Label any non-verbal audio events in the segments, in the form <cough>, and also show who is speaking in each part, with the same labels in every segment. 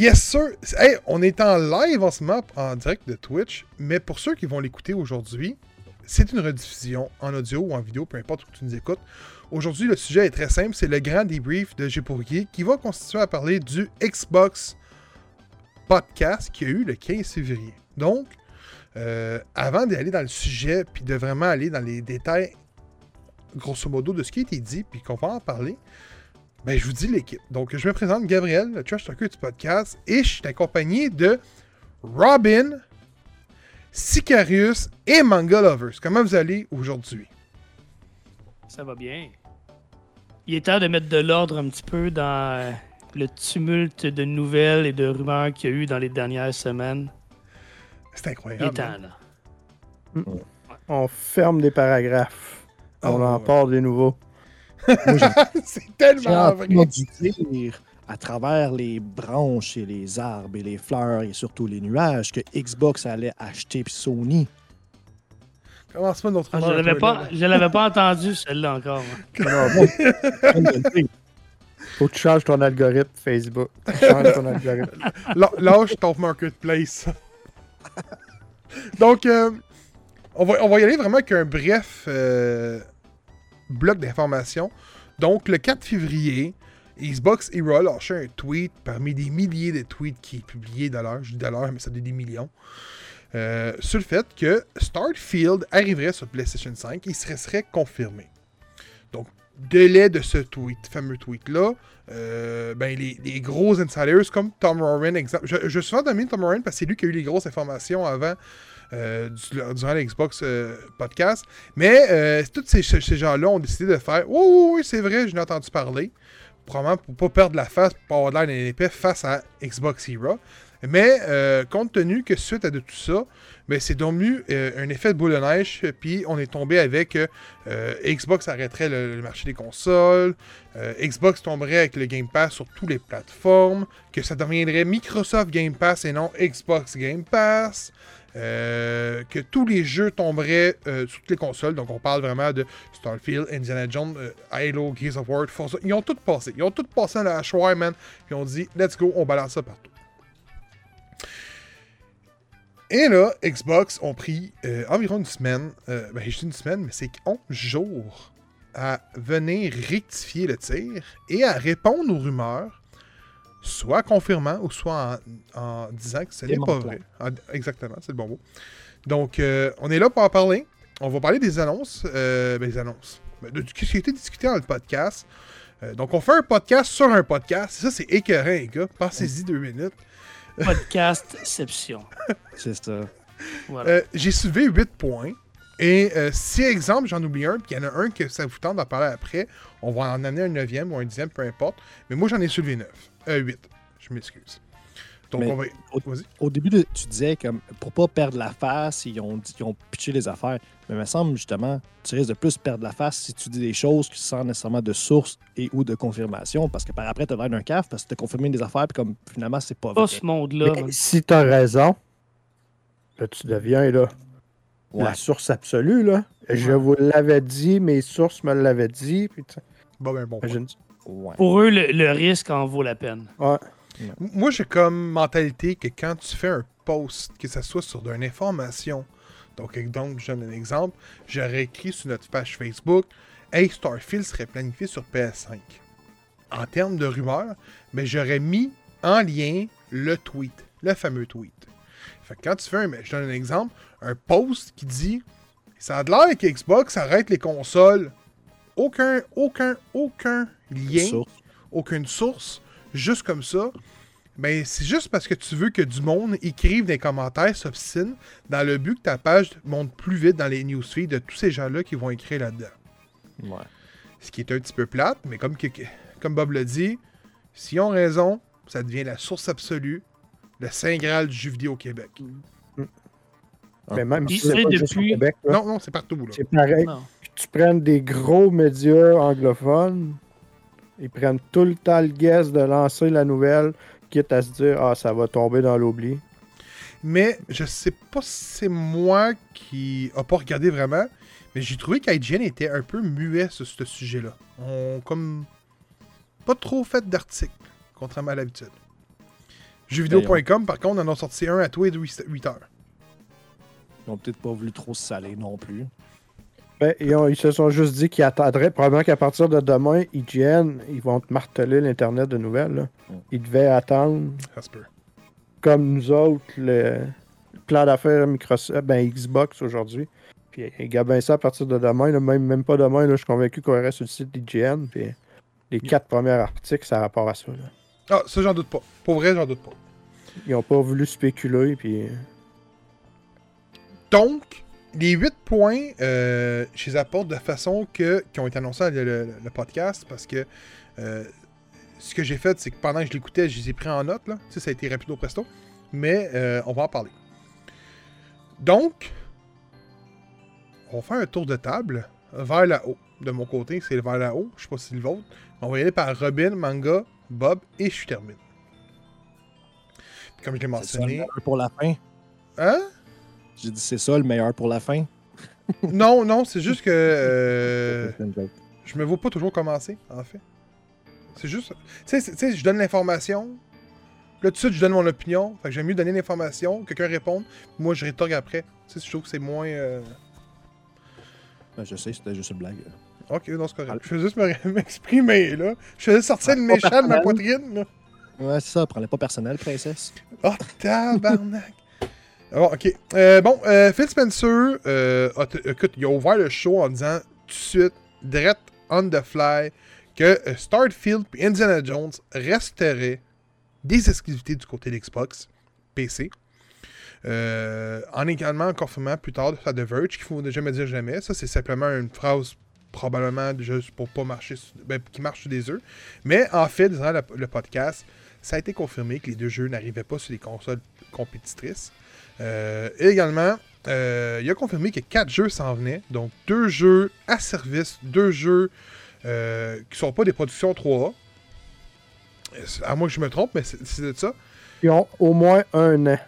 Speaker 1: Yes, sir! Hey, on est en live en ce moment, en direct de Twitch, mais pour ceux qui vont l'écouter aujourd'hui, c'est une rediffusion en audio ou en vidéo, peu importe où tu nous écoutes. Aujourd'hui, le sujet est très simple, c'est le grand débrief de G qui va constituer à parler du Xbox podcast qui a eu le 15 février. Donc, euh, avant d'aller dans le sujet, puis de vraiment aller dans les détails, grosso modo, de ce qui a été dit, puis qu'on va en parler, ben, je vous dis l'équipe. Donc, je me présente Gabriel, le trash talker du podcast, et je suis accompagné de Robin, Sicarius et Manga Lovers. Comment vous allez aujourd'hui?
Speaker 2: Ça va bien. Il est temps de mettre de l'ordre un petit peu dans le tumulte de nouvelles et de rumeurs qu'il y a eu dans les dernières semaines.
Speaker 1: C'est incroyable.
Speaker 2: Il est temps,
Speaker 1: hein?
Speaker 2: là.
Speaker 3: On ferme des paragraphes. On
Speaker 1: Oh,
Speaker 3: en
Speaker 1: ouais.
Speaker 3: part des nouveaux. <laughs>
Speaker 1: c'est tellement vrai.
Speaker 4: dire à travers les branches et les arbres et les fleurs et surtout les nuages que Xbox allait acheter Sony.
Speaker 1: Comment se fait notre
Speaker 2: Ah, je l'avais pas,
Speaker 1: là?
Speaker 2: je l'avais <laughs> pas entendu celle-là encore. <laughs>
Speaker 3: Faut que tu changes ton algorithme Facebook. Change ton algorithme.
Speaker 1: Lâche ton marketplace. Donc, euh, on, va, on va y aller vraiment avec un bref euh, bloc d'informations. Donc, le 4 février, Xbox Hero a lâché un tweet parmi des milliers de tweets qui est publié de l'heure. Je dis de l'heure, mais ça donne des millions. euh, sur le fait que Starfield arriverait sur PlayStation 5 et serait, confirmé. Donc, délai de ce tweet, fameux tweet-là, euh, ben, les, gros insiders comme Tom Warren, exemple. Je, je suis souvent Tom Warren parce que c'est lui qui a eu les grosses informations avant, durant le Xbox euh, podcast. Mais euh, tous ces, gens-là ont décidé de faire Oui, oui, oui, c'est vrai, je n'ai entendu parler. Probablement pour pas perdre la face, pour pas avoir l'air d'un face à Xbox Hero. Mais euh, compte tenu que suite à de tout ça, ben, c'est devenu euh, un effet de boule de neige, puis on est tombé avec euh, euh, Xbox arrêterait le, le marché des consoles, euh, Xbox tomberait avec le Game Pass sur toutes les plateformes, que ça deviendrait Microsoft Game Pass et non Xbox Game Pass, euh, que tous les jeux tomberaient euh, sur toutes les consoles. Donc on parle vraiment de Starfield, Indiana Jones, euh, Halo, Gears of War, Forza. Ils ont tout passé. Ils ont tout passé à la hachoir, man. Puis on dit, let's go, on balance ça partout. Et là, Xbox ont pris environ une semaine, ben je une semaine, mais c'est 11 jours à venir rectifier le tir et à répondre aux rumeurs, soit en confirmant ou soit en, en disant que ce n'est pas vrai. En- exactement, c'est le bon mot. Donc, euh, on est là pour en parler. On va parler des annonces. euh, ben, des annonces. Ben, de, de ce qui a été discuté dans le podcast. Euh, donc, on fait un podcast sur un podcast. Ça, c'est écœurant, les gars. Pensez-y deux minutes. <laughs>
Speaker 2: Podcastception.
Speaker 4: C'est ça.
Speaker 2: Voilà.
Speaker 1: Euh, J'ai soulevé 8 points. Et euh, si, exemple, j'en oublie un, puis il y en a un que ça vous tente d'en parler après, on va en amener un neuvième ou un dixième, peu importe. Mais moi, j'en ai soulevé 9. Euh, 8. Je m'excuse. Donc,
Speaker 4: Mais-
Speaker 1: on va. Vas-y.
Speaker 4: Au début, de- tu disais comme pour pas perdre la face, ils ont, ils ont pitché les affaires. Mais il me semble justement, tu risques de plus perdre la face si tu dis des choses qui sans nécessairement de source et ou de confirmation. Parce que par après, tu as l'air d'un caf parce que tu as confirmé des affaires, puis comme finalement, c'est pas
Speaker 2: Pas
Speaker 4: vrai.
Speaker 2: ce monde-là.
Speaker 3: Si t'as raison, là, tu deviens là, la source absolue. Là. Je vous l'avais dit, mes sources me l'avaient dit. Puis, tu
Speaker 1: Bon, ben, bon.
Speaker 3: imagine-
Speaker 4: Ouais.
Speaker 2: Pour eux, le, le risque en vaut la peine.
Speaker 3: Ouais.
Speaker 1: Moi, j'ai comme mentalité que quand tu fais un post, que ce soit sur une information, donc, donc je donne un exemple, j'aurais écrit sur notre page Facebook Hey, Starfield serait planifié sur PS5. En termes de rumeurs, mais j'aurais mis en lien le tweet, le fameux tweet. Fait que quand tu fais un, je donne un exemple, un post qui dit Ça a de l'air que Xbox arrête les consoles. Aucun, aucun, aucun lien
Speaker 4: Source.
Speaker 1: aucune source, juste comme ça, ben c'est juste parce que tu veux que du monde écrive des commentaires, s'obstine, dans le but que ta page monte plus vite dans les newsfeeds de tous ces gens-là qui vont écrire là-dedans.
Speaker 4: Ouais.
Speaker 1: Ce qui est un petit peu plate, mais comme, que- que- comme Bob l'a dit, s'ils ont raison, ça devient la source absolue, le Saint Graal du jeu vidéo au Québec.
Speaker 3: Mais même si c'est
Speaker 2: depuis-
Speaker 3: Québec, là,
Speaker 1: Non, non, c'est partout.
Speaker 3: C'est pareil.
Speaker 2: Non.
Speaker 3: Tu prennes des gros médias anglophones, ils prennent tout le temps le guess de lancer la nouvelle, quitte à se dire Ah, ça va tomber dans l'oubli.
Speaker 1: Mais je sais pas si c'est moi qui a pas regardé vraiment, mais j'ai trouvé qu'IGN était un peu muet sur ce sujet-là. On comme pas trop fait d'articles, contrairement à l'habitude. Jeuxvideo.com, par contre, en ont sorti un à tous les 8 heures.
Speaker 4: Ils ont peut-être pas voulu trop se saler non plus.
Speaker 3: Ben, ils, ont- ils se sont juste dit qu'ils attendraient. Probablement qu'à partir de demain, IGN, ils vont te marteler l'Internet de nouvelles. là.
Speaker 4: Mm.
Speaker 3: Ils devaient attendre, comme nous autres, le plan d'affaires Microsoft, ben, Xbox aujourd'hui. Puis, ils gardent ça à partir de demain. là, même, même pas demain, là, je suis convaincu qu'on reste sur le site d'IGN. Puis, les quatre premiers articles, ça a rapport à ça. là.
Speaker 1: Ah, ça, j'en doute pas. Pour vrai, j'en doute pas.
Speaker 3: Ils ont pas voulu spéculer. Puis,
Speaker 1: Donc, les 8 points, euh, je les apporte de façon que, qui ont été annoncés le, le- le podcast parce que euh, ce que j'ai fait, c'est que pendant que je l'écoutais, je les ai pris en note. Là. Tu sais, ça a été rapido presto. Mais euh, on va en parler. Donc, on va faire un tour de table vers la haut. De mon côté, c'est vers la haut. Je sais pas si c'est le vôtre. On va y aller par Robin, Manga, Bob et je termine. Comme je l'ai mentionné.
Speaker 4: pour la fin.
Speaker 1: Hein?
Speaker 4: J'ai dit c'est ça le meilleur pour la fin?
Speaker 1: Non, non, c'est juste que. <laughs> euh, je me vois pas toujours commencer, en fait. C'est juste. Tu sais, je donne l'information. Là, tout de suite, je donne mon opinion. Fait que j'aime mieux donner l'information, quelqu'un réponde. Moi, je rétorque après. Tu sais, je trouve que c'est moins. euh,
Speaker 4: Ben, je sais, c'était juste une blague.
Speaker 1: Ok, non, c'est correct. Je veux juste me- <laughs> m'exprimer, là. Je faisais sortir le méchant de ma poitrine, là.
Speaker 4: Ouais, c'est ça, prends-le pas personnel, princesse.
Speaker 1: Oh, tabarnak! Bon, ok. Euh, bon, euh, Phil Spencer, euh, a écoute, il a ouvert le show en disant tout de suite, direct on the fly, que euh, Starfield et Indiana Jones resteraient des exclusivités du côté de l'Xbox PC. En également confirmant plus tard à The Verge qu'il faut jamais dire jamais. Ça, c'est simplement une phrase probablement juste pour pas marcher ben, qui marche sur des œufs. Mais en fait, durant le, le podcast, ça a été confirmé que les deux jeux n'arrivaient pas sur les consoles compétitrices. Euh, également, euh, il a confirmé que quatre jeux s'en venaient. Donc, deux jeux à service, deux jeux euh, qui sont pas des productions 3A. Euh, À moins que je me trompe, mais c'est de ça.
Speaker 3: ils ont au moins un an.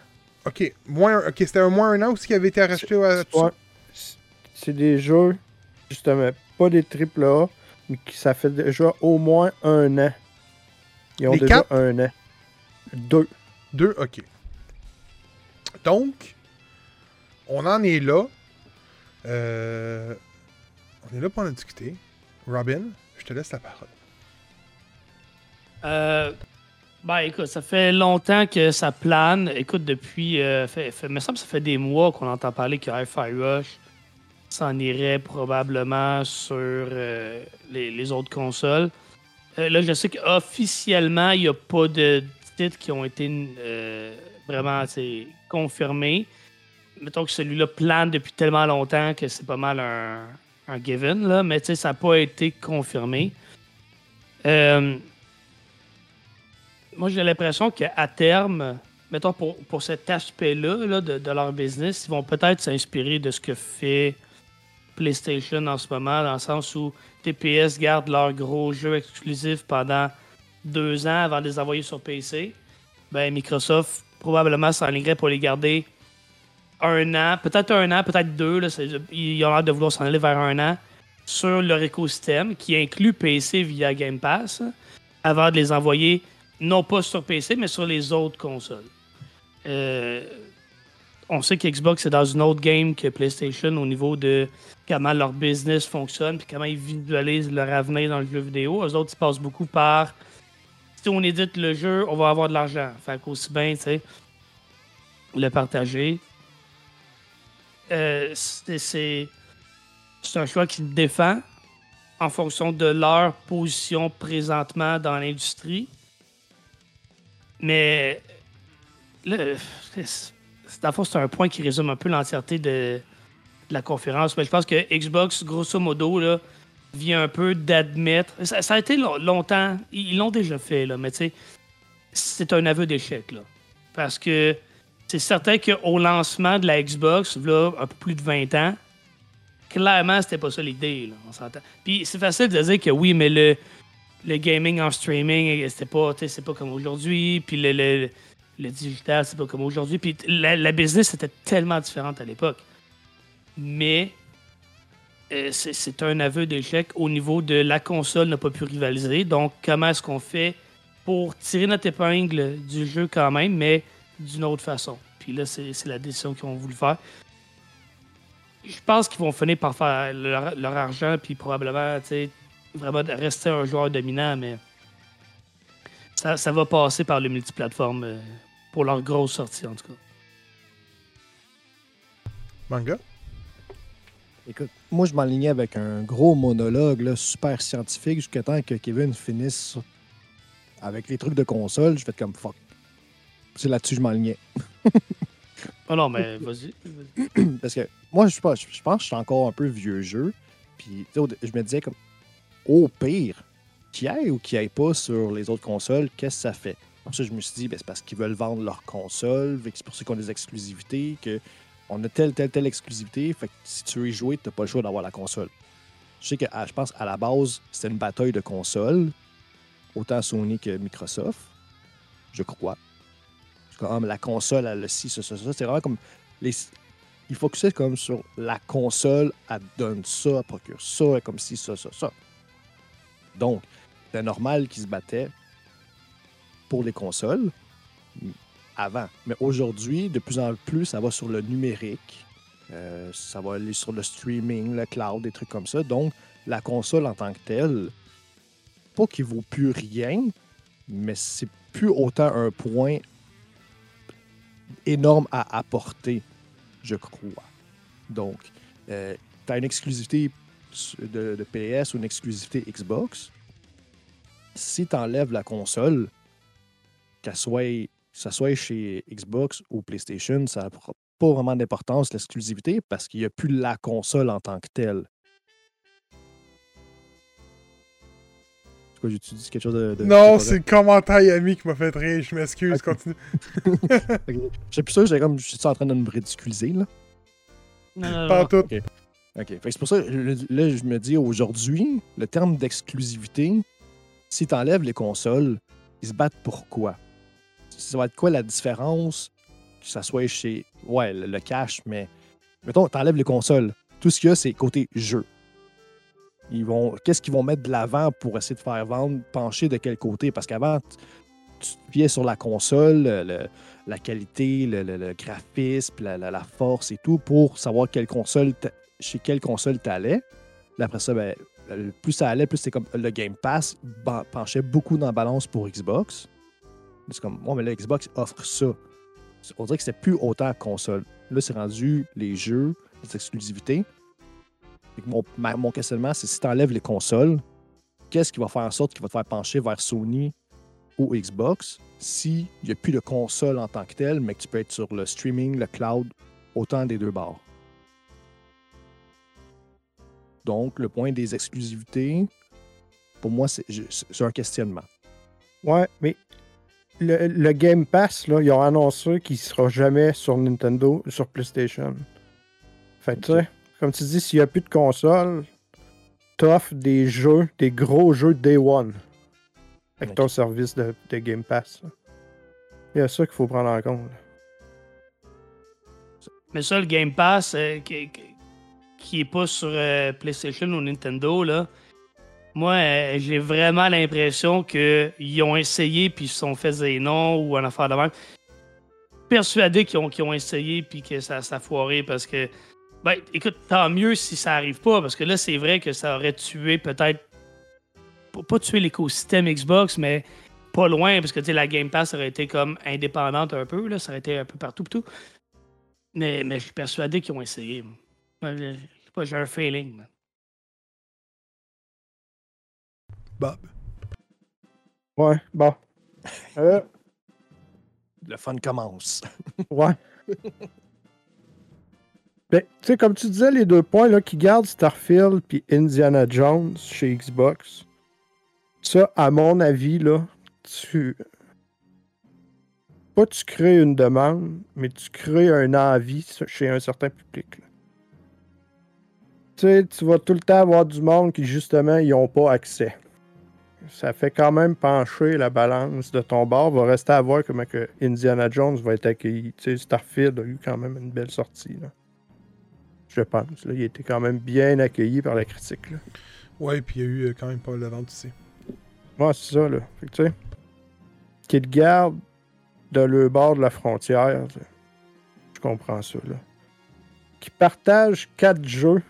Speaker 1: Ok, moins, ok, c'était un moins un an aussi qui avait été racheté à.
Speaker 3: C'est- des jeux, justement, pas des AAA, mais qui ça fait déjà au moins un an. Ils ont
Speaker 1: Les
Speaker 3: déjà
Speaker 1: quatre?
Speaker 3: un an. Deux.
Speaker 1: Deux, ok. Donc, on en est là. Euh, on est là pour en discuter. Robin, je te laisse la parole.
Speaker 2: Euh, ben écoute, ça fait longtemps que ça plane. Écoute, depuis. Euh, me semble que ça fait des mois qu'on entend parler que Hi-Fi Rush s'en irait probablement sur euh, les, les autres consoles. Euh, là, je sais qu'officiellement, il n'y a pas de titres qui ont été euh, vraiment c'est, confirmés. Mettons que celui-là plane depuis tellement longtemps que c'est pas mal un, un given, là, mais ça n'a pas été confirmé. Euh, moi, j'ai l'impression qu'à terme, mettons pour, pour cet aspect-là là, de, de leur business, ils vont peut-être s'inspirer de ce que fait PlayStation en ce moment, dans le sens où TPS garde leurs gros jeux exclusifs pendant deux ans avant de les envoyer sur PC. Ben, Microsoft probablement s'enlignerait pour les garder un an, peut-être un an, peut-être deux. Là, ils ont l'air de vouloir s'en aller vers un an sur leur écosystème qui inclut PC via Game Pass avant de les envoyer non pas sur PC, mais sur les autres consoles. Euh, on sait que Xbox est dans une autre game que PlayStation au niveau de comment leur business fonctionne puis comment ils visualisent leur avenir dans le jeu vidéo. Eux autres, ils passent beaucoup par si on édite le jeu, on va avoir de l'argent. Fait qu'aussi bien, tu sais, le partager. Euh, c'est- un choix qu'ils défend en fonction de leur position présentement dans l'industrie. Mais là, c'est un point qui résume un peu l'entièreté de, de la conférence. Mais je pense que Xbox, grosso modo, là, vient un peu d'admettre. Ça, a été lo- longtemps, ils l'ont déjà fait, là, mais tu sais, c'est un aveu d'échec. Parce que c'est certain qu'au lancement de la Xbox, là, un peu plus de 20 ans, clairement, c'était pas ça l'idée, on s'entend. Puis c'est facile de dire que oui, mais le, le gaming en streaming, c'était pas, c'est pas comme aujourd'hui, puis le, le, le digital, c'est pas comme aujourd'hui, puis la, la business était tellement différente à l'époque. Mais c'est c'est un aveu d'échec au niveau de la console n'a pas pu rivaliser. Donc, comment est-ce qu'on fait pour tirer notre épingle du jeu quand même, mais d'une autre façon? Puis là, c'est la décision qu'ils ont voulu faire. Je pense qu'ils vont finir par faire leur, leur argent, puis probablement, tu sais, vraiment rester un joueur dominant, mais ça, ça va passer par le multiplateforme euh, pour leur grosse sortie, en tout cas.
Speaker 1: Manga?
Speaker 4: Écoute, moi, je m'alignais avec un gros monologue là, super scientifique jusqu'à temps que Kevin finisse avec les trucs de console. Je fais comme fuck. C'est là-dessus que je m'alignais.
Speaker 2: Oh <laughs> non, mais vas-y. <clears throat>
Speaker 4: Parce que moi, je, pas, je, je pense que je suis encore un peu vieux jeu. Puis, tu sais, au- je me disais comme, au pire, qu'il y ait ou qu'il n'y ait pas sur les autres consoles, qu'est-ce que ça fait? Pour ça, je me suis dit, ben, c'est parce qu'ils veulent vendre leur console, c'est pour ça qu'ils ont des exclusivités, que on a telle, telle, telle exclusivité, fait que si tu veux y jouer, tu pas le choix d'avoir la console. Je sais que, ah, je pense, à la base, c'était une bataille de consoles, autant Sony que Microsoft, je crois. Comme, ah, la console, elle a ci, ça, ça, ça. C'est vraiment comme les, il focusait comme sur la console, elle donne ça, elle procure ça, elle comme ci, ça, ça, ça. Donc, c'est normal qu'ils se battaient pour les consoles avant. Mais aujourd'hui, de plus en plus, ça va sur le numérique. Euh, ça va aller sur le streaming, le cloud, des trucs comme ça. Donc, la console en tant que telle, pas qu'il vaut plus rien, mais c'est plus autant un point énorme à apporter je crois. Donc, tu as une exclusivité de, de PS ou une exclusivité Xbox. Si tu enlèves la console, qu'elle soit, que ça soit chez Xbox ou PlayStation, ça n'a pas vraiment d'importance l'exclusivité parce qu'il n'y a plus la console en tant que telle. J'ai-tu dit quelque chose de. de-
Speaker 1: Non, c'est le commentaire Yami qui m'a fait rire. Je m'excuse,
Speaker 4: Ok.
Speaker 1: continue. <laughs> <laughs>
Speaker 4: Je sais plus ça, j'étais comme, je suis en train de me ridiculiser, là.
Speaker 2: Non, non,
Speaker 1: Pas
Speaker 2: non.
Speaker 1: tout.
Speaker 4: OK. C'est pour ça, le- là, je me dis aujourd'hui, le terme d'exclusivité, si tu enlèves les consoles, ils se battent pour quoi? Ça va être quoi la différence que ça soit chez. Ouais, le, cash, mais. Mettons, t'enlèves les consoles. Tout ce qu'il y a, c'est côté jeu. Ils vont. Qu'est-ce qu'ils vont mettre de l'avant pour essayer de faire vendre, pencher de quel côté? Parce qu'avant, tu te sur la console, le- le- la qualité, le, graphisme, la, force et tout pour savoir quelle console chez quelle console tu allais. Après ça, ben, plus ça allait, plus c'est comme le Game Pass penchait beaucoup dans la balance pour Xbox. C'est comme, ouais, mais là, Xbox offre ça. On dirait que c'était plus autant console. Là, c'est rendu les jeux, les exclusivités. Mon, mon questionnement, c'est si tu enlèves les consoles, qu'est-ce qui va faire en sorte qu'il va te faire pencher vers Sony ou Xbox s'il n'y a plus de console en tant que telle, mais que tu peux être sur le streaming, le cloud, autant des deux bords? Donc, le point des exclusivités, pour moi, c'est un questionnement.
Speaker 3: Ouais, mais le, le Game Pass, là, ils ont annoncé qu'il sera jamais sur Nintendo ou sur PlayStation. Fait que, tu sais, comme tu dis, s'il n'y a plus de console, t'offres des jeux, des gros jeux Day One. Avec ton service de, de Game Pass. là. Il y a ça qu'il faut prendre en compte. là.
Speaker 2: Mais ça, le Game Pass, euh, qui, qui- qui est pas sur euh, PlayStation ou Nintendo, là, moi, euh, j'ai vraiment l'impression qu'ils ont essayé puis ils se sont fait non ou en affaire de même. Persuadé qu'ils ont, ont essayé puis que ça, ça a foiré parce que. Ben, écoute, tant mieux si ça arrive pas parce que là, c'est vrai que ça aurait tué peut-être. Pas, tuer l'écosystème Xbox, mais pas loin parce que la Game Pass aurait été comme indépendante un peu, là, ça aurait été un peu partout, partout. Mais, mais je suis persuadé qu'ils ont essayé. J'ai un feeling. man.
Speaker 1: Bob.
Speaker 3: Ouais, bon. <laughs> Euh,
Speaker 4: Le fun commence. <laughs>
Speaker 3: ouais. Ben, tu sais, comme tu disais, les deux points là, qui gardent Starfield puis Indiana Jones chez Xbox, ça, à mon avis, là, tu. Pas tu crées une demande, mais tu crées un envie chez un certain public. là. Tu sais, tu vas tout le temps avoir du monde qui, justement, ils n'ont pas accès. Ça fait quand même pencher la balance de ton bord. Va rester à voir comment que Indiana Jones va être accueilli. Tu sais, Starfield a eu quand même une belle sortie. Là. Je pense. Là. Il a été quand même bien accueilli par la critique. Là.
Speaker 1: Ouais, puis il y a eu euh, quand même pas mal de ventes aussi.
Speaker 3: Ouais, c'est ça. Là. Fait que, tu sais, qui te gardent de le bord de la frontière. Je comprends ça, là. Qui partagent quatre jeux.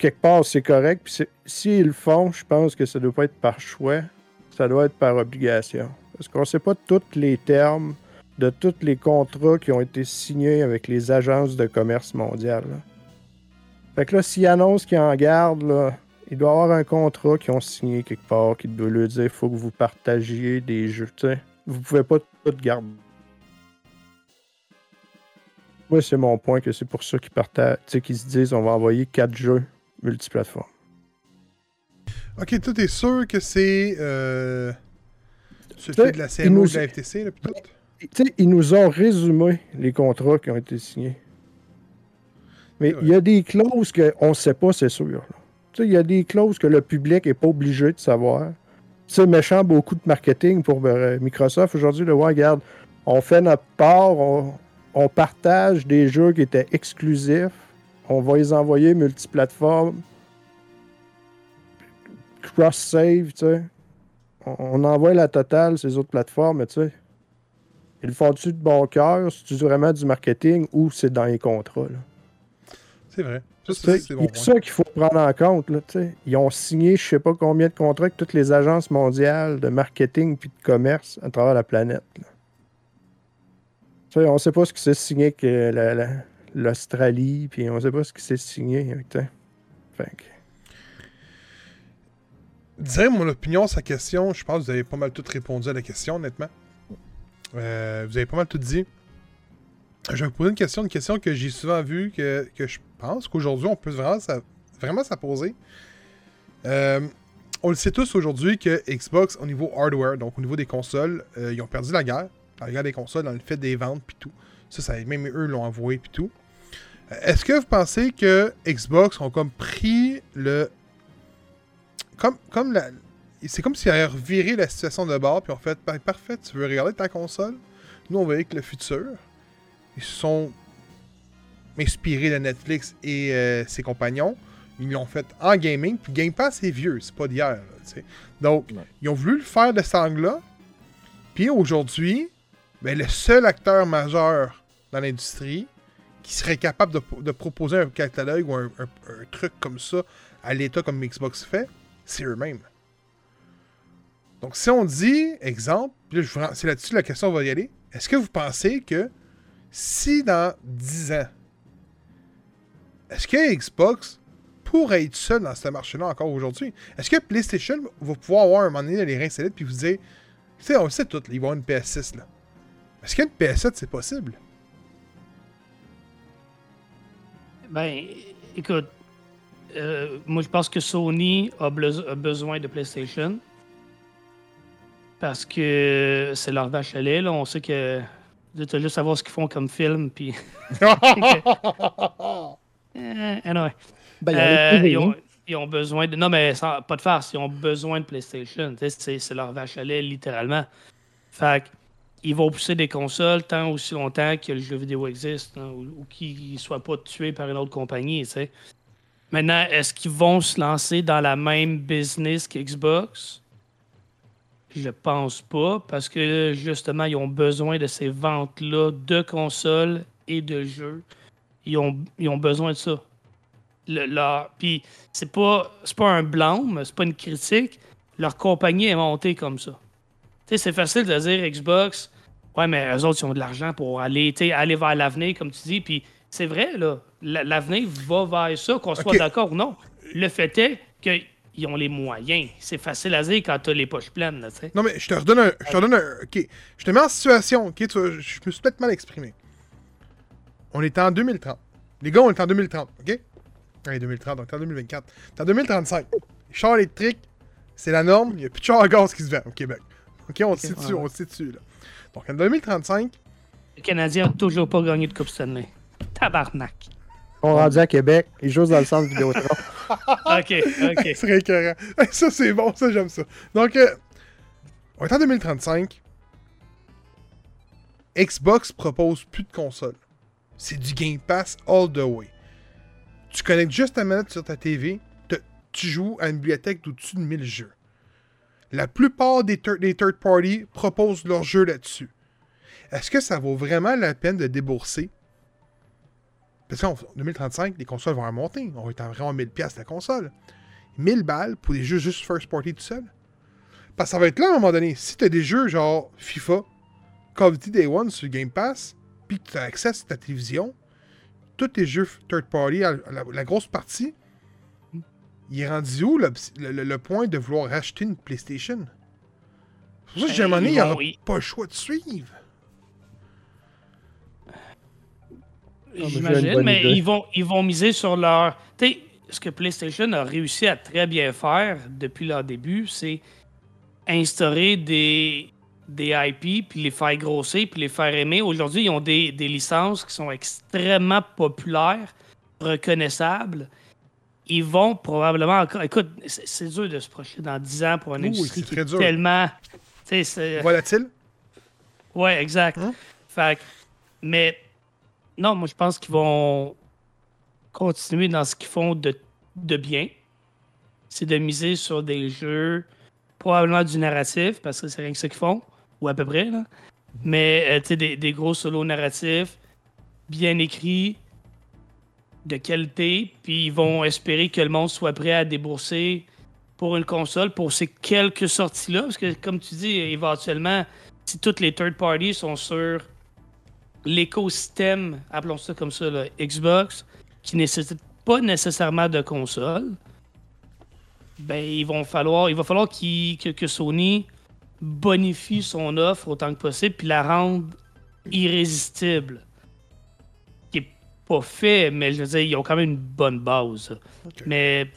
Speaker 3: Quelque part, c'est correct. Puis s'ils le font, je pense que ça doit pas être par choix. Ça doit être par obligation. Parce qu'on sait pas tous les termes de tous les contrats qui ont été signés avec les agences de commerce mondial. là. Fait que là, s'ils annoncent qu'ils en gardent, il doit y avoir un contrat qu'ils ont signé quelque part qui doit leur dire faut que vous partagiez des jeux. tu sais. Vous pouvez pas tout garder. Moi, c'est mon point que c'est pour ça qu'ils partagent, qu'ils se disent on va envoyer quatre jeux multiplateformes.
Speaker 1: Ok, toi, t'es sûr que c'est. Euh... Celui de la CMO
Speaker 3: nous-
Speaker 1: de la FTC, là, tout?
Speaker 3: Ils nous ont résumé les contrats qui ont été signés. Mais
Speaker 1: Ouais.
Speaker 3: il y a des clauses qu'on ne sait pas, c'est sûr. là. Tu sais, il y a des clauses que le public n'est pas obligé de savoir. C'est méchant beaucoup de marketing pour euh, Microsoft aujourd'hui. De voir, regarde, on fait notre part, on, on partage des jeux qui étaient exclusifs, on va les envoyer multiplateformes, cross-save, tu sais. On, on envoie la totale ces autres plateformes, tu sais. Ils le font-tu de bon cœur? C'est-tu vraiment du marketing ou c'est dans les contrats?
Speaker 1: C'est vrai. C'est bon
Speaker 3: ça qu'il faut prendre en compte. Là, tu sais. Ils ont signé je sais pas combien de contrats avec toutes les agences mondiales de marketing puis de commerce à travers la planète. là. Tu sais, on sait pas ce qui s'est signé avec euh, la- la- l'Australie, puis on sait pas ce qui s'est signé
Speaker 1: Dire mon opinion la question, je pense que vous avez pas mal tout répondu à la question, honnêtement. Euh, vous avez pas mal tout dit. Je vais vous poser une question, une question que j'ai souvent vue, que, que je pense qu'aujourd'hui, on peut vraiment, sa- vraiment poser. Euh, on le sait tous aujourd'hui que Xbox, au niveau hardware, donc au niveau des consoles, euh, ils ont perdu la guerre. La guerre des consoles dans le fait des ventes puis tout. Ça, ça, même eux l'ont avoué puis tout. Est-ce que vous pensez que Xbox ont comme pris le comme, comme la. C'est comme s'ils avaient reviré la situation de bord, puis ont fait Par- Parfait, tu veux regarder ta console? Nous, on va avec le futur. Ils se sont inspirés de Netflix et euh, ses compagnons. Ils l'ont fait en gaming, puis Game Pass, c'est vieux, c'est pas d'hier. là. Donc,
Speaker 4: Ouais.
Speaker 1: ils ont voulu le faire de cet angle-là. Puis aujourd'hui, ben, le seul acteur majeur dans l'industrie qui serait capable de, proposer un catalogue ou un, truc comme ça à l'état comme Xbox fait, c'est eux-mêmes. Donc, si on dit, exemple, c'est là-dessus la question va y aller, est-ce que vous pensez que si dans 10 ans, est-ce que Xbox pourrait être seul dans ce marché-là encore aujourd'hui? Est-ce que PlayStation va pouvoir avoir un moment donné les reins solides puis vous dire, tu sais, on le sait tout, là, il va y avoir une PS6 là. Est-ce qu'une PS7 c'est possible?
Speaker 2: Ben, écoute, euh, moi je pense que Sony a, a besoin de PlayStation. Parce que c'est leur vache à lait, là. On sait que. Tu juste à voir ce qu'ils font comme film, puis. <laughs> Euh, anyway.
Speaker 4: Ben,
Speaker 2: Euh, ils, ont,
Speaker 4: TV,
Speaker 2: ils ont besoin de. Non, mais sans- pas de farce, ils ont besoin de PlayStation. C'est leur vache à lait, littéralement. Fait que, ils vont pousser des consoles tant aussi longtemps que le jeu vidéo existe, hein, ou, ou qu'ils ne soient pas tués par une autre compagnie. Maintenant, est-ce qu'ils vont se lancer dans la même business qu'Xbox? Je pense pas, parce que justement, ils ont besoin de ces ventes-là de consoles et de jeux. Ils ont, ils ont besoin de ça. Puis c'est pas, pas un blâme, c'est pas une critique. Leur compagnie est montée comme ça. Tu sais, c'est facile de dire Xbox, ouais, mais eux autres, ils ont de l'argent pour aller, aller vers l'avenir, comme tu dis. Puis c'est vrai, là, la- l'avenir va vers ça, qu'on soit d'accord ou non. Le fait est qu'ils ont les moyens. C'est facile à dire quand t'as les poches pleines, là, tu sais.
Speaker 1: Non, mais je te redonne un. Je te redonne un. Ok. Je te mets en situation. Ok, tu vois, je me suis peut-être mal exprimé. On est en 2030. Les gars, on est en 2030. Ok? Allez, 2030, donc en 2024. T'es en 2035. Les chars électriques, c'est la norme. Il n'y a plus de chars à gaz qui se vendent au Québec. Ok, on se situe,
Speaker 2: ouais.
Speaker 1: on se situe, là. Donc en 2035,
Speaker 2: Le Canadien n'a toujours pas gagné de Coupe Stanley. Tabarnak.
Speaker 3: On rendu à Québec, ils jouent dans le centre Vidéotron. <laughs>
Speaker 2: OK, OK. <laughs>
Speaker 1: Ce serait écœurant. <laughs> Ça, c'est bon, ça, j'aime ça. Donc, euh, on est en 2035. Xbox propose plus de consoles. C'est du Game Pass all the way. Tu connectes juste ta manette sur ta TV, te- tu joues à une bibliothèque d'au-dessus de 1000 jeux. La plupart des, thir- des third party proposent leur jeu là-dessus. Est-ce que ça vaut vraiment la peine de débourser? Parce qu'en 2035, les consoles vont remonter. On va être à vraiment 1000$ piastres la console. 1000 balles pour des jeux juste first party tout seul. Parce que ça va être là à un moment donné. Si tu as des jeux genre FIFA, Call of Duty Day One sur Game Pass, puis que tu as accès sur ta télévision, tous tes jeux third party, à la grosse partie, il est rendu où le, le- point de vouloir racheter une PlayStation? C'est pour ça que j'ai demandé,
Speaker 2: ils
Speaker 1: il n'y aura
Speaker 2: vont- ils-
Speaker 1: pas le choix de suivre.
Speaker 3: une
Speaker 2: J'imagine, mais
Speaker 3: idée.
Speaker 2: ils vont, ils vont miser sur leur. Tu sais, ce que PlayStation a réussi à très bien faire depuis leur début, c'est instaurer des, des IP, puis les faire grossir, puis les faire aimer. Aujourd'hui, ils ont des, des licences qui sont extrêmement populaires, reconnaissables. Ils vont probablement encore. Écoute, c'est dur de se projeter dans 10 ans pour une
Speaker 1: Oui,
Speaker 2: industrie
Speaker 1: c'est
Speaker 2: qui
Speaker 1: très
Speaker 2: est
Speaker 1: dur.
Speaker 2: tellement.
Speaker 1: Volatile?
Speaker 2: Ouais, exact.
Speaker 1: Hein?
Speaker 2: Fait que- mais non, moi je pense qu'ils vont continuer dans ce qu'ils font de, de bien. C'est de miser sur des jeux, probablement du narratif, parce que c'est rien que ça qu'ils font, ou à peu près. Là. Mais euh, tu sais, des, des gros solos narratifs, bien écrits, de qualité, puis ils vont espérer que le monde soit prêt à débourser pour une console, pour ces quelques sorties-là, parce que comme tu dis, éventuellement, si toutes les third parties sont sur l'écosystème, appelons ça comme ça, Xbox, qui nécessite pas nécessairement de console, ben falloir, il va falloir que, que Sony bonifie son offre autant que possible puis la rende irrésistible. Pas fait, mais je veux dire, ils ont quand même une bonne base. Mais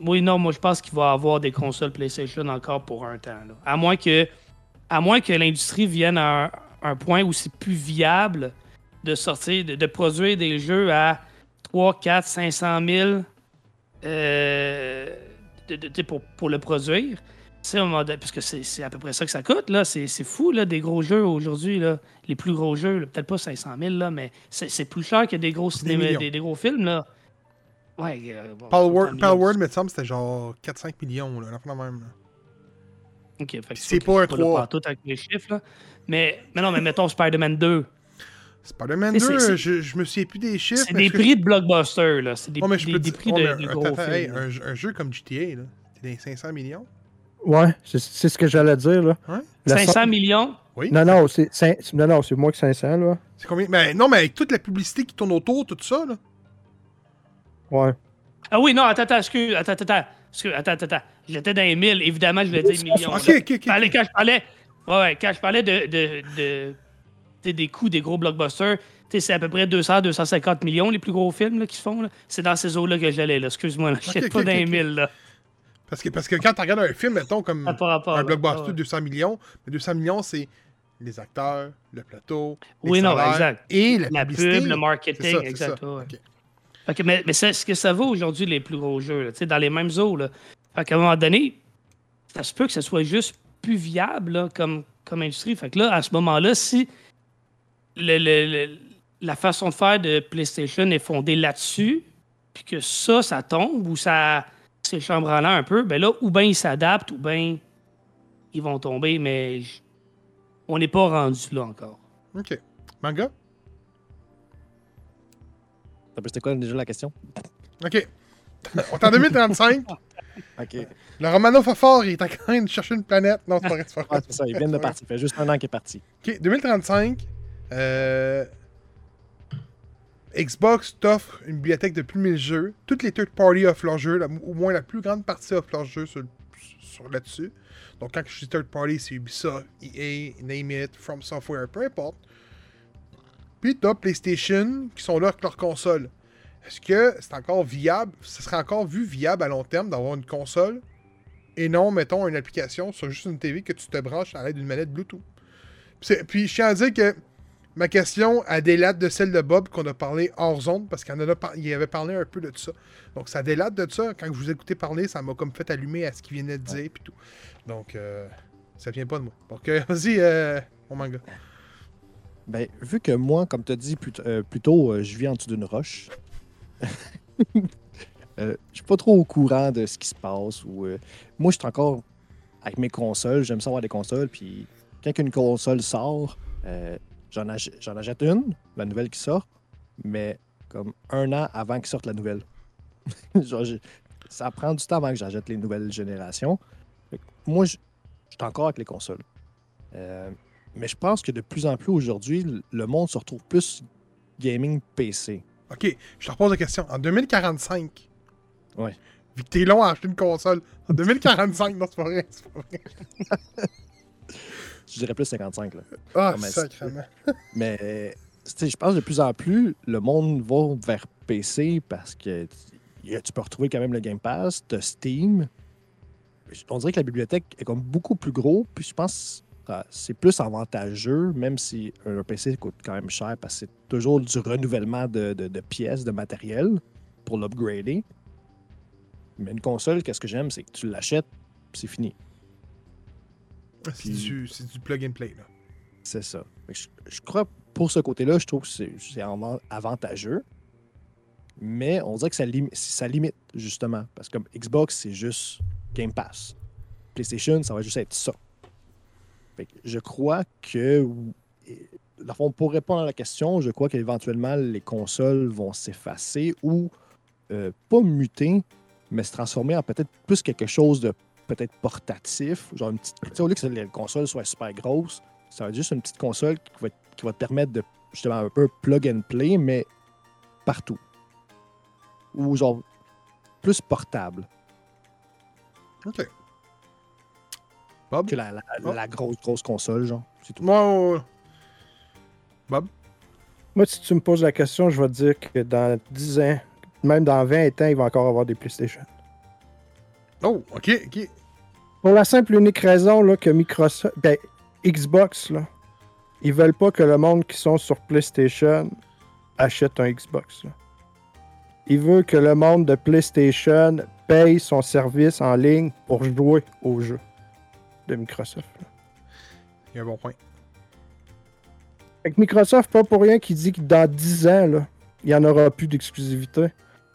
Speaker 2: oui, non, moi je pense qu'il va y avoir des consoles PlayStation encore pour un temps. là. À moins que à moins que l'industrie vienne à un, un point où c'est plus viable de sortir, de, de produire des jeux à 3, 4, 500 000 euh, de- de- de- pour, pour le produire. Sais, parce que c'est à peu près ça que ça coûte, là. C'est fou, là, des gros jeux aujourd'hui, là. Les plus gros jeux, peut-être pas 500 000, là, mais c'est plus cher que des gros
Speaker 1: millions.
Speaker 2: des, des gros films, là. Ouais. euh, bon,
Speaker 1: Palworld,
Speaker 2: 100 millions.
Speaker 1: Palworld, me semble, c'était genre 4-5 millions, là, de même. là.
Speaker 2: Ok,
Speaker 1: c'est pas un
Speaker 2: suis
Speaker 1: trois.
Speaker 2: là tout avec les chiffres, là. Mais, mais non, mais mettons Spider-Man 2.
Speaker 1: Spider-Man
Speaker 2: Mais c'est-
Speaker 1: 2,
Speaker 2: c'est-
Speaker 1: je, je me souviens plus des chiffres.
Speaker 2: C'est des prix de blockbuster, là. C'est des, des- des prix de, des gros
Speaker 1: hey,
Speaker 2: films. là.
Speaker 1: un, jeu- un jeu comme GTA, là, c'est des 500 millions?
Speaker 3: Ouais, c'est c'est ce que j'allais dire, là. Le
Speaker 2: 500
Speaker 3: son-
Speaker 2: millions?
Speaker 1: Oui.
Speaker 3: Non, non, c'est cin- non, non, c'est moins que 500, là.
Speaker 1: C'est combien? Mais non, mais avec toute la publicité qui tourne autour, tout ça, là.
Speaker 3: Ouais.
Speaker 2: Ah oui, non, attends, attends, excuse, attends, attends, attends, excuse, attends, attends, attends. J'étais dans les 1000, évidemment, je voulais dire millions.
Speaker 1: Ok, ok, ok.
Speaker 2: Je parlais- quand je parlais, ouais, ouais, quand je parlais de, de, de- sais, des coûts des gros blockbusters, sais, c'est à peu près 200, 250 millions les plus gros films là, qui se font. C'est dans ces eaux-là que j'allais. Excuse-moi, là. Je pas
Speaker 1: ok,
Speaker 2: dans les
Speaker 1: ok.
Speaker 2: 1000, là.
Speaker 1: Parce que, parce que quand tu regardes un film, mettons, comme
Speaker 2: rapport,
Speaker 1: un blockbuster
Speaker 2: Ah ouais.
Speaker 1: de 200 millions, mais 200 millions, c'est les acteurs, le plateau, les
Speaker 2: Oui, non, exact.
Speaker 1: et la,
Speaker 2: pub, le marketing,
Speaker 1: ça, c'est
Speaker 2: exact.
Speaker 1: ça.
Speaker 2: ouais.
Speaker 1: Ok.
Speaker 2: Fait que, mais mais c'est ce que ça vaut aujourd'hui, les plus gros jeux, là, tu sais, dans les mêmes eaux. Là. Fait qu'à un moment donné, ça se peut que ce soit juste plus viable là, comme, comme industrie. Fait que là, à ce moment-là, si le- le- le- la façon de faire de PlayStation est fondée là-dessus, puis que ça, ça tombe ou ça c'est chambranlant un peu, ben là, ou bien ils s'adaptent, ou bien ils vont tomber, mais j- on n'est pas rendu là encore.
Speaker 1: Ok. Manga?
Speaker 4: C'était quoi déjà la question?
Speaker 1: Ok. On est en 2035. <laughs>
Speaker 4: Ok.
Speaker 1: Le Romano Fafard, il est en train de chercher une planète. Non, c'est pas vrai, c'est pas
Speaker 4: Ah,
Speaker 1: vrai.
Speaker 4: c'est ça, il vient de partir. Ça fait juste un an qu'il est parti.
Speaker 1: Ok, 2035. euh, Xbox t'offre une bibliothèque de plus de 1000 jeux. Toutes les third party offrent leurs jeux. au moins la plus grande partie offre leurs jeux sur, là-dessus. Donc quand je dis third party, c'est Ubisoft, EA, Name It, From Software, peu importe. Puis t'as PlayStation qui sont là avec leur console. Est-ce que c'est encore viable, ce serait encore vu viable à long terme d'avoir une console et non, mettons, une application sur juste une TV que tu te branches à l'aide d'une manette Bluetooth? Puis je tiens à dire que ma question a délate de celle de Bob qu'on a parlé hors zone parce qu'il il avait parlé un peu de ça. Donc ça délate de ça. Quand je vous écoutais parler, ça m'a comme fait allumer à ce qu'il venait de dire puis tout. Donc euh, ça vient pas de moi. Donc euh, <laughs> vas-y, euh, mon manga.
Speaker 4: Ben, vu que moi, comme tu as dit plus, euh, plus tôt, euh, je vis en dessous d'une roche, <laughs> je suis pas trop au courant de ce qui se passe. Ou, moi, je suis encore avec mes consoles, j'aime ça avoir des consoles. Puis quand une console sort, euh, j'en ach- j'en achète une, la nouvelle qui sort, mais comme un an avant qu'il sorte la nouvelle. <laughs> Genre, ça prend du temps avant que j'achète les nouvelles générations. Moi, je suis encore avec les consoles. Euh, mais je pense que de plus en plus aujourd'hui, le- le monde se retrouve plus gaming PC.
Speaker 1: Ok, je te repose la question. En 2045,
Speaker 4: Ouais.
Speaker 1: vu que t'es long à acheter une console, en 2045, non, c'est pas vrai. c'est pas vrai. <laughs>
Speaker 4: Je dirais plus 55. Là.
Speaker 1: Ah,
Speaker 4: Non, mais
Speaker 1: sacrément.
Speaker 4: Mais tu je pense que de plus en plus, le monde va vers PC parce que tu peux retrouver quand même le Game Pass, de Steam. On dirait que la bibliothèque est comme beaucoup plus gros, puis je pense que ah, c'est plus avantageux, même si un PC coûte quand même cher parce que c'est toujours du renouvellement de, de- de pièces, de matériel pour l'upgrader. Mais une console, qu'est-ce que j'aime, c'est que tu l'achètes, c'est fini.
Speaker 1: C'est du, plug and play, là.
Speaker 4: C'est ça. Je, je crois pour ce côté-là, je trouve que c'est c'est avant- avantageux. Mais on dirait que ça, lim- ça limite, justement. Parce que comme Xbox, c'est juste Game Pass. PlayStation, ça va juste être ça. Fait que je crois que. fond, pour répondre à la question, je crois qu'éventuellement, les consoles vont s'effacer ou euh, pas muter, mais se transformer en peut-être plus quelque chose de peut-être portatif. Genre une petite. Tu sais, au lieu que les consoles soient super grosses, ça va être juste une petite console qui va, qui va te permettre de justement un peu plug and play, mais partout. Ou genre plus portable
Speaker 1: Ok. Bob?
Speaker 4: que la, la- la grosse, grosse console, genre. C'est tout.
Speaker 1: Moi, Bob?
Speaker 3: Moi, si tu me poses la question, je vais te dire que dans 10 ans, même dans 20 ans, il va encore avoir des PlayStation.
Speaker 1: Oh, ok, ok.
Speaker 3: Pour la simple et unique raison là, que Microsoft, ben, Xbox, là, ils veulent pas que le monde qui sont sur PlayStation achète un Xbox. là. Ils veulent que le monde de PlayStation paye son service en ligne pour jouer aux jeux de Microsoft. là.
Speaker 1: Il y a un bon point.
Speaker 3: Fait que Microsoft, pas pour rien qui dit que dans 10 ans, là, il n'y en aura plus d'exclusivité.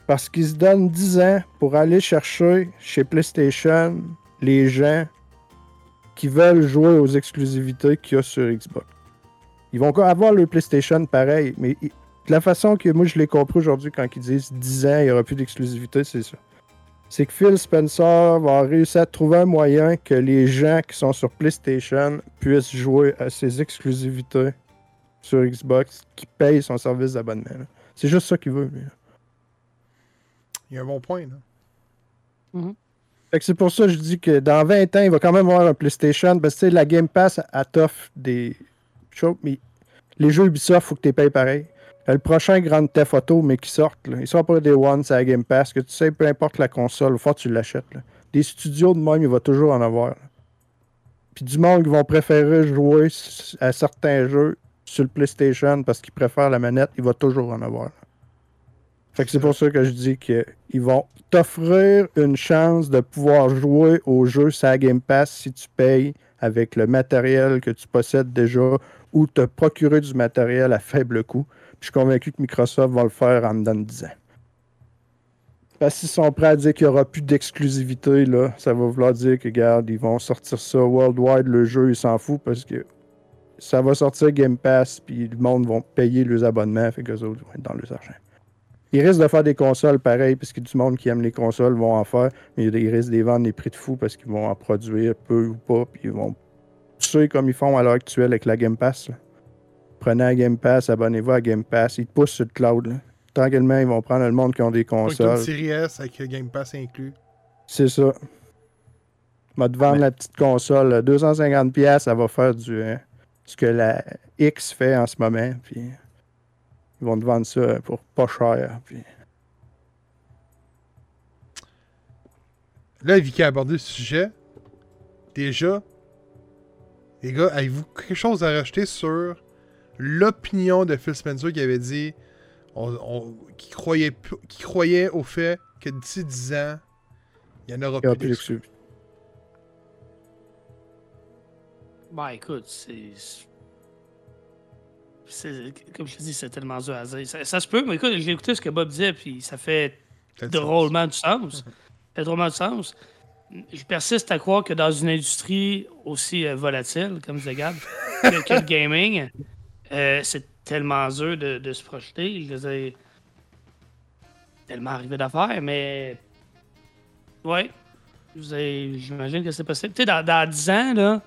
Speaker 3: Parce qu'ils se donnent 10 ans pour aller chercher chez PlayStation les gens qui veulent jouer aux exclusivités qu'il y a sur Xbox. Ils vont encore avoir le PlayStation pareil, mais de la façon que moi je l'ai compris aujourd'hui quand ils disent 10 ans, il n'y aura plus d'exclusivité, c'est ça. C'est que Phil Spencer va réussir à trouver un moyen que les gens qui sont sur PlayStation puissent jouer à ses exclusivités sur Xbox qui paye son service d'abonnement. C'est juste ça qu'il veut. lui.
Speaker 1: Il y a un bon point, là.
Speaker 3: Fait que c'est pour ça que je dis que dans 20 ans, il va quand même avoir un PlayStation. Parce que la Game Pass, elle t'offre des choses, mais les jeux Ubisoft, faut que tu payes pareil. Euh, Le prochain Grand Theft Auto, mais qui sortent, là, ils sont pas des One, c'est la Game Pass. Que tu sais, peu importe la console, faut que tu l'achètes. Des studios de même, il va toujours en avoir. là. Puis du monde qui vont préférer jouer à certains jeux sur le PlayStation parce qu'ils préfèrent la manette, il va toujours en avoir. là. C'est pour ça que je dis qu'ils vont t'offrir une chance de pouvoir jouer au jeu la Game Pass si tu payes avec le matériel que tu possèdes déjà ou te procurer du matériel à faible coût. Je suis convaincu que Microsoft va le faire en dedans de 10 ans. Parce qu'ils sont prêts à dire qu'il n'y aura plus d'exclusivité, là, ça va vouloir dire que, regarde, ils vont sortir ça worldwide, le jeu, ils s'en foutent parce que ça va sortir Game Pass, puis le monde va payer leurs abonnements, fait que les autres vont être dans leurs argent. Ils risquent de faire des consoles pareilles, parce que du monde qui aime les consoles vont en faire, mais ils risquent de les vendre des prix de fou parce qu'ils vont en produire peu ou pas, puis ils vont pousser comme ils font à l'heure actuelle avec la Game Pass. là. Prenez la Game Pass, abonnez-vous à Game Pass, ils te poussent sur le cloud. là. Tranquillement, ils vont prendre le monde qui ont des consoles.
Speaker 1: Series S avec Game Pass inclus.
Speaker 3: C'est ça. Va te vendre la petite console. là. 250$, piastres, ça va faire du hein, ce que la X fait en ce moment. Puis ils vont te vendre ça pour pas cher. Puis...
Speaker 1: Là, Vicky a abordé le sujet. Déjà, les gars, avez-vous quelque chose à rajouter sur l'opinion de Phil Spencer qui avait dit on, on- qui, croyait, qui croyait au fait que d'ici 10 ans, il n'y en aura
Speaker 3: Il y aura
Speaker 1: plus.
Speaker 2: Bah écoute, c'est. Comme je te dis, c'est tellement dur à dire. Ça, ça se peut, mais écoute, j'ai écouté ce que Bob disait, puis ça fait drôlement du sens. Ça fait drôlement du sens. je persiste à croire que dans une industrie aussi euh, volatile, comme Gab, que, que le gaming, euh, c'est tellement dur de, de se projeter. Je veux dire, tellement arrivé d'affaires, mais. Ouais. Je J'imagine que c'est possible. Tu sais, dans, dans 10 ans, là,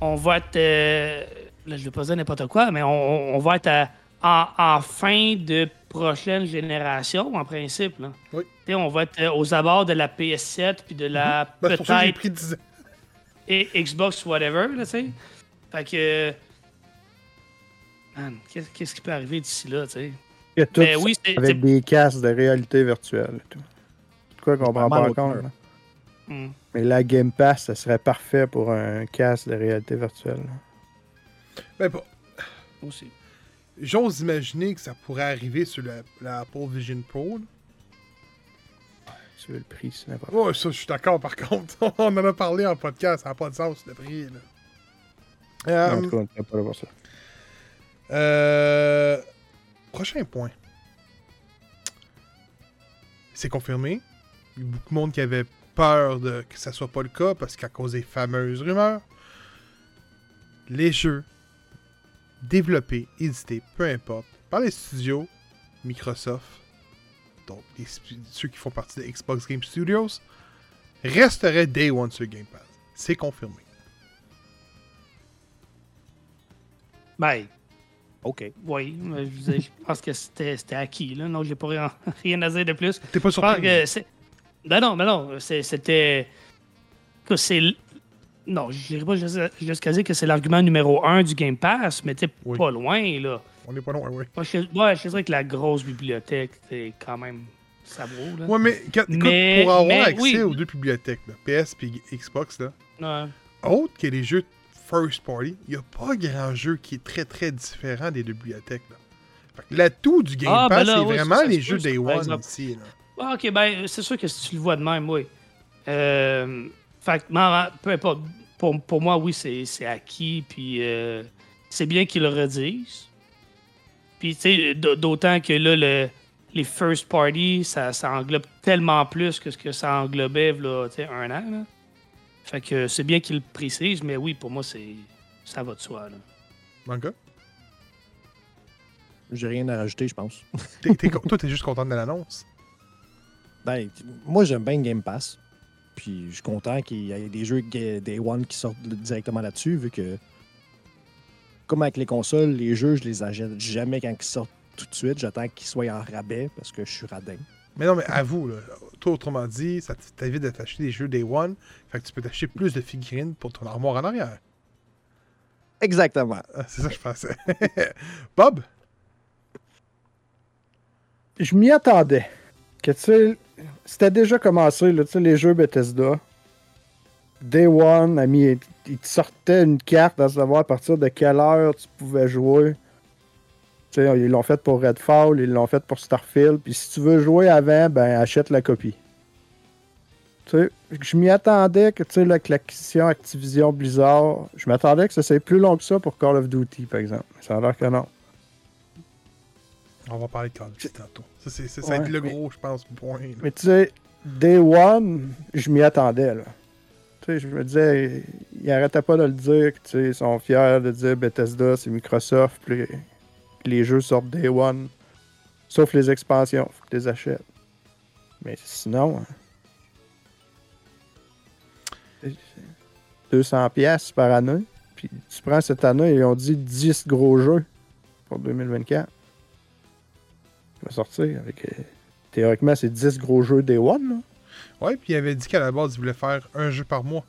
Speaker 2: on va être. euh, là, je vais pas dire n'importe quoi, mais on, va être à- en, en fin de prochaine génération, en principe. Là.
Speaker 1: Oui.
Speaker 2: Tu sais, on va être euh, aux abords de la PS7 puis de la
Speaker 1: Ben, que j'ai
Speaker 2: peut-être
Speaker 1: pris 10 ans.
Speaker 2: et Xbox, whatever, là, tu sais. Fait que. Man, qu'est-ce qu'est-ce qui peut arriver d'ici là, tu sais?
Speaker 3: Il y a tout
Speaker 2: Mais
Speaker 3: ça
Speaker 2: oui, c'est.
Speaker 3: avec
Speaker 2: c'est-
Speaker 3: des casques de réalité virtuelle et tout. C'est quoi qu'on prend
Speaker 4: Pas
Speaker 3: compte. là?
Speaker 2: Hmm.
Speaker 3: Mais la Game Pass, ça serait parfait pour un casque de réalité virtuelle. là.
Speaker 1: Ben, pas-
Speaker 2: Aussi.
Speaker 1: J'ose imaginer que ça pourrait arriver sur la, la Apple Vision Pro. là.
Speaker 3: Tu veux le prix, c'est n'importe
Speaker 1: Ouais, ça, je suis d'accord par <laughs> contre. On en a parlé en podcast, ça n'a pas de sens le prix. Là.
Speaker 3: quoi.
Speaker 1: Euh,
Speaker 3: En tout cas, on ne pas voir ça.
Speaker 1: euh, prochain point. C'est confirmé. Il y a beaucoup de monde qui avait peur de que ça soit pas le cas parce qu'à cause des fameuses rumeurs, les jeux développés, édités, peu importe, par les studios Microsoft, donc les ceux qui font partie de Xbox Game Studios, resteraient Day One sur Game Pass. C'est confirmé.
Speaker 2: Ben,
Speaker 4: OK.
Speaker 2: oui. Je, pense que c'était acquis, là. Non, j'ai pas rien, <laughs> rien à dire de plus.
Speaker 1: T'es pas surpris?
Speaker 2: que. Ben non, ben non. C'était. Que c'est. Non, je dirais pas jusqu'à dire que c'est l'argument numéro un du Game Pass, mais t'es
Speaker 1: Oui.
Speaker 2: pas loin, là.
Speaker 1: On est pas loin, oui.
Speaker 2: Moi, je, ouais, je dirais que la grosse bibliothèque, c'est quand même sabro, là.
Speaker 1: Ouais, mais, quand- écoute,
Speaker 2: Mais-
Speaker 1: pour avoir
Speaker 2: mais
Speaker 1: accès
Speaker 2: oui.
Speaker 1: aux deux bibliothèques, là, PS et Xbox, là,
Speaker 2: Ouais.
Speaker 1: autre que les jeux first party, il n'y a pas grand jeu qui est très très différent des deux bibliothèques. là. Fait que L'atout du Game
Speaker 2: Ah, ben
Speaker 1: Pass, c'est
Speaker 2: oui,
Speaker 1: vraiment
Speaker 2: ça, ça
Speaker 1: les jeux Day
Speaker 2: ça,
Speaker 1: One
Speaker 2: exemple.
Speaker 1: ici. Là.
Speaker 2: Ah, ok, ben, c'est sûr que si tu le vois de même, oui. Euh, fait que, peu importe. Pour, pour moi, oui, c'est c'est acquis, puis euh, c'est bien qu'ils le redisent. Puis, tu sais, d'autant que là, le, les first party, ça, ça englobe tellement plus que ce que ça englobait, là, tu sais, un an, là. Fait que c'est bien qu'ils le précisent, mais oui, pour moi, c'est ça va de soi, là.
Speaker 1: Manga?
Speaker 4: J'ai rien à rajouter, je pense. <laughs>
Speaker 1: T'es- t'es con- toi, t'es juste content de l'annonce.
Speaker 4: Ben, moi, j'aime bien Game Pass. Puis je suis content qu'il y ait des jeux Day One qui sortent directement là-dessus, vu que, comme avec les consoles, les jeux, je les achète jamais quand ils sortent tout de suite. J'attends qu'ils soient en rabais parce que je suis radin.
Speaker 1: Mais non, mais avoue, là, toi, autrement dit, ça t'évite de t'acheter des jeux Day One. Fait que tu peux t'acheter plus de figurines pour ton armoire en arrière.
Speaker 4: Exactement.
Speaker 1: Ah, C'est ça que je pensais. <laughs> Bob?
Speaker 3: Je m'y attendais. Que tu c'était déjà commencé, les jeux Bethesda. Day One, a mis, il te sortait une carte à savoir à partir de quelle heure tu pouvais jouer. Ils l'ont fait pour Redfall, ils l'ont fait pour Starfield. Puis si tu veux jouer avant, ben achète la copie. Je m'y attendais que, l'acquisition Activision Blizzard, je m'attendais que ça soit plus long que ça pour Call of Duty, par exemple. Ça a l'air que non.
Speaker 1: On va parler de Call tantôt. Ça, c'est, c'est- ça va être
Speaker 3: Ouais,
Speaker 1: le
Speaker 3: mais-
Speaker 1: gros, je pense, point. là.
Speaker 3: Mais tu sais, Day One, je m'y attendais, là. Tu sais, je me disais, ils arrêtaient pas de le dire, que, tu sais, ils sont fiers de dire Bethesda, c'est Microsoft, puis les, jeux sortent Day One. Sauf les expansions, faut que tu les achètes. Mais sinon, hein. C'est- c'est 200 pièces par année. Puis tu prends cette année, ils ont dit 10 gros jeux pour 2024. Va sortir avec... euh, Théoriquement, c'est 10 gros jeux Day One, là.
Speaker 1: Ouais, puis il avait dit qu'à la base, il voulait faire un jeu par mois.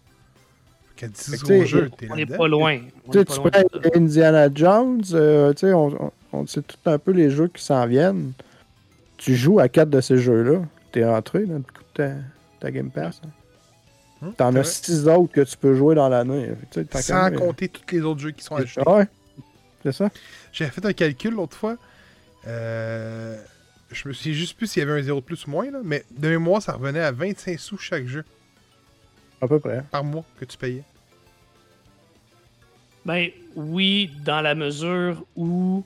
Speaker 1: Fait qu'à 10
Speaker 3: Fait que
Speaker 1: gros jeux, t'es
Speaker 2: On n'est pas loin.
Speaker 3: Tu prends. Indiana Jones, euh, tu sais, on, on, on sait tout un peu les jeux qui s'en viennent. Tu joues à quatre de ces jeux-là. T'es rentré dans le coup de ta, ta Game Pass. hein.
Speaker 1: Hum,
Speaker 3: T'en as
Speaker 1: vrai.
Speaker 3: six autres que tu peux jouer dans l'année.
Speaker 1: Sans compter tous les autres jeux qui sont ajoutés.
Speaker 3: Ouais, c'est ça.
Speaker 1: J'avais fait un calcul l'autre fois. Euh, je me souviens juste plus s'il y avait un 0 de plus ou moins, là, mais de mémoire, ça revenait à 25 sous chaque jeu
Speaker 3: À peu près.
Speaker 1: par mois que tu payais.
Speaker 2: Ben oui, dans la mesure où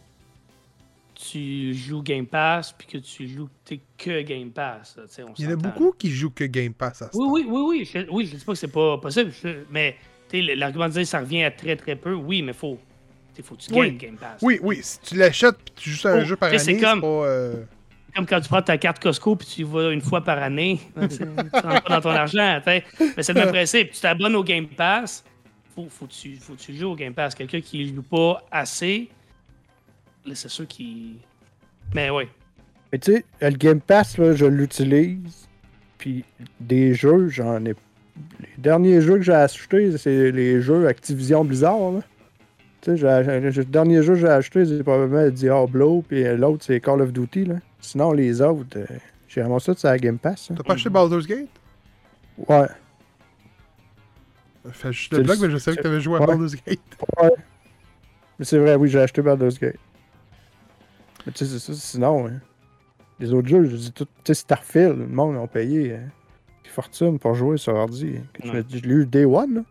Speaker 2: tu joues Game Pass puis que tu joues t'es que Game Pass. là, on
Speaker 1: Il y en a beaucoup qui jouent que Game Pass à ce
Speaker 2: Oui,
Speaker 1: temps.
Speaker 2: oui, oui, oui. Je, oui, je dis pas que c'est pas possible, je- mais l'argument de dire ça revient à très très peu, oui, mais faut, sais, faut que tu
Speaker 1: Oui.
Speaker 2: gagnes Game Pass.
Speaker 1: Oui, oui, si tu l'achètes et tu joues à un
Speaker 2: Oh,
Speaker 1: jeu par année, c'est
Speaker 2: comme-
Speaker 1: pas... euh,
Speaker 2: Comme quand tu prends ta carte Costco puis tu y vas une fois par année, <laughs> tu rentres pas dans ton argent. tu sais. Mais c'est le même principe. Tu t'abonnes au Game Pass, faut, faut, que tu, faut que tu joues au Game Pass. Quelqu'un qui joue pas assez, c'est sûr qu'il. Mais oui.
Speaker 3: Mais tu sais, le Game Pass, là, je l'utilise. Puis des jeux, j'en ai. Les derniers jeux que j'ai achetés, c'est les jeux Activision Blizzard. Là. Tu sais, j'ai- le dernier jeu que j'ai acheté, c'est probablement Diablo, puis l'autre, c'est Call of Duty. Là. Sinon, les autres, euh, j'ai ramassé ça sur la Game Pass. hein.
Speaker 1: T'as pas acheté Baldur's Gate?
Speaker 3: Ouais.
Speaker 1: Fait juste
Speaker 3: C'est
Speaker 1: le blog, mais je savais que t'avais joué à
Speaker 3: Ouais.
Speaker 1: Baldur's Gate.
Speaker 3: Mais c'est vrai, oui, j'ai acheté Baldur's Gate. Mais tu sais, c'est ça. Sinon, hein, les autres jeux, je dis tout. Tu sais, Starfield, le monde a payé euh, des fortunes pour jouer sur ordi. Que je
Speaker 2: Ouais.
Speaker 3: l'ai eu Day One, là.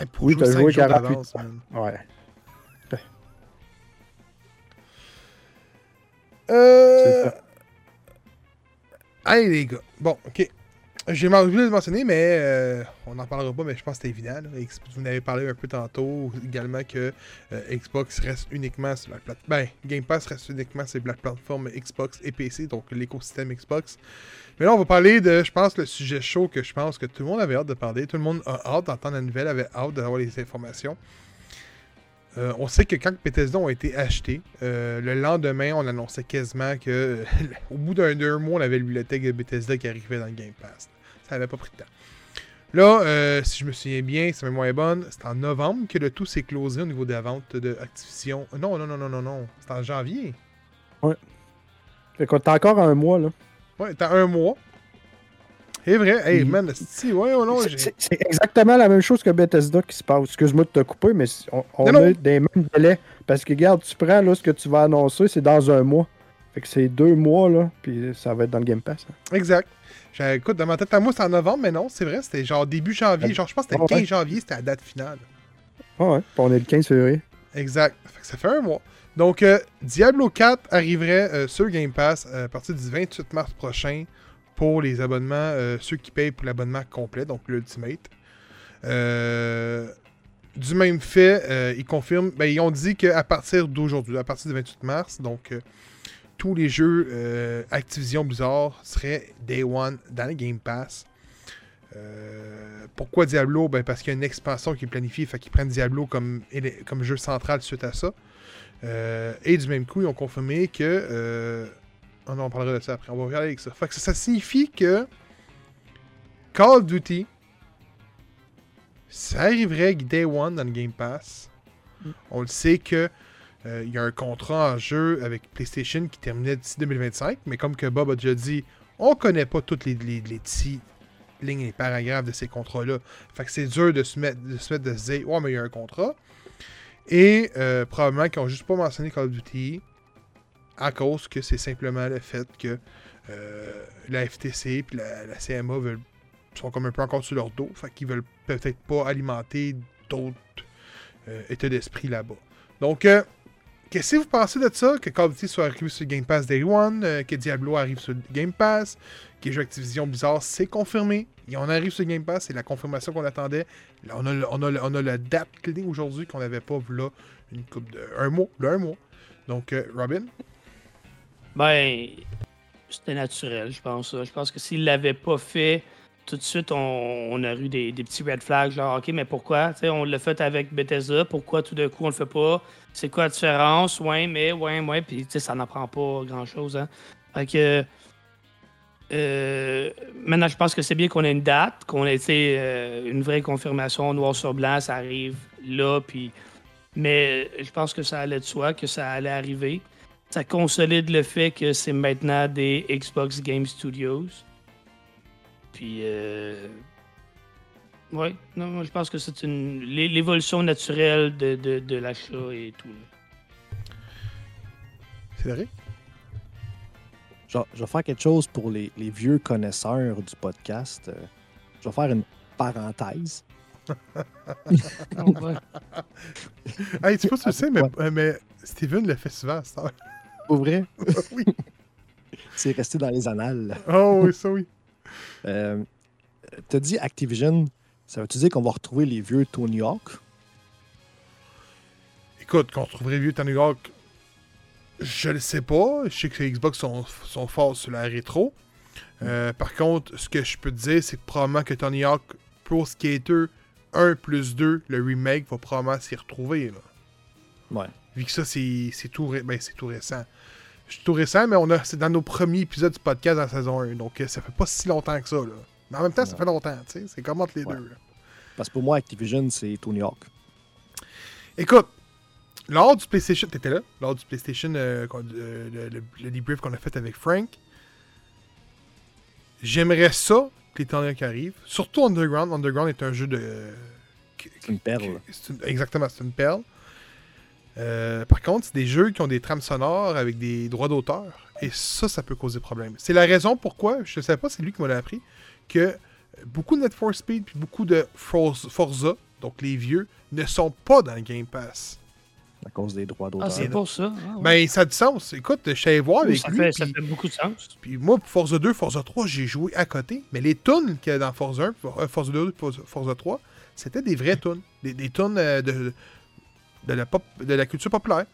Speaker 1: Hey, pour
Speaker 3: Oui,
Speaker 1: jouer
Speaker 3: t'as
Speaker 1: 5
Speaker 3: joué
Speaker 1: jours
Speaker 3: 48
Speaker 1: d'avance, man.
Speaker 3: Ouais.
Speaker 1: Euh... Allez les gars. Bon, ok. J'ai mal- oublié de le mentionner, mais euh, on n'en parlera pas, mais je pense que c'est évident. là. Vous en avez parlé un peu tantôt également que euh, Xbox reste uniquement sur la plateforme. Ben, Game Pass reste uniquement sur la plateforme Xbox et PC, donc l'écosystème Xbox. Mais là, on va parler de, je pense, le sujet chaud que je pense que tout le monde avait hâte de parler. Tout le monde a hâte d'entendre la nouvelle, avait hâte d'avoir les informations. Euh, on sait que quand Bethesda ont été achetés, euh, le lendemain, on annonçait quasiment que <laughs> au bout d'un deux mois, on avait la bibliothèque de Bethesda qui arrivait dans le Game Pass. Ça n'avait pas pris de temps. Là, euh, si je me souviens bien, si ma mémoire est bonne, c'est en novembre que le tout s'est closé au niveau de la vente de Activision. Non, non, non, non, non, non. C'est en janvier.
Speaker 3: Fait qu'on t'as encore un mois, là.
Speaker 1: Ouais, t'as un mois. C'est vrai. Hey, man, si, ouais, oh non,
Speaker 3: C'est- exactement la même chose que Bethesda qui se passe. Excuse-moi de te couper, mais on, on
Speaker 1: Non, non.
Speaker 3: a des mêmes délais. Parce que, regarde, tu prends là, ce que tu vas annoncer, c'est dans un mois. Fait que c'est deux mois, là, puis ça va être dans le Game Pass. hein.
Speaker 1: Exact. J'ai- Écoute, dans ma tête à moi, c'est en novembre, mais non, c'est vrai, c'était genre début janvier. Genre, je pense que c'était le
Speaker 3: Ah, ouais.
Speaker 1: 15 janvier, c'était la date finale.
Speaker 3: Ah ouais, puis on est le 15 février.
Speaker 1: Exact. Fait que ça fait un mois. Donc, euh, Diablo 4 arriverait euh, sur Game Pass euh, à partir du 28 mars prochain pour les abonnements, euh, ceux qui payent pour l'abonnement complet, donc l'Ultimate. Euh, du même fait, euh, ils confirment, ben, ils ont dit qu'à partir d'aujourd'hui, à partir du 28 mars, donc tous les jeux Activision Blizzard seraient Day One dans le Game Pass. Pourquoi Diablo? Ben Parce qu'il y a une expansion qui est planifiée, fait qu'ils prennent Diablo comme, jeu central suite à ça. Et du même coup, ils ont confirmé que. Oh non, on parlera de ça après. On va regarder avec ça. Fait que ça, ça signifie que Call of Duty, ça arriverait Day One dans le Game Pass.
Speaker 3: Mm.
Speaker 1: On le sait que euh, il y a un contrat en jeu avec PlayStation qui terminait d'ici 2025, mais comme que Bob a déjà dit, on connaît pas toutes les, les, les petits lignes et paragraphes de ces contrats-là. Fait que c'est dur de se mettre de se, mettre de se dire, ouais, mais il y a un contrat. Et euh, probablement qu'ils n'ont juste pas mentionné Call of Duty à cause que c'est simplement le fait que euh, la FTC et la, CMA veulent, sont comme un peu encore sur leur dos. Fait qu'ils veulent peut-être pas alimenter d'autres euh, états d'esprit là-bas. Donc, euh, qu'est-ce que vous pensez de ça? Que Call of Duty soit arrivé sur Game Pass Day One, euh, que Diablo arrive sur Game Pass, que les jeux Activision Blizzard, c'est confirmé. Et on arrive sur Game Pass, c'est la confirmation qu'on attendait. Là, on, a, on, a, on a la date clé aujourd'hui qu'on n'avait pas là une coupe de. un mois, là, un mois. Donc, Robin?
Speaker 2: Ben, c'était naturel, je pense. Je pense que s'il l'avait pas fait, tout de suite, on, on aurait eu des, petits red flags, genre, OK, mais pourquoi? Tu sais, on l'a fait avec Bethesda, pourquoi tout d'un coup on le fait pas? C'est quoi la différence? Ouais, mais, ouais, ouais, puis ça n'apprend pas grand-chose, hein. Fait que... euh, maintenant, je pense que c'est bien qu'on ait une date, qu'on ait euh, une vraie confirmation noir sur blanc, ça arrive là, puis... Mais je pense que ça allait de soi, que ça allait arriver ça consolide le fait que c'est maintenant des Xbox Game Studios. Puis, euh... ouais, non, moi je pense que c'est une l'é- l'évolution naturelle de, de, de l'achat et tout.
Speaker 1: C'est vrai?
Speaker 4: Je, je vais faire quelque chose pour les, les vieux connaisseurs du podcast. Euh, Je vais faire une parenthèse. <laughs> <laughs>
Speaker 2: Ouais.
Speaker 1: Hey, tu sais pas tu le sais, mais, euh, mais Steven le fait souvent à cette heure.
Speaker 4: Pour vrai? <laughs>
Speaker 1: oui. <laughs>
Speaker 4: C'est resté dans les annales.
Speaker 1: Oh oui, ça oui. <laughs>
Speaker 4: Euh, T'as dit Activision, ça veut-tu dire qu'on va retrouver les vieux Tony Hawk?
Speaker 1: Écoute, qu'on retrouverait vieux Tony Hawk, je le sais pas. Je sais que les Xbox sont, sont forts sur la rétro. Euh, par contre, ce que je peux te dire, c'est que probablement que Tony Hawk Pro Skater 1 plus 2, le remake, va probablement s'y retrouver. Là.
Speaker 4: Ouais.
Speaker 1: Vu que ça, c'est tout, ré- ben, tout récent. C'est tout récent, mais on a, c'est dans nos premiers épisodes du podcast dans la saison 1. Donc, euh, ça fait pas si longtemps que ça. Là. Mais en même temps, ça fait longtemps. tu sais, C'est comme entre les
Speaker 4: Ouais.
Speaker 1: deux. là.
Speaker 4: Parce que pour moi, Activision, c'est Tony Hawk.
Speaker 1: Écoute, lors du PlayStation, t'étais là, lors du PlayStation, euh, euh, le, le- le debrief qu'on a fait avec Frank, j'aimerais ça que les temps qui arrivent. Surtout Underground. Underground est un jeu de.
Speaker 4: C'est une perle.
Speaker 1: une- exactement, c'est une perle. Euh, par contre, c'est des jeux qui ont des trames sonores avec des droits d'auteur. Et ça, ça peut causer problème. C'est la raison pourquoi, je ne sais pas, c'est lui qui me l'a appris, que beaucoup de Net for Speed puis beaucoup de Forza, donc les vieux, ne sont pas dans le Game Pass.
Speaker 4: à cause des droits
Speaker 2: Ah,
Speaker 4: d'auteur.
Speaker 2: c'est pour ça. Ah, ouais.
Speaker 1: Ben, ça a du sens. Écoute, je suis allé voir avec
Speaker 2: ça,
Speaker 1: lui.
Speaker 2: fait, ça fait beaucoup de sens.
Speaker 1: Puis moi, pour Forza 2, Forza 3, j'ai joué à côté. Mais les tunes qu'il y a dans Forza 1, For- euh, Forza 2, Forza, Forza 3, c'était des vraies tunes. Des, des tunes euh, de, de, la pop, de la culture populaire.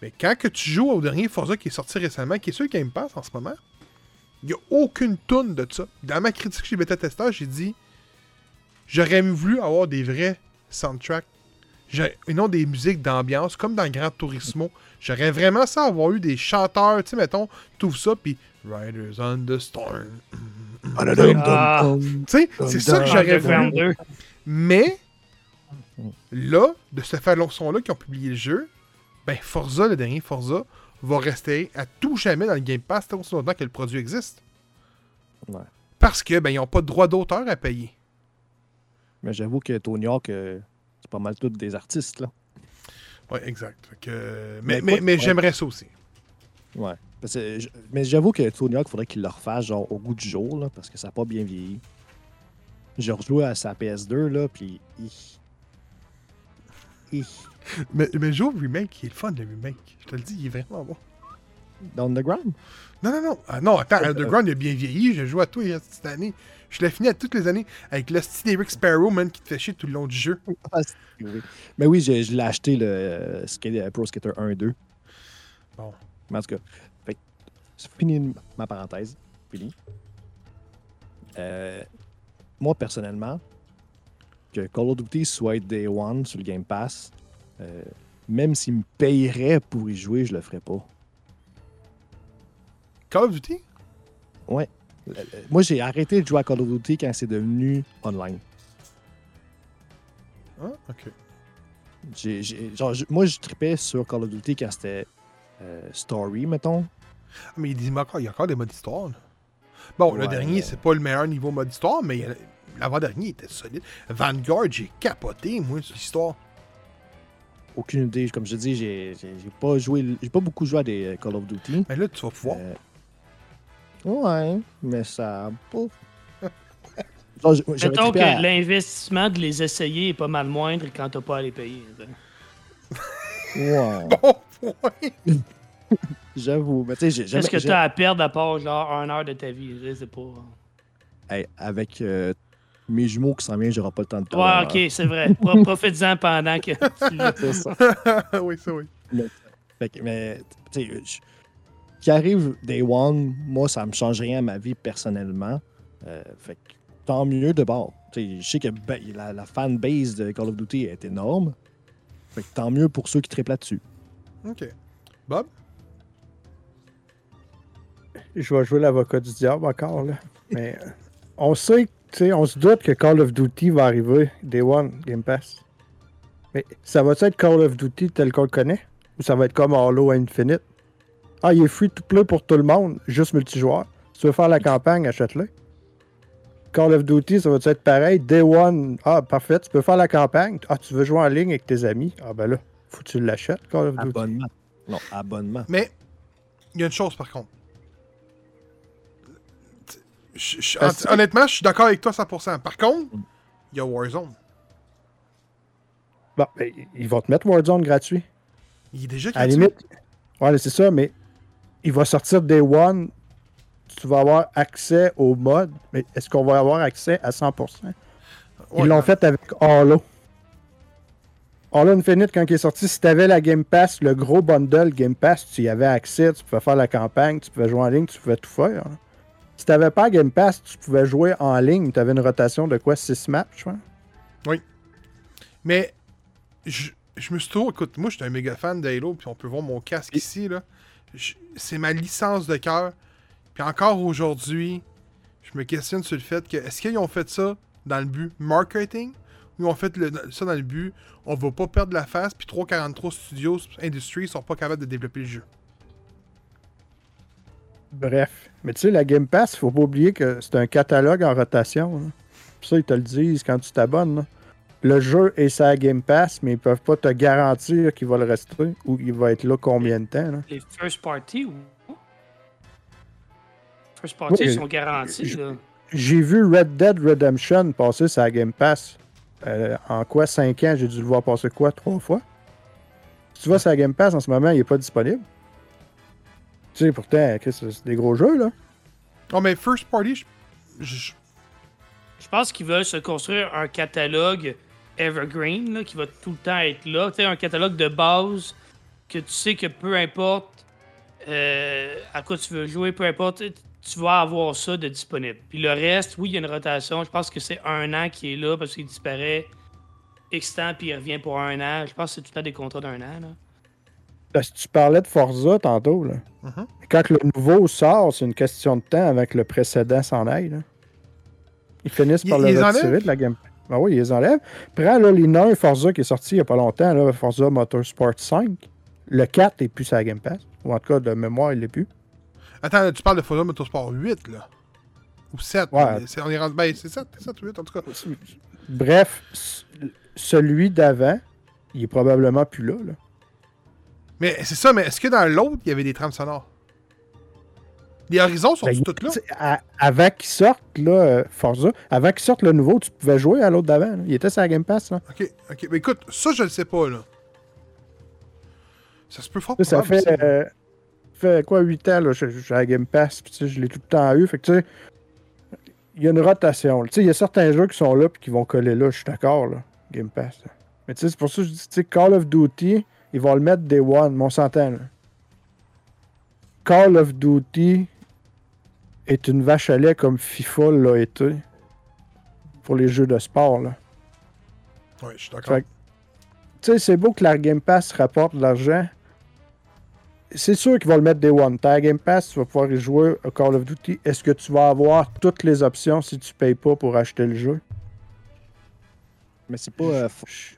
Speaker 1: Mais quand que tu joues au dernier Forza qui est sorti récemment, qui est sur Game Pass en ce moment, il n'y a aucune tune de ça. Dans ma critique chez Beta Tester, j'ai dit j'aurais voulu avoir des vrais soundtracks. Et non des musiques d'ambiance, comme dans Gran Turismo. J'aurais vraiment ça avoir eu des chanteurs, tu sais, mettons, tout ça, puis Riders on the Storm.
Speaker 2: Ah.
Speaker 1: Tu sais, c'est ça que j'aurais voulu.
Speaker 2: Underground 2.
Speaker 1: Mais, là, de ce faire son-là qui ont publié le jeu, ben Forza, le dernier Forza, va rester à tout jamais dans le Game Pass tant aussi longtemps que le produit existe.
Speaker 4: Ouais.
Speaker 1: Parce que ben ils n'ont pas de droit d'auteur à payer.
Speaker 4: Mais j'avoue que Tony Hawk, euh, c'est pas mal tous des artistes, là.
Speaker 1: Ouais, exact. Que- mais
Speaker 4: Mais
Speaker 1: mais,
Speaker 4: écoute,
Speaker 1: mais
Speaker 4: ouais.
Speaker 1: j'aimerais ça aussi.
Speaker 4: Ouais. Parce que je- mais j'avoue que Tony Hawk, faudrait qu'il le refasse genre au goût du jour, là, parce que ça n'a pas bien vieilli. J'ai rejoué à sa PS2, là, puis...
Speaker 1: Mais, mais joue au remake, il est le fun le remake. Je te le dis, il est vraiment bon.
Speaker 4: Dans Underground?
Speaker 1: Non, non, non. Ah, non, attends, Underground il a bien vieilli. J'ai joué à y a cette année. Je l'ai fini à toutes les années avec le style d'Eric Sparrow, man, qui te fait chier tout le long du jeu.
Speaker 4: Ah, oui. Mais oui, je, je l'ai acheté, le euh, Skate- euh, Pro Skater 1 et 2.
Speaker 1: Bon.
Speaker 4: Mais en tout cas, fait fini ma parenthèse. Fini. Euh, moi, personnellement, que Call of Duty soit Day One sur le Game Pass, euh, même s'il me payerait pour y jouer, je le ferais pas.
Speaker 1: Call of Duty?
Speaker 4: Euh, euh, Moi, j'ai arrêté de jouer à Call of Duty quand c'est devenu online.
Speaker 1: Ah, ok.
Speaker 4: J'ai- j'ai- genre, moi, je tripais sur Call of Duty quand c'était euh, Story, mettons.
Speaker 1: Ah, Mais il dit il y a encore des modes histoire. là. Bon, le
Speaker 4: Ouais,
Speaker 1: dernier, c'est pas le meilleur niveau mode histoire, mais il y a- l'avant-dernier était solide. Vanguard, j'ai capoté, moi, sur l'histoire.
Speaker 4: Aucune idée. Comme je te dis, j'ai j'ai- j'ai pas joué. J'ai pas beaucoup joué à des euh, Call of Duty.
Speaker 1: Mais là, tu vas pouvoir.
Speaker 4: Euh, ouais, mais ça <laughs>
Speaker 2: Mettons que
Speaker 4: à-
Speaker 2: l'investissement de les essayer est pas mal moindre quand t'as pas à les payer.
Speaker 4: Ouais, <laughs>
Speaker 1: Bon point. <laughs>
Speaker 4: j'avoue. Mais tu sais, j'ai jamais.
Speaker 2: Qu'est-ce que
Speaker 4: j'ai-
Speaker 2: t'as à perdre à part genre une heure de ta vie? Je sais pas.
Speaker 4: Hey, avec euh, mes jumeaux qui s'en viennent, j'aurai pas le temps de
Speaker 2: Ouais, ok, c'est vrai. Pro- <laughs> Profites-en pendant que tu
Speaker 4: ça. <laughs>
Speaker 1: oui, ça, oui.
Speaker 4: Fait que, mais, tu sais, je- qui arrive Day One, moi, ça me change rien à ma vie personnellement. Euh, fait que tant mieux de bord. Tu sais, je sais que ben, la, la fanbase de Call of Duty est énorme. Fait que tant mieux pour ceux qui triplent là-dessus.
Speaker 1: Ok. Bob?
Speaker 3: Je vais jouer l'avocat du diable encore, là. Mais euh, on sait, tu sais, on se doute que Call of Duty va arriver, Day One, Game Pass. Mais ça va être Call of Duty tel qu'on le connaît? Ou ça va être comme Halo Infinite? Ah, il est free to play pour tout le monde, juste multijoueur. Si tu veux faire la campagne, achète-le. Call of Duty, ça va être pareil? Day One, ah, parfait, tu peux faire la campagne. Ah, tu veux jouer en ligne avec tes amis? Ah, ben là, faut que tu l'achètes, Call of Duty.
Speaker 4: Abonnement. Non, abonnement.
Speaker 1: Mais, il y a une chose, par contre. Je- je-
Speaker 3: Ben,
Speaker 1: honnêtement, je suis d'accord avec toi 100%. Par contre, il y a Warzone.
Speaker 3: Bon, ben, ils vont te mettre Warzone gratuit.
Speaker 1: Il est déjà
Speaker 3: À la
Speaker 1: gratuit.
Speaker 3: limite. Ouais, c'est ça, mais il va sortir Day One. Tu vas avoir accès au mode, mais est-ce qu'on va avoir accès à 100% Ils
Speaker 1: Ouais,
Speaker 3: l'ont fait avec Halo. Halo Infinite, quand il est sorti, si tu avais la Game Pass, le gros bundle Game Pass, tu y avais accès, tu pouvais faire la campagne, tu pouvais jouer en ligne, tu pouvais tout faire. hein. Si tu n'avais pas Game Pass, tu pouvais jouer en ligne, tu avais une rotation de quoi 6 maps, je crois.
Speaker 1: Mais je, je me suis toujours. Écoute, moi, je suis un méga fan d'Halo, puis on peut voir mon casque ici, là. C'est ma licence de cœur. Puis encore aujourd'hui, je me questionne sur le fait que est-ce qu'ils ont fait ça dans le but marketing ou ils ont fait le- ça dans le but on va pas perdre la face, puis 343 Studios Industries sont pas capables de développer le jeu?
Speaker 3: Bref. Mais tu sais, la Game Pass, il faut pas oublier que c'est un catalogue en rotation. là. Puis Ça, ils te le disent quand tu t'abonnes. Le jeu est sa Game Pass, mais ils peuvent pas te garantir qu'il va le rester ou qu'il va être là combien de temps. là.
Speaker 2: Les first party ou. First party
Speaker 3: Oui,
Speaker 2: sont garantis.
Speaker 3: J'ai vu Red Dead Redemption passer sa Game Pass. Euh, en quoi 5 ans, j'ai dû le voir passer quoi Trois fois? Si tu vois sa Game Pass en ce moment, il est pas disponible. Tu sais, pourtant, Chris, c'est des gros jeux, là.
Speaker 1: Oh, mais First Party, je- je-
Speaker 2: Je pense qu'ils veulent se construire un catalogue evergreen là, qui va tout le temps être là. Tu sais, un catalogue de base que tu sais que peu importe euh, à quoi tu veux jouer, peu importe, tu- tu vas avoir ça de disponible. Puis le reste, oui, il y a une rotation. Je pense que c'est un an qui est là parce qu'il disparaît X temps puis il revient pour un an. Je pense que c'est tout le temps des contrats d'un an. Là.
Speaker 3: Parce que tu parlais de Forza tantôt, là.
Speaker 1: Mhm.
Speaker 3: Quand le nouveau sort, c'est une question de temps avec le précédent s'en aille, là. Ils finissent par
Speaker 1: ils
Speaker 3: le retirer de la Game Ben oui, ils les enlèvent. Prends là, les nains Forza qui est sorti il n'y a pas longtemps, là, Forza Motorsport 5. Le 4 n'est plus sur la Game Pass. Ou en tout cas, de mémoire, il l'est plus.
Speaker 1: Attends, tu parles de Forza Motorsport 8, là. Ou 7.
Speaker 3: Ouais.
Speaker 1: c'est- on est rendu- ben, c'est 7, 7 ou 8, en tout cas.
Speaker 3: Bref, celui d'avant, il est probablement plus là. là.
Speaker 1: Mais c'est ça, mais est-ce que dans l'autre, il y avait des trames sonores? Les horizons sont
Speaker 3: Ben,
Speaker 1: toutes là?
Speaker 3: à- avant qu'il sorte, là, euh, Forza, avant qu'il sorte le nouveau, tu pouvais jouer à l'autre d'avant. Il était sur la Game Pass. Là.
Speaker 1: Ok, ok. Mais écoute, ça, je le sais pas, là. Ça se peut fort
Speaker 3: ça fait,
Speaker 1: ça.
Speaker 3: euh, fait quoi, 8 ans, là, je je suis à la Game Pass, puis tu sais, je l'ai tout le temps eu. Fait que tu sais, il y a une rotation. Tu sais, il y a certains jeux qui sont là puis qui vont coller là, je suis d'accord, là, Game Pass. là. Mais tu sais, c'est pour ça que je dis, tu sais, Call of Duty, ils vont le mettre Day One, mais on s'entend. Call of Duty est une vache à lait comme FIFA l'a été pour les jeux de sport, là.
Speaker 1: Ouais, je suis d'accord.
Speaker 3: Tu sais, c'est beau que la Game Pass rapporte de l'argent. C'est sûr qu'ils vont le mettre des One. Ta Game Pass, tu vas pouvoir y jouer à Call of Duty. Est-ce que tu vas avoir toutes les options si tu payes pas pour acheter le jeu?
Speaker 4: Mais c'est pas, euh, c'est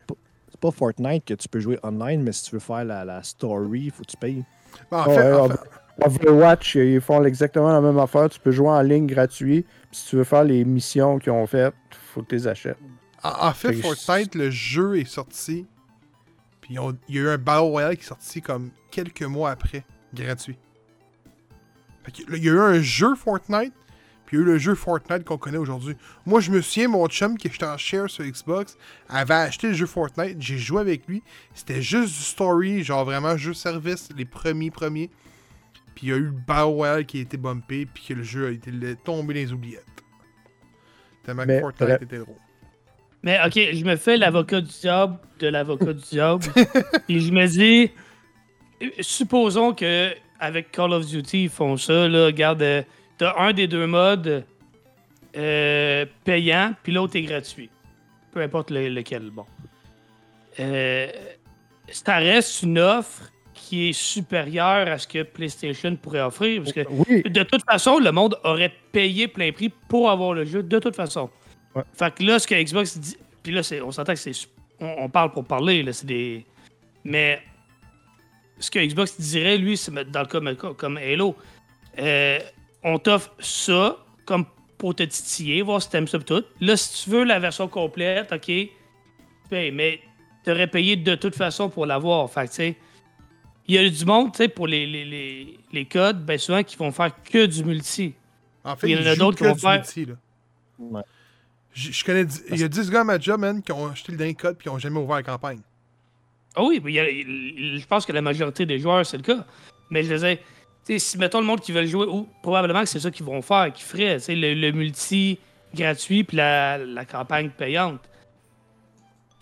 Speaker 4: pas Fortnite que tu peux jouer online, mais si tu veux faire la, la story, il faut que tu payes.
Speaker 1: Ben, en fait, fait-
Speaker 3: Overwatch, ils font exactement la même affaire. Tu peux jouer en ligne gratuit. Puis si tu veux faire les missions qu'ils ont faites, faut que tu les achètes.
Speaker 1: En, en fait, Fortnite, le jeu est sorti. Puis on- il y a eu un Battle Royale qui est sorti comme quelques mois après, gratuit. Fait que, là, il y a eu un jeu Fortnite, puis il y a eu le jeu Fortnite qu'on connaît aujourd'hui. Moi, je me souviens, mon chum qui était en share sur Xbox avait acheté le jeu Fortnite, j'ai joué avec lui. C'était juste du story, genre vraiment jeu service, les premiers premiers. Puis il y a eu le Battle Royale qui a été bumpé, puis que le jeu a été tombé dans les oubliettes. Tellement que
Speaker 3: Mais,
Speaker 1: Fortnite était drôle.
Speaker 2: Mais ok, je me fais l'avocat du diable de l'avocat du diable. <laughs> Et je me dis, euh, supposons que avec Call of Duty, ils font ça, là, regarde, euh, t'as un des deux modes euh, payant, puis l'autre est gratuit. Peu importe le- lequel, bon. Euh, ça reste une offre qui est supérieure à ce que PlayStation pourrait offrir, parce que
Speaker 3: Oui,
Speaker 2: de toute façon, le monde aurait payé plein prix pour avoir le jeu, de toute façon.
Speaker 3: Ouais.
Speaker 2: Fait que là, ce que Xbox dit. Puis là, on s'entend que c'est. On, on parle pour parler, là, c'est des. Mais. Ce que Xbox dirait, lui, c'est dans le cas comme, comme Halo. euh, on t'offre ça comme pour te titiller, voir si t'aimes ça pis tout. Là, si tu veux la version complète, ok, tu payes, mais t'aurais payé de toute façon pour l'avoir. Fait que, tu sais, il y a du monde, tu sais, pour les, les, les, les codes, ben souvent, qui vont faire que du multi.
Speaker 1: En fait,
Speaker 2: Il y en a d'autres qui vont
Speaker 1: du
Speaker 2: faire-
Speaker 1: multi, là.
Speaker 4: Ouais.
Speaker 1: Je, je connais. Il y a 10 gars à ma job, man, qui ont acheté le dernier code puis qui ont jamais ouvert la campagne.
Speaker 2: Ah oui, mais il y a- il- je pense que la majorité des joueurs, c'est le cas. Mais je disais, sais, si mettons le monde qui veut le jouer, ou probablement que c'est ça qu'ils vont faire, qu'ils feraient, le, le multi gratuit puis la, la campagne payante.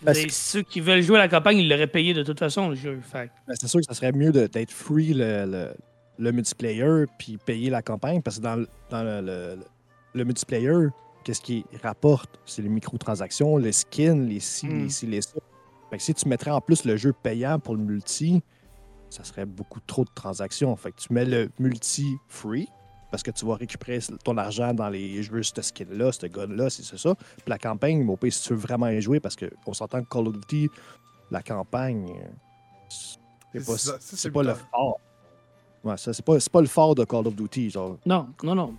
Speaker 3: Parce que-
Speaker 2: Ceux qui veulent jouer à la campagne, ils l'auraient payé de toute façon, le jeu. Fait.
Speaker 4: Ben, c'est sûr que ça serait mieux d'être free le, le- le multiplayer puis payer la campagne parce que dans, le- dans le, le- multiplayer, qu'est-ce qui rapporte? C'est les microtransactions, les skins, les ci,
Speaker 2: Hmm.
Speaker 4: les ci, les ça. Fait que si tu mettrais en plus le jeu payant pour le multi, ça serait beaucoup trop de transactions. Fait que tu mets le multi free parce que tu vas récupérer ton argent dans les jeux, ce skin-là, ce gun-là, c'est c'est ça. Puis la campagne, au pire, si tu veux vraiment y jouer, parce qu'on s'entend que Call of Duty, la campagne, c'est pas,
Speaker 1: ça,
Speaker 4: pas le fort. Ouais, ça, c'est pas, c'est pas le fort de Call of Duty. Genre.
Speaker 2: Non, non, non.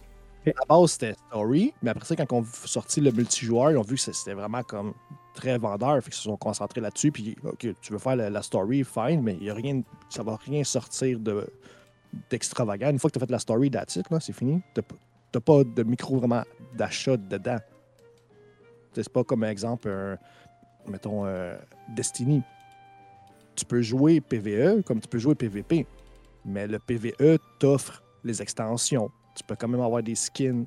Speaker 4: À la base, c'était story, mais après ça, quand on sorti le multijoueur, ils ont vu que c'était vraiment comme très vendeur, fait qu'ils se sont concentrés là-dessus. Puis, OK, tu veux faire la, story, fine, mais il y a rien, ça va rien sortir de d'extravagant. Une fois que tu as fait la story, that's là, c'est fini. P- t'as pas de micro vraiment d'achat dedans. Tu C'est pas comme exemple, mettons, euh, Destiny. Tu peux jouer PVE comme tu peux jouer PVP, mais le PVE t'offre les extensions. Tu peux quand même avoir des skins,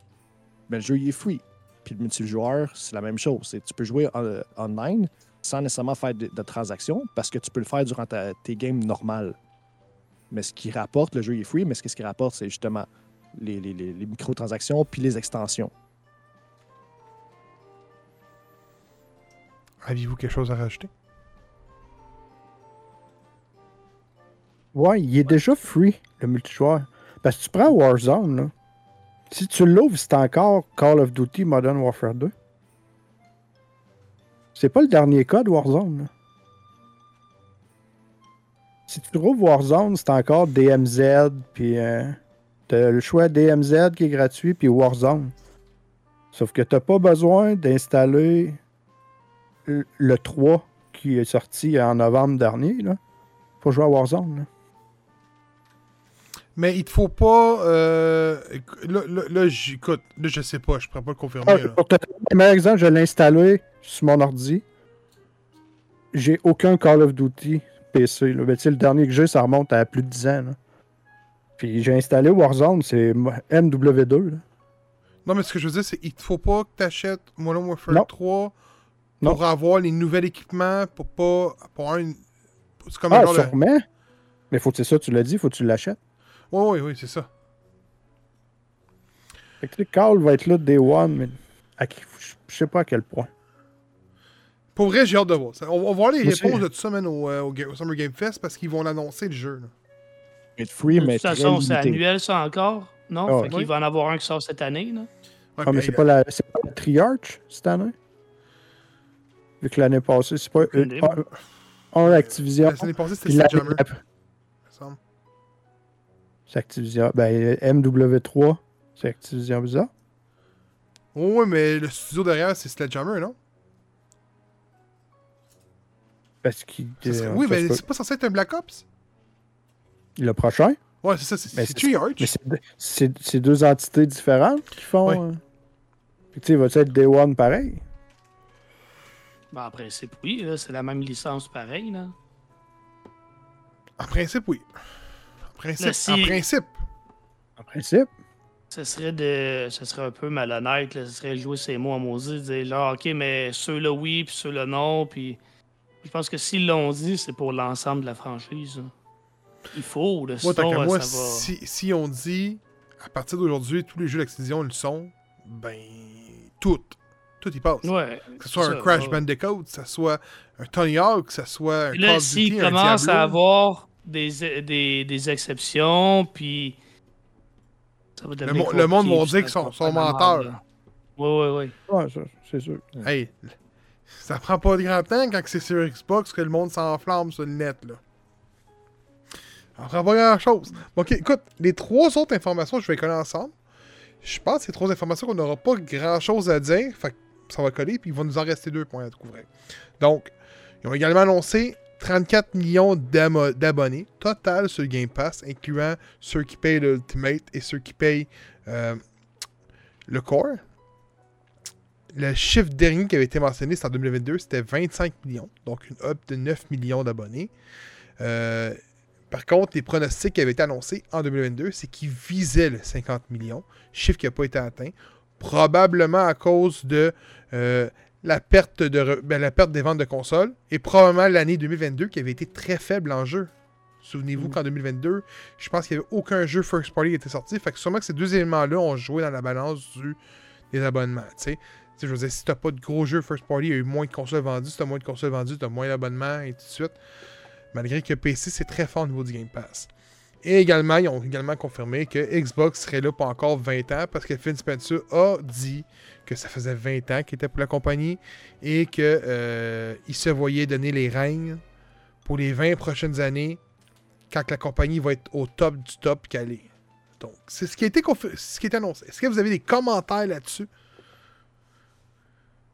Speaker 4: mais le jeu il est free. Puis le multijoueur, c'est la même chose. C'est- Tu peux jouer en- online sans nécessairement faire de, de transactions parce que tu peux le faire durant ta- tes games normales. Mais ce qui rapporte, le jeu est free, mais ce qui- ce qui rapporte, c'est justement les, les- les- les microtransactions puis les extensions.
Speaker 1: Aviez-vous quelque chose à rajouter?
Speaker 3: Ouais, il est déjà free, le multijoueur. Parce que tu prends Warzone, là. Si tu l'ouvres, c'est encore Call of Duty Modern Warfare 2. C'est pas le dernier code Warzone. Si tu trouves Warzone, c'est encore DMZ, puis euh, t'as le choix DMZ qui est gratuit, puis Warzone. Sauf que t'as pas besoin d'installer le- le 3 qui est sorti en novembre dernier, là, pour jouer à Warzone. là.
Speaker 1: Mais il te faut pas. Euh... Là, là, là, j'écoute. Là, je sais pas, je pourrais pas le confirmer.
Speaker 3: Ah, pour te donner exemple, je l'ai installé sur mon ordi. J'ai aucun Call of Duty PC. Là. Le dernier que j'ai, ça remonte à plus de 10 ans. là. Puis j'ai installé Warzone, c'est MW2. là.
Speaker 1: Non, mais ce que je veux dire, c'est qu'il te faut pas que tu achètes Modern Warfare
Speaker 3: Non.
Speaker 1: 3
Speaker 3: Non.
Speaker 1: pour avoir les nouveaux équipements, pour pas. Pour une. C'est comme
Speaker 3: Ah,
Speaker 1: genre
Speaker 3: sûrement. Mais faut que c'est ça, tu l'as dit, faut que tu l'achètes.
Speaker 1: Oui, oui, oui, c'est ça.
Speaker 3: Fait que Call va être là Day One, mais à qui- je sais pas à quel point.
Speaker 1: Pour vrai, j'ai hâte de voir. Ça- On, on va voir les réponses de tout ça, man, au, euh, au Summer Game Fest parce qu'ils vont l'annoncer le jeu. là.
Speaker 4: Être free,
Speaker 2: De toute façon, c'est annuel, ça encore. Non?
Speaker 3: Ah,
Speaker 2: fait qu'il va en avoir un qui sort cette année. Là.
Speaker 1: Ouais,
Speaker 3: Ah, mais
Speaker 1: hey,
Speaker 3: c'est pas la c'est pas la Triarch cette année? Vu que l'année passée, c'est pas un, un Activision.
Speaker 1: la semaine passée, c'était
Speaker 3: l'année
Speaker 1: Sledgehammer,
Speaker 3: C'est Activision. Ben, MW3, c'est Activision Bizarre.
Speaker 1: Oui, oui, mais le studio derrière, c'est Sledgehammer, non?
Speaker 3: Parce qu'il.
Speaker 1: Serait-
Speaker 3: euh,
Speaker 1: oui, mais c'est pas censé être un Black Ops?
Speaker 3: Le prochain?
Speaker 1: Ouais, c'est ça, c'est Triarch.
Speaker 3: Mais c'est deux- entités différentes qui font.
Speaker 1: Oui.
Speaker 3: euh, Puis tu sais, va-tu être Day One pareil?
Speaker 2: Ben, en principe, oui. là, C'est la même licence pareil. Là.
Speaker 1: En principe, oui. En principe,
Speaker 2: si-
Speaker 1: en principe.
Speaker 3: En principe.
Speaker 2: Ce serait de. Ce serait un peu malhonnête. Là. Ce serait jouer ces mots en maudit. Dire là, ok, mais ceux-là oui, puis ceux-là non. Puis. Je pense que s'ils l'ont dit, c'est pour l'ensemble de la franchise. Il faut. Là,
Speaker 1: Moi, tant
Speaker 2: sinon, euh,
Speaker 1: moi,
Speaker 2: ça va.
Speaker 1: si, si on dit à partir d'aujourd'hui, tous les jeux d'Activision le sont, ben, tout. Tout y passe.
Speaker 2: Ouais.
Speaker 1: Que ce soit un Crash
Speaker 2: ouais.
Speaker 1: Bandicoot, que ce soit un Tony Hawk, que ce soit un Call
Speaker 2: là,
Speaker 1: of
Speaker 2: s'ils
Speaker 1: Duty, un
Speaker 2: commencent
Speaker 1: Diablo.
Speaker 2: à avoir des, des, des exceptions, puis. Ça va devenir
Speaker 1: mo- le monde va dire qu'ils sont- menteurs.
Speaker 2: merde, là. Ouais, ouais,
Speaker 3: c'est sûr.
Speaker 1: Hey, ça prend pas de grand temps quand c'est sur Xbox que le monde s'enflamme sur le net, là. Ça prend pas grand chose. Ok, écoute, les trois autres informations, je vais les coller ensemble. Je pense que c'est trois informations qu'on n'aura pas grand chose à dire. Fait que ça va coller, puis il va nous en rester deux points à découvrir. Donc, ils ont également annoncé 34 millions d'abonnés total sur Game Pass, incluant ceux qui payent le Ultimate et ceux qui payent euh, le Core. Le chiffre dernier qui avait été mentionné, c'était en 2022, c'était 25 millions. Donc une up de 9 millions d'abonnés. Euh, Par contre, les pronostics qui avaient été annoncés en 2022, c'est qu'ils visaient le 50 millions, chiffre qui n'a pas été atteint, probablement à cause de euh, la, perte de ben, la perte des ventes de consoles et probablement l'année 2022 qui avait été très faible en jeu. Souvenez-vous
Speaker 3: Mm.
Speaker 1: qu'en 2022, je pense qu'il n'y avait aucun jeu first party qui était sorti. Fait que sûrement que ces deux éléments-là ont joué dans la balance du, des abonnements. tu sais. Tu sais, je veux dire, si t'as pas de gros jeux first party, il y a eu moins de consoles vendues. Si t'as moins de consoles vendues, t'as moins d'abonnements et tout de suite. Malgré que PC, c'est très fort au niveau du Game Pass. Et également, ils ont également confirmé que Xbox serait là pour encore 20 ans parce que Phil Spencer a dit que ça faisait 20 ans qu'il était pour la compagnie et qu'il se voyait donner les règnes pour les 20 prochaines années quand la compagnie va être au top du top qu'elle est. Donc, c'est ce qui a été, ce qui été annoncé. Est-ce que vous avez des commentaires là-dessus?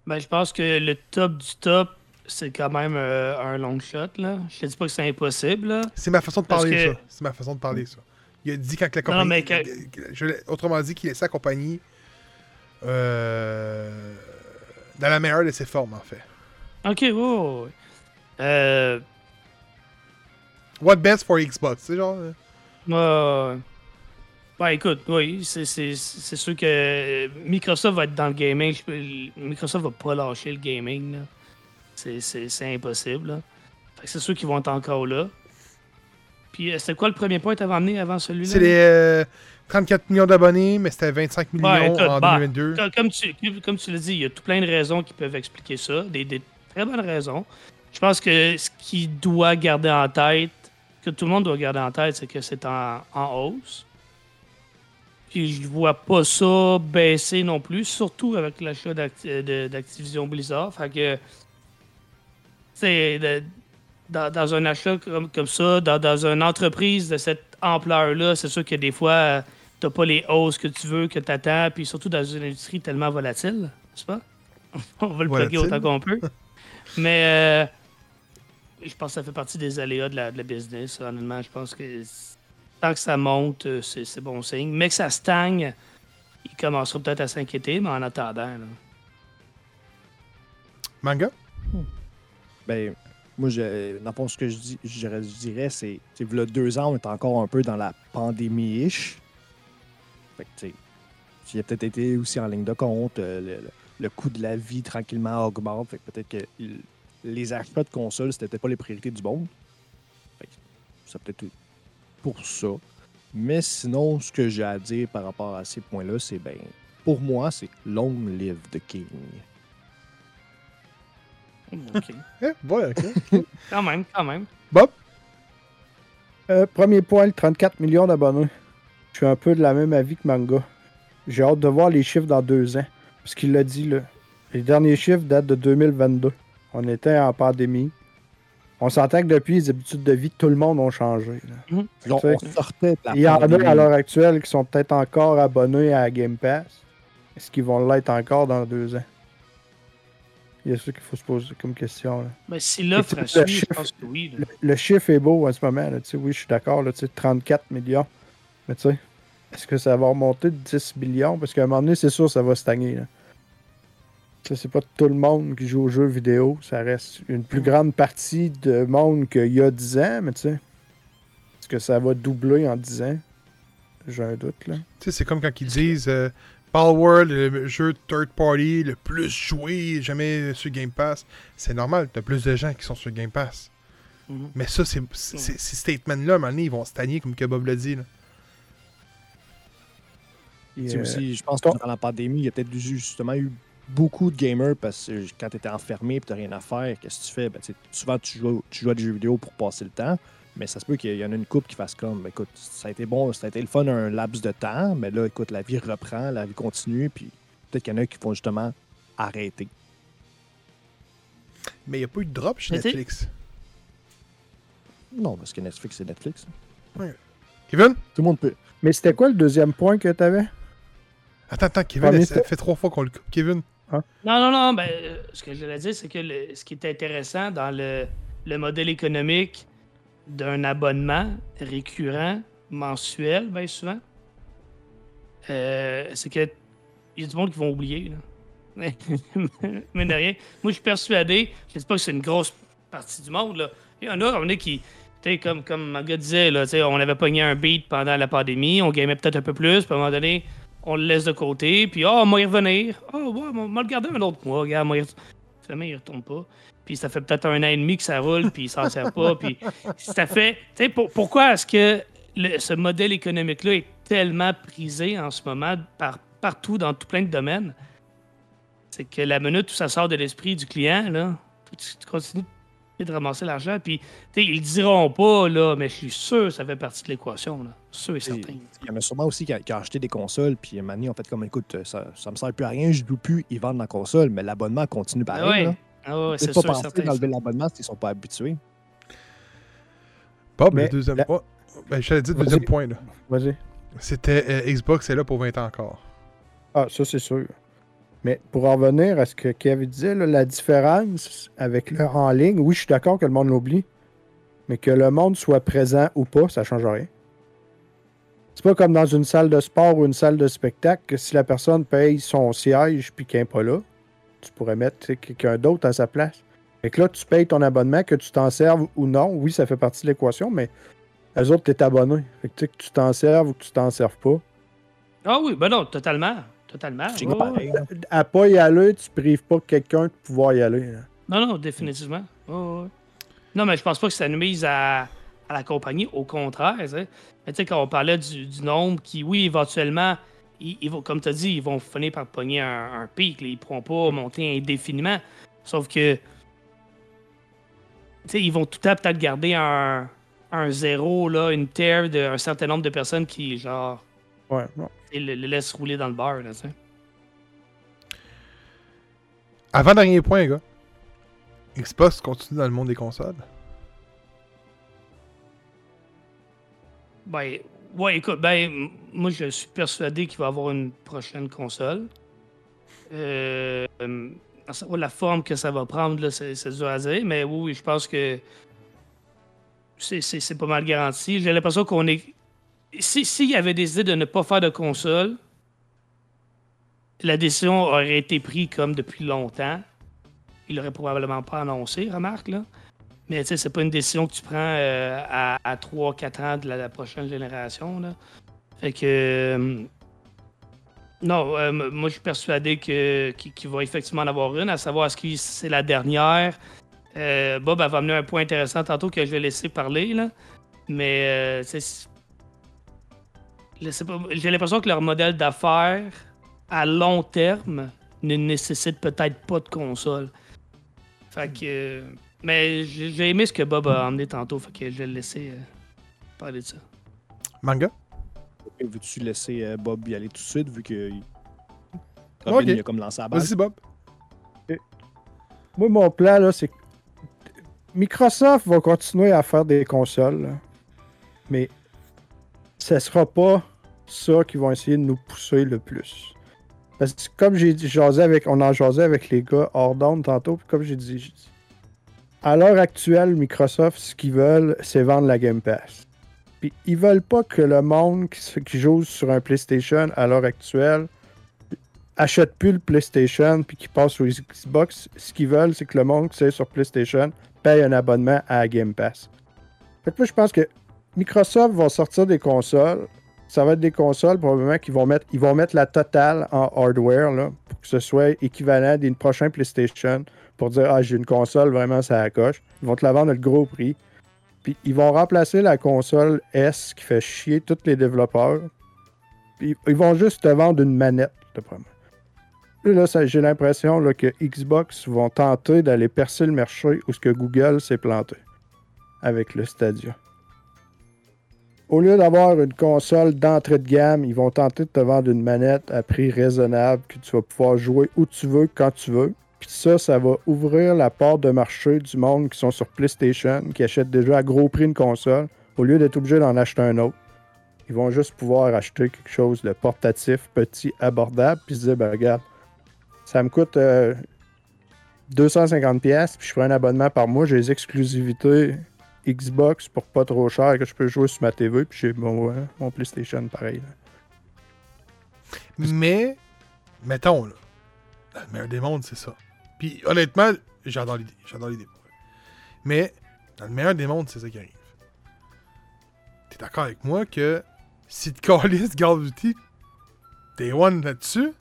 Speaker 2: Ben, je pense que le top du top, c'est quand même euh, un long shot. Là. Je te dis pas que c'est impossible. Là.
Speaker 1: C'est ma façon de parler,
Speaker 2: que-
Speaker 1: ça. C'est ma façon de parler, ça. Il a dit quand la
Speaker 2: Non,
Speaker 1: compagnie.
Speaker 2: mais que-
Speaker 1: je l'ai- autrement dit, qu'il laissait la compagnie euh, dans la meilleure de ses formes, en fait.
Speaker 2: Ok, ouais. Euh,
Speaker 1: What best for Xbox, c'est genre. euh.
Speaker 2: Ben écoute, oui, c'est- sûr que Microsoft va être dans le gaming. Microsoft va pas lâcher le gaming. là. C'est- impossible. c'est sûr qu'ils vont être encore là. Puis euh, c'était quoi le premier point que t'avais amené avant celui-là?
Speaker 1: C'est les euh, 34 millions d'abonnés, mais c'était 25 millions
Speaker 2: écoute,
Speaker 1: en
Speaker 2: bah,
Speaker 1: 2022.
Speaker 2: Comme, tu, comme tu l'as dit, il y a tout plein de raisons qui peuvent expliquer ça, des, des très bonnes raisons. Je pense que ce qu'il doit garder en tête, que tout le monde doit garder en tête, c'est que c'est en, en hausse. Puis je vois pas ça baisser non plus, surtout avec l'achat d'Activision Blizzard. Fait que, c'est dans, dans un achat comme, comme ça, dans, dans une entreprise de cette ampleur-là, c'est sûr que des fois, t'as pas les hausses que tu veux, que tu attends, puis surtout dans une industrie tellement volatile, n'est-ce pas? <laughs> On va le plugger
Speaker 1: Volatile.
Speaker 2: autant qu'on peut. Mais euh, je pense que ça fait partie des aléas de la, de la business. Honnêtement, je pense que tant que ça monte, euh, c'est c'est bon signe. Mais que ça stagne, il commencera peut-être à s'inquiéter, mais en attendant, là.
Speaker 1: Manga?
Speaker 4: Ben, moi, je, dans le fond, ce que je, dis, je, dirais- c'est, tu sais, deux ans, on est encore un peu dans la pandémie-ish. Fait que, tu sais, il a peut-être été aussi en ligne de compte, euh, le, le- coût de la vie tranquillement augmente. Fait que peut-être que les achats de consoles, c'était pas les priorités du monde. Fait que ça peut-être pour ça. Mais sinon, ce que j'ai à dire par rapport à ces points-là, c'est ben, pour moi, c'est long live the king.
Speaker 2: OK.
Speaker 1: Eh, ouais, ok. <laughs>
Speaker 2: quand même, quand même.
Speaker 1: Bob?
Speaker 3: Euh, premier point, le 34 millions d'abonnés. Je suis un peu de la même avis que Manga. J'ai hâte de voir les chiffres dans deux ans. Parce qu'il l'a dit, là. Les derniers chiffres datent de 2022. On était en pandémie. On s'entend que depuis, les habitudes de vie de tout le monde ont changé. là.
Speaker 4: Donc,
Speaker 3: sais,
Speaker 4: on sortait de la
Speaker 3: Il y en a à l'heure actuelle qui sont peut-être encore abonnés à Game Pass. Est-ce qu'ils vont l'être encore dans deux ans? Il y a ça qu'il faut se poser comme question. Là.
Speaker 2: Mais si l'offre
Speaker 3: le
Speaker 2: suivi, je
Speaker 3: chiffre-
Speaker 2: pense que oui.
Speaker 3: Le, le chiffre est beau en ce moment. Là, tu sais, oui, je suis d'accord. là, tu sais, 34 millions. Mais tu sais, est-ce que ça va remonter de 10 millions? Parce qu'à un moment donné, c'est sûr ça va stagner. Là. C'est pas tout le monde qui joue aux jeux vidéo. Ça reste une plus grande partie de monde qu'il y a 10 ans. Mais tu sais, est-ce que ça va doubler en 10 ans? J'ai un doute. là.
Speaker 1: Tu sais, c'est comme quand ils disent euh, Palworld, le jeu third party le plus joué jamais sur Game Pass. C'est normal, t'as plus de gens qui sont sur Game Pass.
Speaker 2: Mhm.
Speaker 1: Mais ça, c'est, ces statements-là, à un moment donné, ils vont stagner comme que Bob l'a dit. là.
Speaker 3: Et, euh,
Speaker 4: aussi, je pense que durant la pandémie, il y a peut-être ju- justement eu beaucoup de gamers parce que quand tu étais enfermé et tu rien à faire, qu'est-ce que tu fais? Ben, souvent, tu joues, tu joues à des jeux vidéo pour passer le temps, mais ça se peut qu'il y en a une couple qui fasse comme, ben, écoute, ça a été bon, ça a été le fun un laps de temps, mais là, écoute, la vie reprend, la vie continue, puis peut-être qu'il y en a qui vont justement arrêter.
Speaker 1: Mais il n'y a pas eu de drop chez
Speaker 2: Mais
Speaker 1: Netflix?
Speaker 4: Non, parce que Netflix, c'est Netflix.
Speaker 1: Kevin?
Speaker 4: Tout le monde peut.
Speaker 3: Mais c'était quoi le deuxième point que tu avais?
Speaker 1: Attends, attends, Kevin, ça fait trois fois qu'on le coupe. Kevin?
Speaker 2: Non, non, non. Ben, euh, ce que je voulais dire, c'est que le- ce qui est intéressant dans le, le modèle économique d'un abonnement récurrent, mensuel, bien souvent, euh, c'est que il y a du monde qui vont oublier. Là. <laughs> Mais de rien. Moi, je suis persuadé, je ne dis pas que c'est une grosse partie du monde. Là. Il y en a, on est qui, comme, comme mon gars disait, là, on avait pogné un beat pendant la pandémie, on gamait peut-être un peu plus, puis à un moment donné, on le laisse de côté, puis oh, on va y revenir. Oh, ouais, on va le garder un autre mois, regarde, moi, finalement, il retourne pas. Puis ça fait peut-être un an et demi que ça roule, puis il s'en sert pas. Puis ça fait. Tu sais, pour- pourquoi est-ce que le- ce modèle économique-là est tellement prisé en ce moment par, partout dans tout plein de domaines? C'est que la minute où ça sort de l'esprit du client, là, tu, tu continues de ramasser l'argent. Puis, ils le diront pas, là, mais je suis sûr que ça fait partie de l'équation, là. Sûr et certain.
Speaker 4: Il y en a sûrement aussi qui, ont acheté des consoles, puis un moment donné, ont fait comme écoute, ça, ça me sert plus à rien, je joue plus, ils vendent la console, mais l'abonnement continue
Speaker 2: Ah
Speaker 4: pareil.
Speaker 2: ouais. Ah ouais,
Speaker 4: C'est
Speaker 2: c'est
Speaker 4: pas
Speaker 2: sûr
Speaker 4: d'enlever l'abonnement s'ils sont pas habitués.
Speaker 1: Bob,
Speaker 3: Mais
Speaker 1: le deuxième
Speaker 3: la-
Speaker 1: point. Ben, je t'avais dit le deuxième point, là.
Speaker 3: Vas-y.
Speaker 1: C'était euh, Xbox est là pour 20 ans encore.
Speaker 3: Ah, ça, c'est sûr. Mais pour en revenir à ce que Kevin disait, là, la différence avec le en ligne, oui, je suis d'accord que le monde l'oublie, mais que le monde soit présent ou pas, ça change rien. C'est pas comme dans une salle de sport ou une salle de spectacle que si la personne paye son siège puis qu'elle n'est pas là, tu pourrais mettre quelqu'un d'autre à sa place. Fait que là, tu payes ton abonnement, que tu t'en serves ou non, oui, ça fait partie de l'équation, mais les autres, t'es abonné. Fait que, tu sais, que tu t'en serves ou que tu t'en serves pas.
Speaker 2: Ah oui, ben non, totalement. Totalement.
Speaker 4: C'est
Speaker 2: Ouais,
Speaker 3: à pas y aller, tu prives pas quelqu'un de pouvoir y aller. là.
Speaker 2: Non, non, définitivement. Ouais, ouais. Non, mais je pense pas que ça nuise à, à la compagnie. Au contraire, tu sais. Mais tu sais, quand on parlait du, du nombre qui, oui, éventuellement, ils, ils vont, comme tu as dit, ils vont finir par pogner un, un pic. là. Ils pourront pas monter indéfiniment. Sauf que, ils vont tout à peut-être garder un, un zéro, là, une terre d'un certain nombre de personnes qui, genre,
Speaker 3: Ouais,
Speaker 2: sais, le, le laissent rouler dans le bar, là, tu sais.
Speaker 1: Avant-dernier point, gars. Xbox continue dans le monde des consoles.
Speaker 2: Ben, ouais, écoute, ben, moi, je suis persuadé qu'il va y avoir une prochaine console. Euh, la forme que ça va prendre, c'est c'est dur mais oui, je pense que c'est- pas mal garanti. J'ai l'impression qu'on est. Si- S'il y avait décidé de ne pas faire de console, la décision aurait été prise comme depuis longtemps. Il l'aurait probablement pas annoncé, remarque, là. Mais tu sais, c'est pas une décision que tu prends euh, à, à 3-4 ans de la, prochaine génération. Là. Fait que. euh, non, euh, moi je suis persuadé qu'il, qu'il va effectivement en avoir une, à savoir est-ce que c'est la dernière. Bob va amener un point intéressant tantôt que je vais laisser parler. Là. Mais j'ai l'impression que leur modèle d'affaires à long terme ne nécessite peut-être pas de console. Fait que. Mais j'ai aimé ce que Bob a emmené tantôt, fait que je vais le laisser euh, parler de ça.
Speaker 1: Manga?
Speaker 4: Veux-tu laisser euh, Bob y aller tout de suite, vu que. il- Robin, il a comme lancé la balle?
Speaker 1: Vas-y, Bob.
Speaker 3: Moi, mon plan, là, c'est que Microsoft va continuer à faire des consoles, là. mais ce sera pas ça qu'ils vont essayer de nous pousser le plus. Parce que comme j'ai dit, jasé avec, on en jasait avec les gars hors d'onde tantôt, puis comme j'ai dit, j'ai dit, à l'heure actuelle, Microsoft, ce qu'ils veulent, c'est vendre la Game Pass. Puis ils veulent pas que le monde qui, joue sur un PlayStation à l'heure actuelle achète plus le PlayStation puis qui passe au Xbox. Ce qu'ils veulent, c'est que le monde qui est sur PlayStation paye un abonnement à Game Pass. Fait que moi, je pense que Microsoft va sortir des consoles. Ça va être des consoles probablement qu'ils vont mettre, ils vont mettre la totale en hardware là, pour que ce soit équivalent d'une prochaine PlayStation pour dire ah j'ai une console vraiment ça la coche. Ils vont te la vendre à le gros prix. Puis ils vont remplacer la console S qui fait chier tous les développeurs. Puis ils vont juste te vendre une manette, là, ça- j'ai l'impression que Xbox vont tenter d'aller percer le marché où ce que Google s'est planté avec le Stadia. Au lieu d'avoir une console d'entrée de gamme, ils vont tenter de te vendre une manette à prix raisonnable que tu vas pouvoir jouer où tu veux, quand tu veux. Puis ça, ça va ouvrir la porte de marché du monde qui sont sur PlayStation, qui achètent déjà à gros prix une console, au lieu d'être obligé d'en acheter un autre. Ils vont juste pouvoir acheter quelque chose de portatif, petit, abordable, puis se dire, ben regarde, ça me coûte euh, 250$, pièces puis je ferai un abonnement par mois, j'ai les exclusivités Xbox pour pas trop cher que je peux jouer sur ma TV, puis j'ai mon, euh, mon PlayStation pareil.
Speaker 1: Mais, mettons, là, le meilleur des mondes, c'est ça. Puis, honnêtement, j'adore l'idée. J'adore l'idée. Mais, dans le meilleur des mondes, c'est ça qui arrive. t'es d'accord avec moi que si tu calisses Call of Duty Day One là-dessus,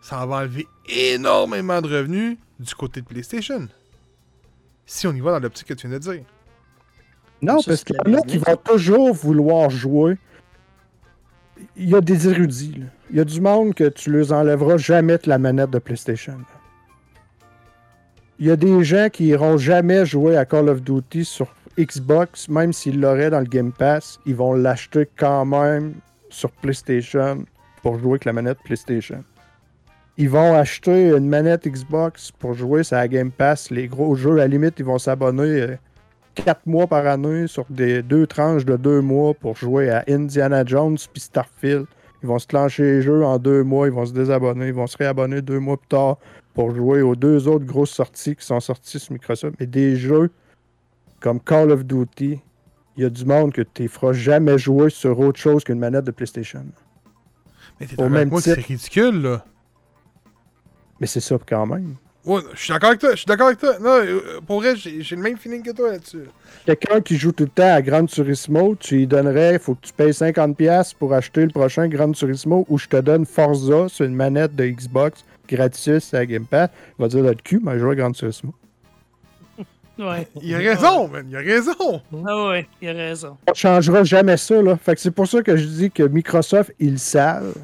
Speaker 1: ça va enlever énormément de revenus du côté de PlayStation. Si on y va dans l'optique que tu viens de dire.
Speaker 3: Non,
Speaker 2: Ça,
Speaker 3: parce qu'il y en a qui vont toujours vouloir jouer. Il y a des érudits. là. Il y a du monde que tu leur enlèveras jamais de la manette de PlayStation. là. Il y a des gens qui iront jamais jouer à Call of Duty sur Xbox, même s'ils l'auraient dans le Game Pass, ils vont l'acheter quand même sur PlayStation pour jouer avec la manette PlayStation. Ils vont acheter une manette Xbox pour jouer sur la Game Pass. Les gros jeux, à la limite, ils vont s'abonner 4 mois par année sur des deux tranches de 2 mois pour jouer à Indiana Jones puis Starfield. Ils vont se clencher les jeux en deux mois, ils vont se désabonner, ils vont se réabonner deux mois plus tard pour jouer aux deux autres grosses sorties qui sont sorties sur Microsoft. Mais des jeux comme Call of Duty, il y a du monde que tu ne feras jamais jouer sur autre chose qu'une manette de PlayStation.
Speaker 1: Mais t'es avec
Speaker 3: même
Speaker 1: moi c'est ridicule, là.
Speaker 3: Mais c'est ça quand même.
Speaker 1: Ouais, je suis d'accord avec toi, je suis d'accord avec toi. Non, euh, pour vrai, j'ai j'ai le même feeling que toi là-dessus.
Speaker 3: Quelqu'un qui joue tout le temps à Gran Turismo, tu lui donnerais, il faut que tu payes 50$ pour acheter le prochain Gran Turismo ou je te donne Forza sur une manette de Xbox gratis à Game Pass. Il va dire le cul, mais je joue à Gran Turismo. <laughs>
Speaker 2: Ouais.
Speaker 1: Il a raison, man, il a raison.
Speaker 2: Ah ouais, il a raison.
Speaker 3: On ne changera jamais ça. Là. Fait que c'est pour ça que je dis que Microsoft, ils le savent.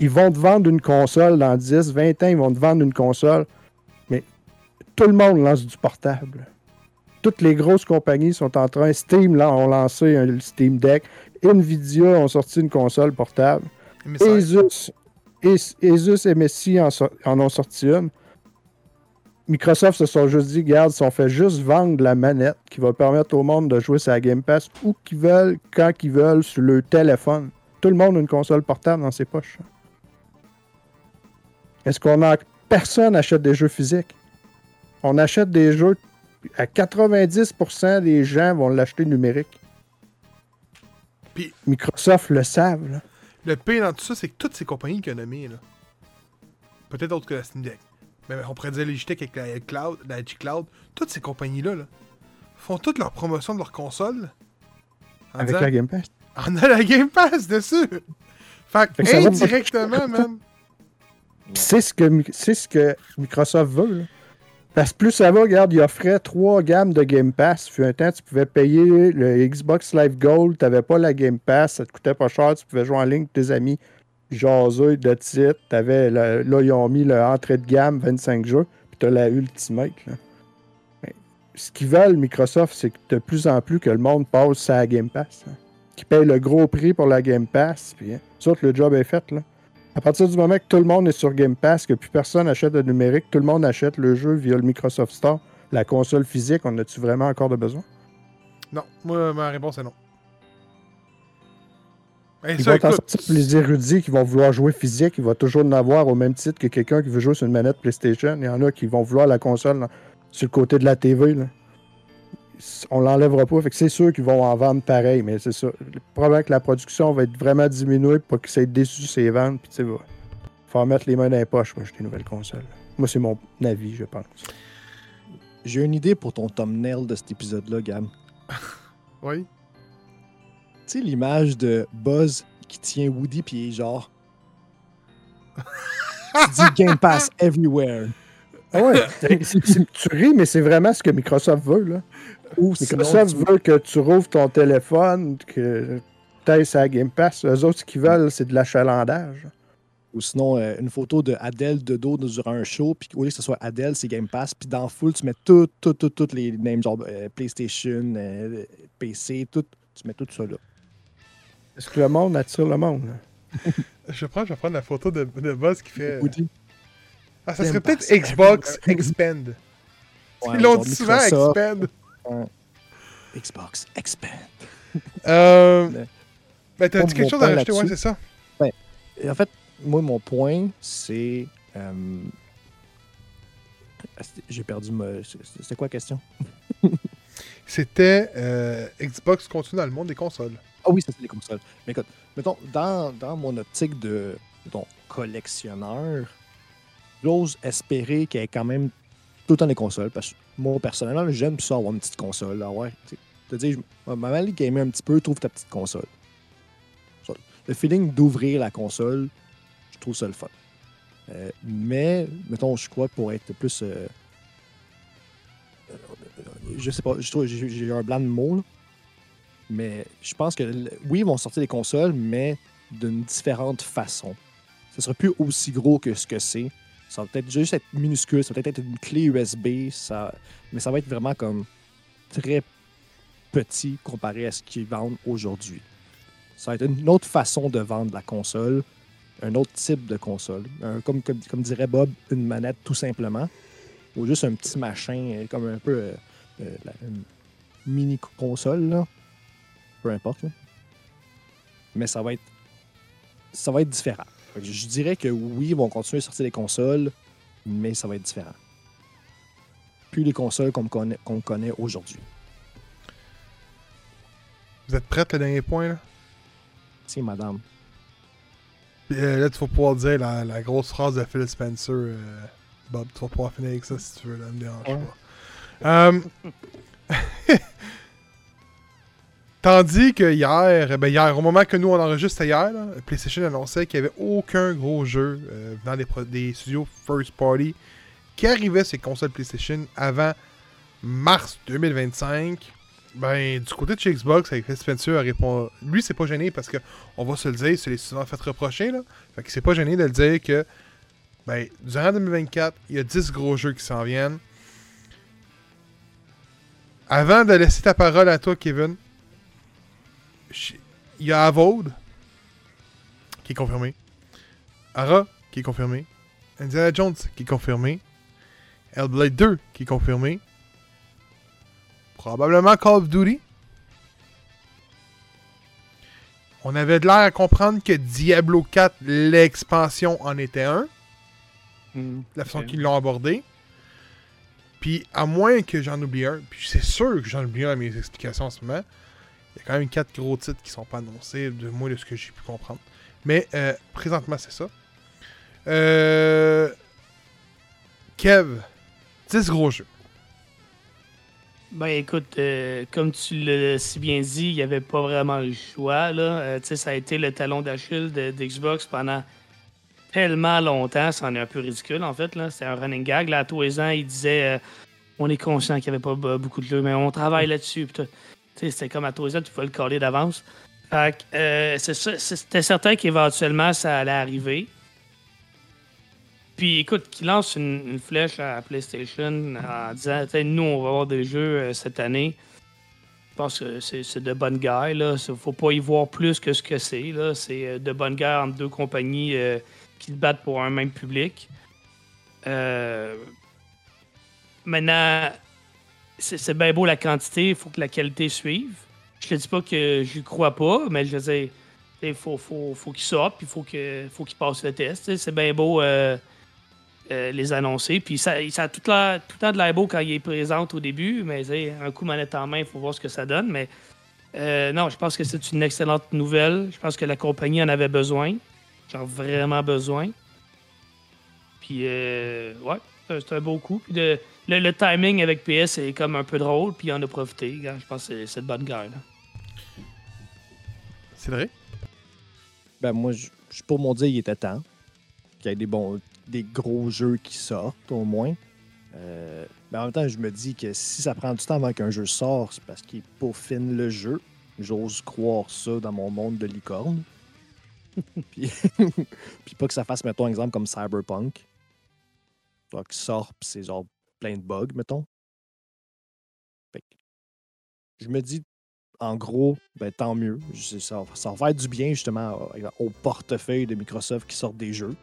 Speaker 3: Ils vont te vendre une console dans 10, 20 ans, ils vont te vendre une console. Tout le monde lance du portable. Toutes les grosses compagnies sont en train. Steam là, ont lancé un Steam Deck. Nvidia ont sorti une console portable. Asus, As- Asus et Messi en, so- en ont sorti une. Microsoft se sont juste dit, regarde, si on fait juste vendre la manette qui va permettre au monde de jouer la Game Pass où qu'ils veulent, quand qu'ils veulent, sur leur téléphone. Tout le monde a une console portable dans ses poches. Est-ce qu'on a. Personne n'achète des jeux physiques? On achète des jeux. À 90% des gens vont l'acheter numérique.
Speaker 1: Puis-
Speaker 3: Microsoft le savent. là.
Speaker 1: le pire dans tout ça, c'est que toutes ces compagnies qu'il a là, peut-être autres que la Steam Deck, mais on pourrait dire Logitech avec la Cloud, la G-Cloud, toutes ces compagnies-là, là, font toute leur promotion de leur console
Speaker 3: Avec
Speaker 1: disant,
Speaker 3: la Game Pass.
Speaker 1: on a la Game Pass dessus. Fait
Speaker 3: Fait
Speaker 1: que indirectement, même.
Speaker 3: C'est ce, que, ce que Microsoft veut. là. Parce que plus ça va, regarde, il offrait trois gammes de Game Pass. Fut un temps, tu pouvais payer le Xbox Live Gold, tu n'avais pas la Game Pass, ça te coûtait pas cher, tu pouvais jouer en ligne avec tes amis, jaser de titre. T'avais là, ils ont mis le entrée de gamme, 25 jeux, puis tu as la Ultimate. ce qu'ils veulent, Microsoft, c'est que de plus en plus que le monde passe sa Game Pass. hein. Qu'ils payent le gros prix pour la Game Pass, puis hein, le job est fait. Là. À partir du moment que tout le monde est sur Game Pass, que plus personne achète de numérique, tout le monde achète le jeu via le Microsoft Store, la console physique, on a-tu vraiment encore de besoin?
Speaker 1: Non, moi, ma réponse est non.
Speaker 3: Ils
Speaker 1: ça,
Speaker 3: vont
Speaker 1: écoute,
Speaker 3: les érudits qui vont vouloir jouer physique, il va toujours en avoir au même titre que quelqu'un qui veut jouer sur une manette PlayStation. Il y en a qui vont vouloir la console sur le côté de la TV. Là. On l'enlèvera pas, fait que c'est sûr qu'ils vont en vendre pareil, mais c'est ça. Le problème avec la production va être vraiment diminué pour qu'ils soient déçus les ventes, puis tu sais, va faut mettre les mains dans les poches pour acheter une nouvelle console. Moi, c'est mon avis, je pense.
Speaker 4: J'ai une idée pour ton thumbnail de cet épisode-là, Gab. <laughs>
Speaker 1: oui.
Speaker 4: Tu sais, l'image de Buzz qui tient Woody puis il est genre. <laughs> tu dis Game Pass everywhere.
Speaker 3: Ah ouais, tu ris, mais c'est vraiment ce que Microsoft veut, là.
Speaker 4: Ou sinon,
Speaker 3: Microsoft
Speaker 4: tu-
Speaker 3: veut que tu rouvres ton téléphone, que tu ailles sur la Game Pass? Eux autres, ce qu'ils veulent, c'est de l'achalandage.
Speaker 4: ou sinon euh, une photo de Adele de dos durant un show, puis au lieu que ce soit Adele, c'est Game Pass, puis dans full, tu mets toutes, toutes, toutes, toutes les names, genre euh, PlayStation, euh, PC, tout, tu mets tout ça là.
Speaker 3: Est-ce que le monde attire le monde? <laughs>
Speaker 1: Je prends, je vais prendre la photo de, de Buzz qui fait.
Speaker 4: Woody.
Speaker 1: Ah, ça serait peut-être Xbox. Expand.
Speaker 4: Ouais,
Speaker 1: Ils l'ont dit souvent,
Speaker 4: Microsoft, Xbox, Expand.
Speaker 1: Euh. <laughs>
Speaker 4: Mais-
Speaker 1: Ben, t'as dit quelque
Speaker 4: mon
Speaker 1: chose à rajouter, ouais,
Speaker 4: là-dessus-
Speaker 1: c'est ça.
Speaker 4: En fait, moi, mon point, c'est. euh, J'ai perdu ma. c'est- C'était quoi la question? <laughs>
Speaker 1: C'était euh, Xbox continue dans le monde des consoles.
Speaker 4: Ah oui, ça c'est les consoles. Mais écoute, mettons, dans, dans mon optique de mettons, collectionneur, j'ose espérer qu'il y ait quand même tout le temps des consoles. Parce que moi, personnellement, j'aime ça avoir une petite console. Là, ouais, te dire, vais aller gamer un petit peu, trouve ta petite console. Le feeling d'ouvrir la console, je trouve ça le fun. Euh, mais, mettons, je crois pour être plus. euh, euh, je sais pas, j'ai un blanc de mots. Mais je pense que, oui, ils vont sortir des consoles, mais d'une différente façon. Ce sera plus aussi gros que ce que c'est. Ça va peut-être juste être minuscule, ça va peut-être être une clé USB, ça, mais ça va être vraiment comme très petit comparé à ce qu'ils vendent aujourd'hui. Ça va être une autre façon de vendre la console, un autre type de console. Comme, dirait Bob, une manette tout simplement, ou juste un petit machin, comme un peu euh, euh, une mini console, là. peu importe. Mais ça va être ça va être différent. Fait que Je dirais que oui, ils vont continuer à sortir des consoles, mais ça va être différent. Plus les consoles qu'on connaît, connaît aujourd'hui.
Speaker 1: Vous êtes prêts, le dernier point, là?
Speaker 4: Tiens, madame.
Speaker 1: Puis, euh, là, tu vas pouvoir dire la, la grosse phrase de Phil Spencer. euh, Bob, tu vas pouvoir finir avec ça si tu veux, là, me dérange
Speaker 4: Ouais.
Speaker 1: pas. Euh, <laughs> Tandis que hier, ben hier, au moment que nous on enregistre hier, PlayStation annonçait qu'il n'y avait aucun gros jeu euh, venant des, studios first party qui arrivait sur les consoles PlayStation avant mars 2025. Ben, du côté de chez Xbox, avec Spencer, a répondu. Lui, c'est pas gêné parce que, on va se le dire, c'est les souvent fait reprocher, là. Fait que c'est pas gêné de le dire que, ben, durant 2024, il y a 10 gros jeux qui s'en viennent. Avant de laisser ta parole à toi, Kevin, il y a qui est confirmé. Ara qui est confirmé. Indiana Jones qui est confirmé. Hellblade 2 qui est confirmé. Probablement Call of Duty. On avait de l'air à comprendre que Diablo 4, l'expansion, en était un.
Speaker 2: Hmm.
Speaker 1: La façon qu'ils l'ont abordé. Puis, à moins que j'en oublie un, puis c'est sûr que j'en oublie un à mes explications en ce moment, il y a quand même quatre gros titres qui sont pas annoncés, de moi, de ce que j'ai pu comprendre. Mais, euh, présentement, c'est ça. Euh... Kev, 10 gros jeux.
Speaker 2: Ben écoute, euh, comme tu l'as si bien dit, il n'y avait pas vraiment le choix. Là. Euh, ça a été le talon d'Achille d'Xbox pendant tellement longtemps. C'en est un peu ridicule en fait. C'était un running gag. Là, à tous les ans, ils disaient on est conscient qu'il n'y avait pas beaucoup de jeux, mais on travaille là-dessus. C'était comme à ans, tu pouvais le coller d'avance. Euh, c'était certain qu'éventuellement, ça allait arriver. Puis écoute, qui lance une, flèche à PlayStation en disant nous, on va avoir des jeux euh, cette année. Je pense que c'est de bonnes guerres. Il ne faut pas y voir plus que ce que c'est. là. C'est euh, de bonnes guerres entre deux compagnies qui se battent pour un même public. Maintenant, c'est bien beau la quantité, il faut que la qualité suive. Je te dis pas que je crois pas, mais je veux dire, il faut, faut, faut qu'ils sortent, puis faut faut qu'ils passent le test. C'est bien beau euh, euh, les annoncer. Puis ça, ça a tout, l'air- tout le temps de l'air beau quand il est présent au début, mais un coup manette en main, il faut voir ce que ça donne. Mais euh, non, je pense que c'est une excellente nouvelle. Je pense que la compagnie en avait besoin. Genre vraiment besoin. Puis ouais, c'est un beau coup. Puis de- le, le timing avec PS est comme un peu drôle, puis il en a profité. Je pense que c'est- de bonne guerre. là.
Speaker 1: C'est vrai?
Speaker 4: Ben moi, je je suis pour mon dire, il était temps qu'il y ait des bons, des gros jeux qui sortent, au moins. Euh, mais en même temps, je me dis que si ça prend du temps avant qu'un jeu sorte, c'est parce qu'il peaufine le jeu. J'ose croire ça dans mon monde de licorne. <laughs> puis, <laughs> puis pas que ça fasse, mettons, un exemple comme Cyberpunk. Qui sort, puis c'est genre plein de bugs, mettons. Fait que je me dis, en gros, ben, tant mieux. Ça, va- ça va faire du bien justement au- portefeuille de Microsoft qui sortent des jeux.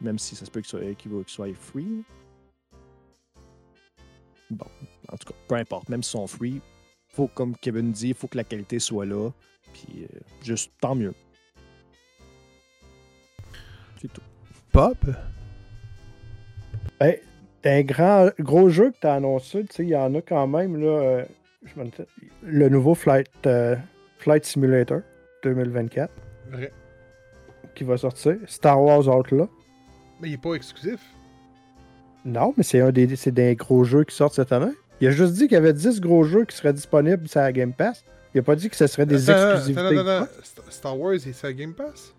Speaker 4: Même si ça se peut qu'ils soient, qu'ils soient free. Bon, en tout cas, peu importe. Même s'ils sont free, faut, comme Kevin dit, il faut que la qualité soit là. Puis euh, juste tant mieux. C'est tout.
Speaker 1: Pop?
Speaker 3: Ben, un grand, gros jeu que tu as annoncé, tu sais, il y en a quand même, là. euh, je me disais, le nouveau Flight, euh, Flight Simulator 2024
Speaker 1: Vrai.
Speaker 3: qui va sortir. Star Wars Outlaw.
Speaker 1: Mais il est pas exclusif.
Speaker 3: Non, mais c'est un des, c'est des gros jeux qui sortent cette année. Il a juste dit qu'il y avait 10 gros jeux qui seraient disponibles sur la Game Pass. Il a pas dit que ce serait des exclusivités.
Speaker 1: attends, attends, attends. Star- Wars, est sur Game Pass?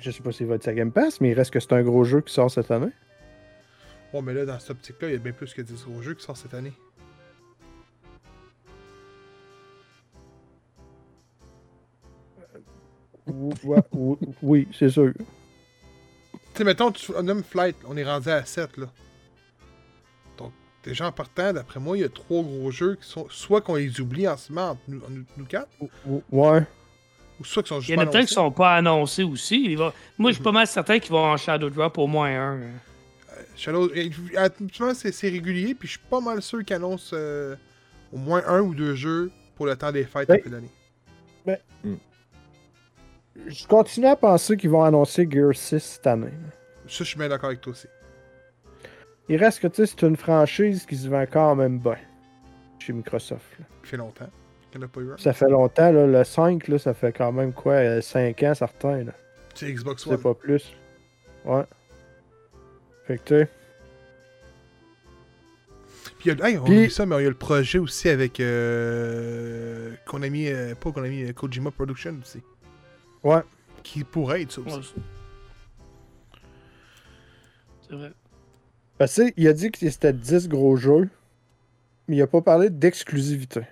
Speaker 3: Je sais pas s'il va être la Game Pass, mais il reste que c'est un gros jeu qui sort cette année.
Speaker 1: Ouais, mais là, dans cette optique-là, il y a bien plus que 10 gros jeux qui sortent cette année.
Speaker 3: Ouais, ou- oui, c'est sûr.
Speaker 1: Tu sais, mettons, tu nommes Flight, on est rendu à 7, là. Donc, déjà en partant, d'après moi, il y a trois gros jeux qui sont. Soit qu'on les oublie en ce moment entre nous, entre nous- nous quatre,
Speaker 3: Ou- ou- Ouais.
Speaker 1: Ou soit qu'ils sont
Speaker 2: Il y en a peut-être qui sont pas annoncés aussi. Il va- Moi, je suis pas mal certain qu'ils vont en Shadow Drop au moins un.
Speaker 1: Shadow... eh, Habituellement, c'est régulier, puis je suis pas mal sûr qu'ils annoncent euh, au moins un ou deux jeux pour le temps des fêtes
Speaker 3: Ben,
Speaker 1: à fin d'année.
Speaker 3: Je continue à penser qu'ils vont annoncer Gear 6 cette année.
Speaker 1: Ça, je suis bien d'accord avec toi aussi.
Speaker 3: Il reste que, tu sais, c'est une franchise qui se vend quand même bien chez Microsoft. là.
Speaker 1: Ça fait longtemps qu'il n'y en a pas eu un?
Speaker 3: Ça fait longtemps, là, le 5, là, ça fait quand même quoi, 5 ans certains. là.
Speaker 1: C'est Xbox
Speaker 3: C'est
Speaker 1: One.
Speaker 3: pas plus. Ouais. Fait que, tu sais,
Speaker 1: Puis, il y a- hey, on
Speaker 3: Puis-
Speaker 1: oublie ça, mais il y a le projet aussi avec euh, Konami, euh, pas Konami, euh, Kojima Production aussi.
Speaker 3: Ouais.
Speaker 1: Qui pourrait être ça aussi.
Speaker 2: Ouais, c'est- C'est vrai.
Speaker 3: Parce que, tu sais, il a dit que c'était 10 gros jeux, mais il a pas parlé d'exclusivité.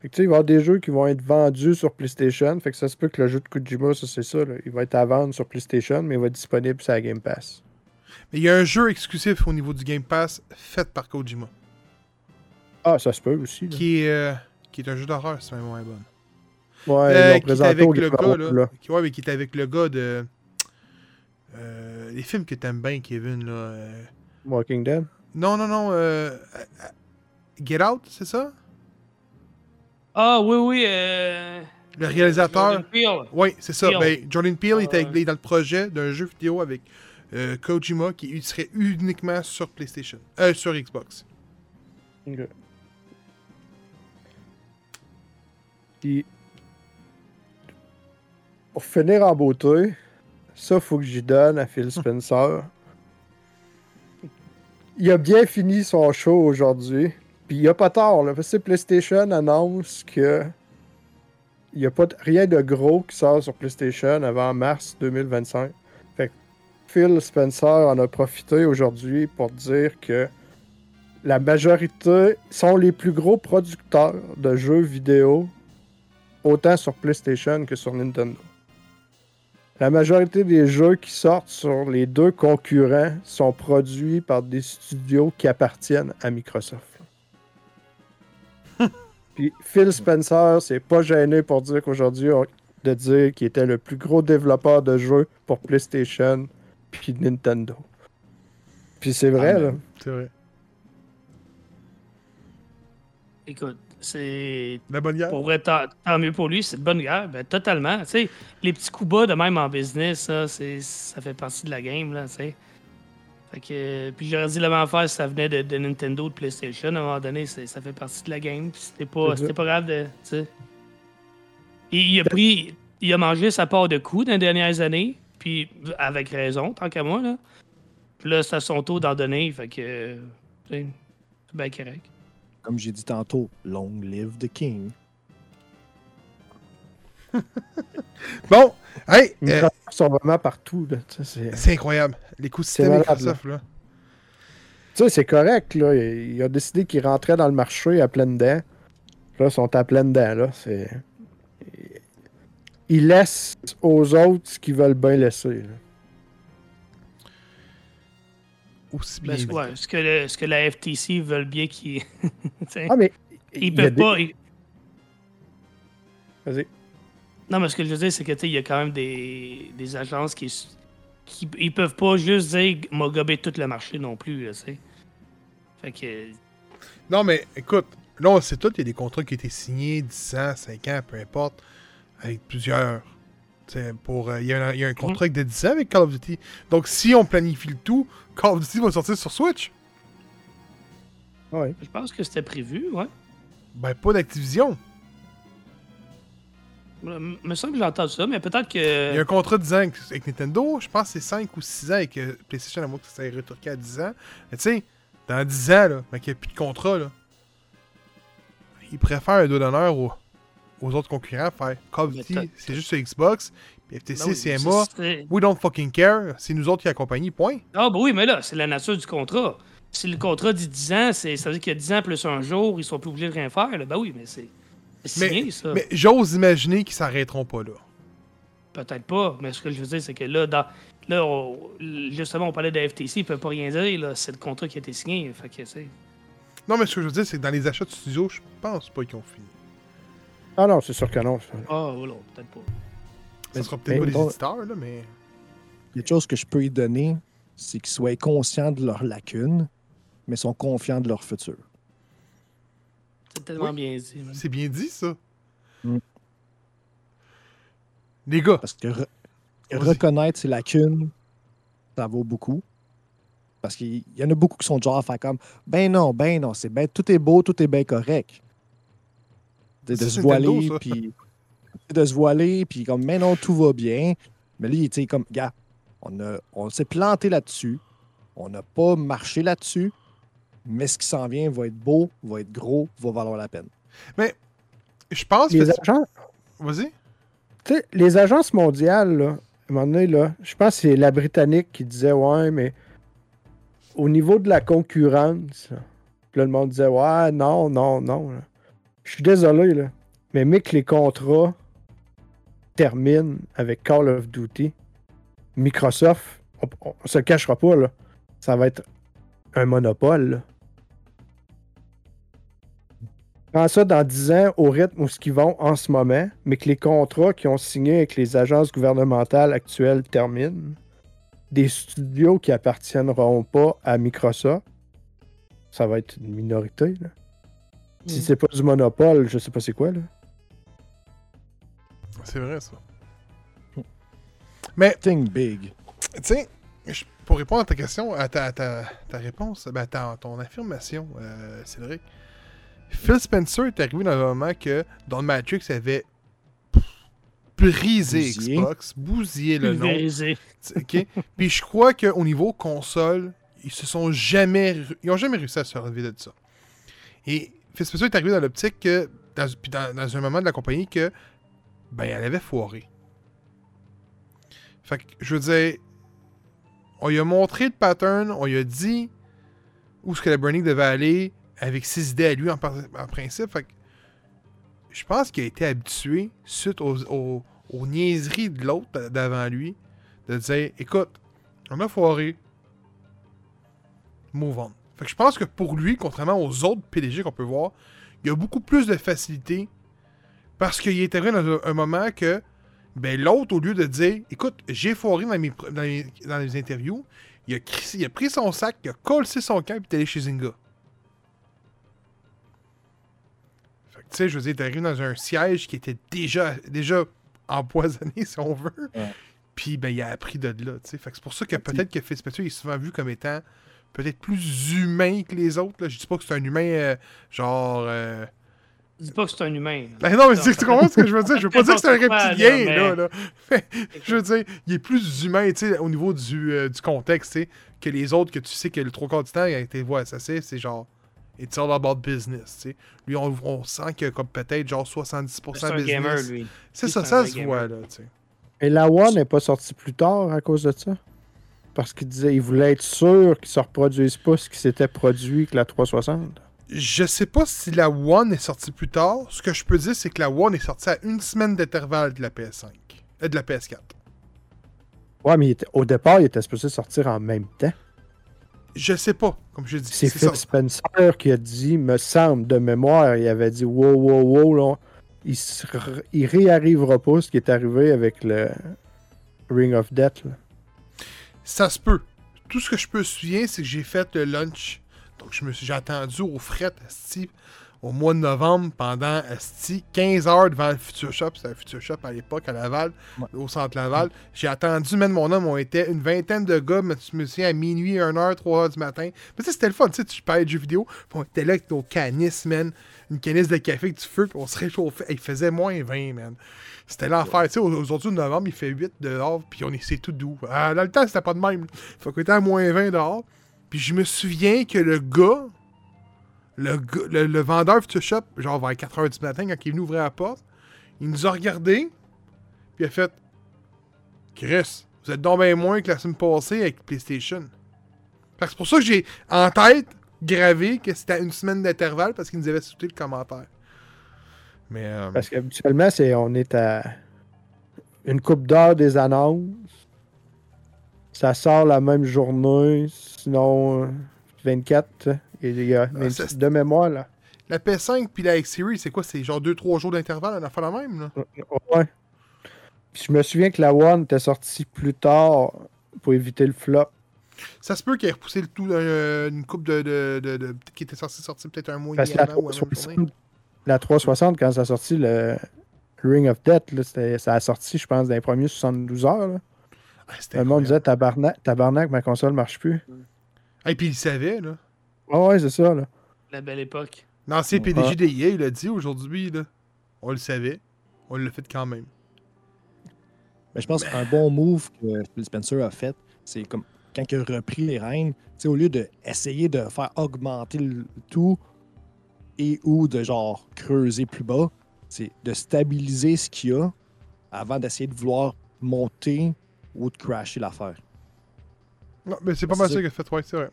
Speaker 3: Fait que, tu sais, il va y avoir des jeux qui vont être vendus sur PlayStation. Fait que ça se peut que le jeu de Kojima, ça c'est ça, là, il va être à vendre sur PlayStation, mais il va être disponible sur la Game Pass.
Speaker 1: Mais il y a un jeu exclusif au niveau du Game Pass fait par Kojima.
Speaker 3: Ah, ça se peut aussi. là.
Speaker 1: Qui est, euh, qui est un jeu d'horreur, si ma mémoire est bonne.
Speaker 3: Ouais,
Speaker 1: Euh,
Speaker 3: ils
Speaker 1: qui est
Speaker 3: présenté
Speaker 1: avec le gars, là.
Speaker 3: là.
Speaker 1: Qui, ouais, mais qui est avec le gars de. Euh, les films que t'aimes bien, Kevin, là. euh,
Speaker 3: Walking Dead.
Speaker 1: Non, non, non. Get Out, c'est ça?
Speaker 2: Ah, oui, oui. Euh...
Speaker 1: Le réalisateur.
Speaker 2: Jordan Peele.
Speaker 1: Oui, c'est ça.
Speaker 2: Peele.
Speaker 1: Ben, Jordan Peele
Speaker 2: Ah, ouais.
Speaker 1: il est dans le projet d'un jeu vidéo avec euh, Kojima qui serait uniquement sur PlayStation. Euh, sur Xbox.
Speaker 3: Ok. Puis, pour finir en beauté, ça, faut que j'y donne à Phil <laughs> Spencer. il a bien fini son show aujourd'hui. Puis il a pas là, parce que PlayStation annonce que il n'y a pas rien de gros qui sort sur PlayStation avant mars 2025. Fait que Phil Spencer en a profité aujourd'hui pour dire que la majorité sont les plus gros producteurs de jeux vidéo, autant sur PlayStation que sur Nintendo. La majorité des jeux qui sortent sur les deux concurrents sont produits par des studios qui appartiennent à Microsoft. Puis Phil Spencer s'est pas gêné pour dire qu'aujourd'hui, on- de dire qu'il était le plus gros développeur de jeux pour PlayStation puis Nintendo. Puis c'est vrai,
Speaker 1: Ah,
Speaker 3: là.
Speaker 1: C'est vrai.
Speaker 2: Écoute, c'est.
Speaker 1: La bonne guerre.
Speaker 2: Pour vrai, tant, tant mieux pour lui, c'est de bonne guerre. Ben, totalement. Tu sais, les petits coups bas de même en business, ça, c'est, ça fait partie de la game, là, tu sais. Fait que, puis j'aurais dit la même affaire si ça venait de, de Nintendo, de PlayStation. À un moment donné, ça fait partie de la game. Puis c'était pas, pas grave de. Tu sais. Il, a pris. Il a mangé sa part de coups dans les dernières années. Puis avec raison, tant qu'à moi, là. Puis là, c'est à son tour d'en donner. Fait que. tu sais, C'est bien correct.
Speaker 4: Comme j'ai dit tantôt, long live the king. <laughs>
Speaker 1: Bon, hey, euh,
Speaker 3: Microsoft sont vraiment partout. Là. Tu sais, C'est
Speaker 1: c'est incroyable. L'écosystème Microsoft, là.
Speaker 3: tu sais, c'est correct. Là. Il il a décidé qu'il rentrait dans le marché à pleines dents. Là, ils sont à pleines dents. Là. C'est... Ils laissent aux autres ce qu'ils veulent bien laisser. là.
Speaker 1: Aussi bien.
Speaker 2: Ben, ouais, ce, que le- ce que la FTC veulent bien qu'ils. <laughs>
Speaker 3: Ah, mais.
Speaker 2: Ils peuvent
Speaker 3: des-
Speaker 2: pas. ils-
Speaker 3: Vas-y.
Speaker 2: Non, mais ce que je veux dire, c'est que tu sais, il y a quand même des, des agences qui, qui. Ils peuvent pas juste dire m'a gobé tout le marché non plus, là, tu sais. Fait que.
Speaker 1: Non, mais écoute, là, on sait tout, il y a des contrats qui ont été signés 10 ans, 5 ans, peu importe, avec plusieurs. Euh, il, y a un, il y a un contrat avec de 10 ans avec Call of Duty. Donc, si on planifie le tout, Call of Duty va sortir sur Switch.
Speaker 3: Ouais.
Speaker 2: Je pense que c'était prévu, ouais.
Speaker 1: Ben, pas d'Activision.
Speaker 2: Il me semble que j'ai entendu ça, mais peut-être
Speaker 1: Il y a
Speaker 2: que.
Speaker 1: un contrat de 10 ans avec- Nintendo. Je pense que c'est 5 ou 6 ans avec euh, PlayStation, à moins que ça ait retourné à 10 ans. Mais tu sais, dans 10 ans, là, mais qu'il n'y a plus de contrat, là, ils préfèrent un dos d'honneur aux, aux autres concurrents, faire Call c'est juste sur Xbox, puis FTC,
Speaker 2: Ben
Speaker 1: c'est CMA, we don't fucking care, c'est nous autres qui accompagnent, point.
Speaker 2: Ah, bah oui, mais là, c'est la nature du contrat. Si le contrat dit 10 ans, c'est- ça veut dire qu'il y a 10 ans plus un jour, ils sont plus obligés de rien faire. Là. Ben oui, mais c'est c'est signé, ça.
Speaker 1: Mais j'ose imaginer qu'ils s'arrêteront pas là.
Speaker 2: Peut-être pas, mais ce que je veux dire, c'est que là, dans, là on- justement, on parlait de FTC, ils peuvent pas rien dire. là. C'est le contrat qui a été signé. Fait que, c'est-
Speaker 1: Non, mais ce que je veux dire, c'est que dans les achats de studio, je pense pas qu'ils ont fini.
Speaker 3: Ah non, c'est sûr que non.
Speaker 2: Ah, voilà, peut-être pas.
Speaker 1: Ça
Speaker 4: Mais-
Speaker 1: sera peut-être
Speaker 4: mais
Speaker 1: pas des éditeurs, là, mais.
Speaker 4: Quelque chose que je peux y donner, c'est qu'ils soient conscients de leurs lacunes, mais sont confiants de leur futur.
Speaker 2: C'est tellement
Speaker 1: Oui.
Speaker 2: bien dit.
Speaker 1: C'est bien dit, ça.
Speaker 4: Mm.
Speaker 1: Les gars,
Speaker 4: Parce que re- reconnaître ses lacunes, ça vaut beaucoup. Parce qu'il y en a beaucoup qui sont genre à faire comme Ben non, ben non, c'est ben, tout est beau, tout est bien correct. De, se voiler, puis de se voiler, puis comme Mais non, tout va bien. Mais lui, tu sais, comme, gars, on, a- on s'est planté là-dessus. On n'a pas marché là-dessus. Mais ce qui s'en vient va être beau, va être gros, va valoir la peine.
Speaker 1: je pense
Speaker 3: Les
Speaker 1: que.
Speaker 3: agents,
Speaker 1: Vas-y.
Speaker 3: tu sais, les agences mondiales, là, à un moment donné, là, je pense que c'est la Britannique qui disait Ouais, mais au niveau de la concurrence, là, le monde disait Ouais, non, non, non. là. Je suis désolé, là, mais mec, les contrats terminent avec Call of Duty. Microsoft, on, on, on se le cachera pas, là, ça va être un monopole. Prends ça dans 10 ans au rythme où ce qu'ils vont en ce moment, mais que les contrats qu'ils ont signés avec les agences gouvernementales actuelles terminent, des studios qui appartiendront pas à Microsoft, ça va être une minorité. là. Si
Speaker 2: Mm.
Speaker 3: c'est pas du monopole, je sais pas c'est quoi. Là.
Speaker 1: C'est vrai, ça. Mais,
Speaker 4: Think big.
Speaker 1: tu sais, je- pour répondre à ta question, à ta, à ta, ta réponse, ben, ta- ton affirmation, euh, Cédric, Phil Spencer est arrivé dans un moment que Don Matrix avait brisé
Speaker 4: Bousillé.
Speaker 1: Xbox, bousillé le nom.
Speaker 2: Pulvérisé.
Speaker 1: OK? <laughs> Puis je crois qu'au niveau console, ils se sont jamais. Ils ont jamais réussi à se relever de ça. Et Phil Spencer est arrivé dans l'optique que. Dans, puis dans, dans un moment de la compagnie que. Ben, elle avait foiré. Fait que, je veux dire. On lui a montré le pattern, on lui a dit où ce que la Burning devait aller avec ses idées à lui en, principe. Fait que je pense qu'il a été habitué suite aux, niaiseries de l'autre d'avant lui de dire écoute, on a foiré. Move on. Fait que je pense que pour lui, contrairement aux autres PDG qu'on peut voir, il y a beaucoup plus de facilité parce qu'il est arrivé dans un moment que ben, l'autre, au lieu de dire écoute, j'ai foiré dans, mes, dans, les, dans les interviews, il a, crissé- il a pris son sac, il a collé son camp et il est allé chez Zynga. Fait que tu sais, je veux dire, arrivé dans un siège qui était déjà, déjà empoisonné, <laughs> si on veut.
Speaker 4: Ouais.
Speaker 1: Puis ben, il a appris de là. tu sais. Fait que c'est pour ça que peut-être que Fitzpatrick est souvent vu comme étant peut-être plus humain que les autres. Là. Je dis pas que c'est un humain euh, genre. euh,
Speaker 2: Dis pas que c'est un humain. là.
Speaker 1: Ben non, mais tu tu comprends ce que je veux dire? Je veux pas dire que c'est un reptilien,
Speaker 2: là,
Speaker 1: là.
Speaker 2: mais- <laughs>
Speaker 1: je veux dire, il est plus humain, tu sais, au niveau du, euh, du contexte, tu sais, que les autres que tu sais que le trois quarts du temps, avec tes voix assassines, c'est genre. It's all about business, tu sais. Lui, on, on sent qu'il y a comme peut-être genre 70%
Speaker 2: C'est un
Speaker 1: business.
Speaker 2: gamer, lui.
Speaker 1: C'est ça,
Speaker 2: c'est
Speaker 1: ça se
Speaker 2: gamer.
Speaker 1: voit, là, tu sais.
Speaker 3: Et la One n'est pas sortie plus tard à cause de ça? Parce qu'il disait il voulait être sûr qu'il se reproduise pas ce qui s'était produit que la 360.
Speaker 1: Je sais pas si la One est sortie plus tard. Ce que je peux dire, c'est que la One est sortie à une semaine d'intervalle de la PS5. Euh, de la PS4.
Speaker 3: Ouais, mais était- au départ, il était supposé sortir en même temps.
Speaker 1: Je sais pas, comme je dis.
Speaker 3: C'est
Speaker 1: c'est
Speaker 3: Phil. Spencer qui a dit, me semble, de mémoire, il avait dit wow, wow, wow, là, il, se r- il réarrivera pas ce qui est arrivé avec le Ring of Death. là.
Speaker 1: Ça se peut. Tout ce que je peux me souvenir, c'est que j'ai fait le lunch. Je me suis, j'ai attendu au fret, au mois de novembre, pendant asti, 15 heures devant le Future Shop. C'était un Future Shop à l'époque, à Laval,
Speaker 4: Ouais.
Speaker 1: au centre Laval. J'ai attendu, même mon homme, on était une vingtaine de gars, mais je me souviens, à minuit, 1h, 3h du matin. Mais tu sais, c'était le fun, tu sais, tu parlais de jeux vidéo, on était là avec nos canisses, man. Une canisse de café avec du feu, puis on se réchauffait. Il faisait moins 20, man. C'était l'enfer. Tu sais, au- aujourd'hui, novembre, il fait 8 dehors, puis on est, c'est tout doux. Ah, dans le temps, c'était pas de même. Fait qu'on était à moins 20 dehors. Puis je me souviens que le gars, le, le, le vendeur Future Shop, genre vers 4h du matin, quand il est venu ouvrir la porte, il nous a regardé, puis il a fait Chris, vous êtes donc bien moins que la semaine passée avec PlayStation. C'est pour ça que j'ai en tête gravé que c'était une semaine d'intervalle parce qu'il nous avait sauté le commentaire. Mais. euh,
Speaker 3: Parce qu'habituellement, c'est, on est à une coupe d'heure des annonces. Ça sort la même journée, sinon euh, 24. Et il y a,
Speaker 1: ça,
Speaker 3: de mémoire, là.
Speaker 1: la PS5 puis la X-Series, c'est quoi? C'est genre 2-3 jours d'intervalle, on a fait la même, là?
Speaker 3: Ouais. Puis je me souviens que la One était sortie plus tard pour éviter le flop.
Speaker 1: Ça se peut qu'il ait repoussé le tout d'une coupe de, de, de, de- qui était censé sortir peut-être un mois et
Speaker 3: Parce la
Speaker 1: avant ou à la même journée.
Speaker 3: 360, la 360, quand ça a sorti le Ring of Death, là, c'était- ça a sorti, je pense, dans les premiers 72 heures. là.
Speaker 1: Ah,
Speaker 3: Le monde disait tabarnak, tabarnak, ma console marche plus.
Speaker 1: Et puis il savait, là.
Speaker 3: Ah ouais, c'est ça. Là.
Speaker 2: La belle époque.
Speaker 1: L'ancien. PDG de EA, il l'a dit aujourd'hui, là. On le savait. On l'a fait quand même.
Speaker 4: Mais je pense qu'un bon move que Phil Spencer a fait, c'est comme quand il a repris les rênes, tu sais, au lieu d'essayer de faire augmenter le tout et ou de genre creuser plus bas, c'est de stabiliser ce qu'il y a avant d'essayer de vouloir monter ou de crasher l'affaire.
Speaker 1: Non, mais c'est pas mal
Speaker 4: ça.
Speaker 1: a fait, ouais, c'est vrai.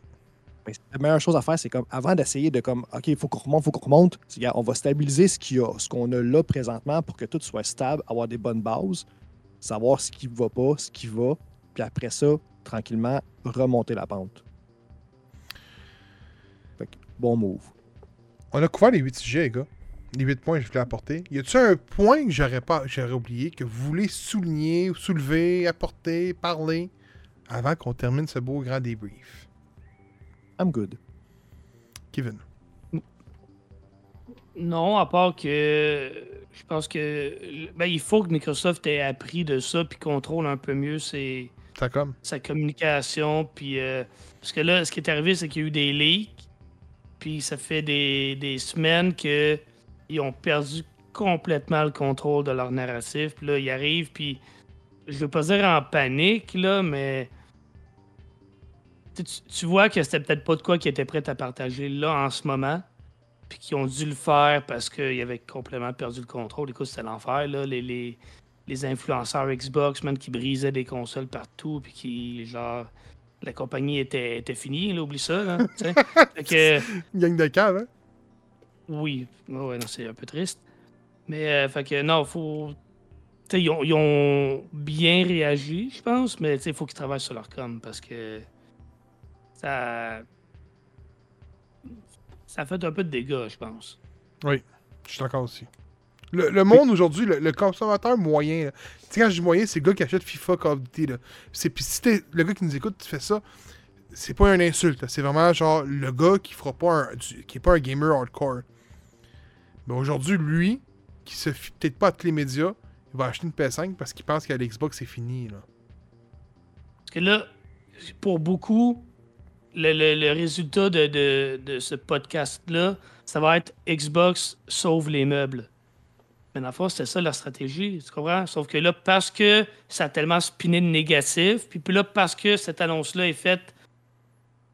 Speaker 4: Mais La meilleure chose à faire, c'est comme avant d'essayer de comme OK, il faut qu'on remonte, il faut qu'on remonte, on va stabiliser ce qu'il y a, ce qu'on a là présentement pour que tout soit stable, avoir des bonnes bases, savoir ce qui va pas, ce qui va, puis après ça, tranquillement, remonter la pente. Fait que, bon move.
Speaker 1: On a couvert les 8 sujets, les gars. Les 8 points que je voulais apporter. Y a-tu un point que j'aurais pas j'aurais oublié, que vous voulez souligner, soulever, apporter, parler, avant qu'on termine ce beau grand débrief?
Speaker 4: I'm good.
Speaker 1: Kevin.
Speaker 2: Non, à part que je pense que ben, il faut que Microsoft ait appris de ça puis contrôle un peu mieux ses,
Speaker 1: Ça comme.
Speaker 2: sa communication. Puis, euh, parce que là, ce qui est arrivé, c'est qu'il y a eu des leaks. Puis ça fait des, des semaines qu'ils ont perdu complètement le contrôle de leur narratif. Puis là, ils arrivent, puis je veux pas dire en panique, là, mais tu, tu vois que c'était peut-être pas de quoi qu'ils étaient prêts à partager là en ce moment. Puis qu'ils ont dû le faire parce qu'ils avaient complètement perdu le contrôle. Écoute, c'était l'enfer, là. Les, les, les influenceurs Xbox, man, qui brisaient des consoles partout, puis qui, genre, la compagnie était, était finie, là, oublie ça, là, <laughs> que,
Speaker 1: gang de cave, hein?
Speaker 2: oui, ouais, c'est un peu triste. Mais, euh, fait que, non, faut... Ils ont, ils ont bien réagi, je pense, mais, tu sais, il faut qu'ils travaillent sur leur com, parce que ça... Ça fait un peu de dégâts, je pense.
Speaker 1: Je suis d'accord aussi. Le, le monde aujourd'hui, le, le consommateur moyen, tu sais, quand je dis moyen, c'est le gars qui achète FIFA Call of Duty. Là. C'est, puis si t'es le gars qui nous écoute, tu fais ça, c'est pas une insulte. C'est vraiment genre le gars qui fera pas un, du- qui est pas un gamer hardcore. Mais aujourd'hui, lui, qui se fie peut-être pas à tous les médias, il va acheter une PS5 parce qu'il pense qu'à l'Xbox c'est fini. Là.
Speaker 2: Parce que là, pour beaucoup, le, le- résultat de, de- ce podcast-là, ça va être Xbox sauve les meubles. Mais dans le fond, c'était ça leur stratégie, tu comprends? Sauf que là, parce que ça a tellement spiné de négatif, puis, puis là, parce que cette annonce-là est faite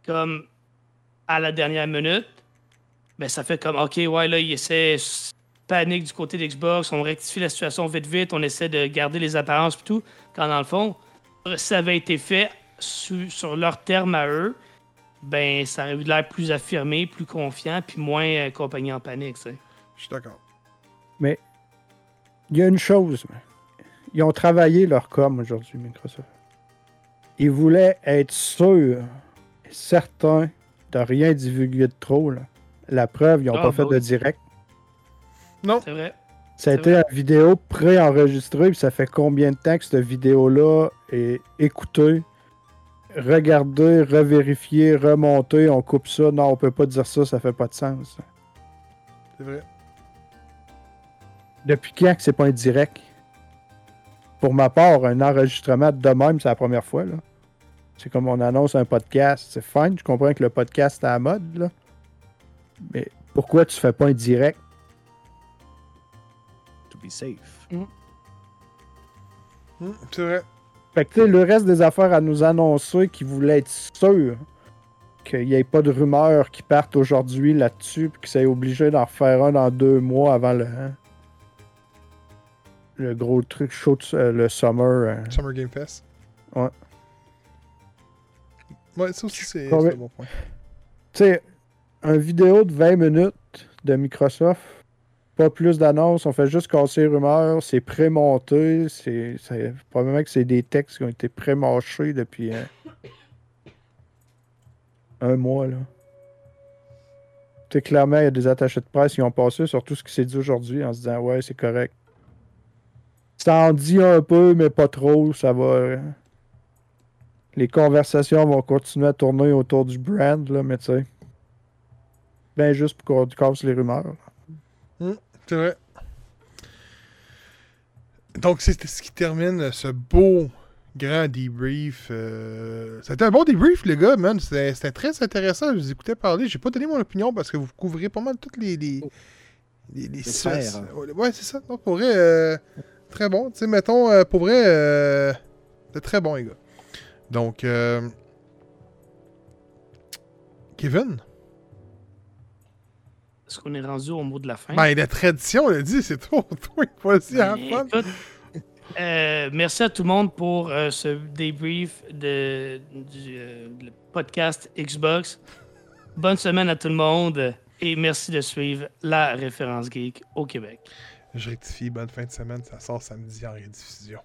Speaker 2: comme à la dernière minute, ben ça fait comme, OK, ouais, là, il essaie panique du côté d'Xbox, on rectifie la situation vite, vite, on essaie de garder les apparences et tout, quand dans le fond, ça avait été fait su- sur leurs termes à eux, ben ça aurait eu l'air plus affirmé, plus confiant, puis moins euh, compagnie en panique, tu sais.
Speaker 1: Je suis d'accord.
Speaker 3: Il y a une chose. Ils ont travaillé leur com aujourd'hui, Microsoft. Ils voulaient être sûrs, et certains, de rien divulguer de trop. là. La preuve, ils n'ont
Speaker 2: Ah,
Speaker 3: pas
Speaker 2: bah
Speaker 3: fait de
Speaker 2: oui.
Speaker 3: direct.
Speaker 2: C'est vrai.
Speaker 3: Ça a été
Speaker 2: vrai.
Speaker 3: une vidéo préenregistrée, puis ça fait combien de temps que cette vidéo-là est écoutée, regardée, revérifiée, remontée, on coupe ça, non, on peut pas dire ça, ça fait pas de sens.
Speaker 1: C'est vrai.
Speaker 3: Depuis quand que c'est pas un direct? Pour ma part, un enregistrement de même, c'est la première fois. là. C'est comme on annonce un podcast. C'est fine, je comprends que le podcast est à la mode, là. Mais pourquoi tu fais pas un direct?
Speaker 4: To be safe.
Speaker 1: Hum, c'est vrai.
Speaker 3: Fait que le reste des affaires à nous annoncer qui voulaient être sûrs qu'il n'y ait pas de rumeurs qui partent aujourd'hui là-dessus, puis que c'est obligé d'en refaire un dans deux mois avant le, hein, le gros truc chaud, euh, le summer. euh.
Speaker 1: Summer Game Fest.
Speaker 3: Ouais.
Speaker 1: Ouais, ça aussi, c'est un bon point.
Speaker 3: Tu sais, un vidéo de 20 minutes de Microsoft, pas plus d'annonces, on fait juste casser les rumeurs, c'est pré-monté, c'est probablement que c'est des textes qui ont été pré-mâchés depuis euh, un mois, là. Clairement, il y a des attachés de presse qui ont passé sur tout ce qui s'est dit aujourd'hui en se disant « Ouais, c'est correct ». Ça en dit un peu, mais pas trop, ça va... euh, les conversations vont continuer à tourner autour du brand, là, mais tu sais. Ben juste pour qu'on casse les rumeurs.
Speaker 1: C'est vrai. Donc, c'est ce qui termine ce beau grand debrief. euh, C'était un bon debrief, les gars, man. C'était très intéressant. Je vous écoutais parler. J'ai pas donné mon opinion parce que vous couvrez pas mal toutes les. les, les, les
Speaker 4: sphères.
Speaker 1: sauces. Ouais, c'est ça. Non, pour vrai, euh, très bon. Tu sais, mettons, euh, pour vrai, c'était très bon, les gars. Donc, Kevin?
Speaker 2: Est-ce qu'on est rendu au mot de la fin?
Speaker 1: Ben, la tradition, on l'a dit, c'est toi. Toi, vas-y,
Speaker 2: Ben,
Speaker 1: Antoine.
Speaker 2: écoute, euh, merci à tout le monde pour euh, ce débrief de, du euh, podcast Xbox. Bonne semaine à tout le monde et merci de suivre la référence geek au Québec.
Speaker 1: Je rectifie, bonne fin de semaine, ça sort samedi en rediffusion.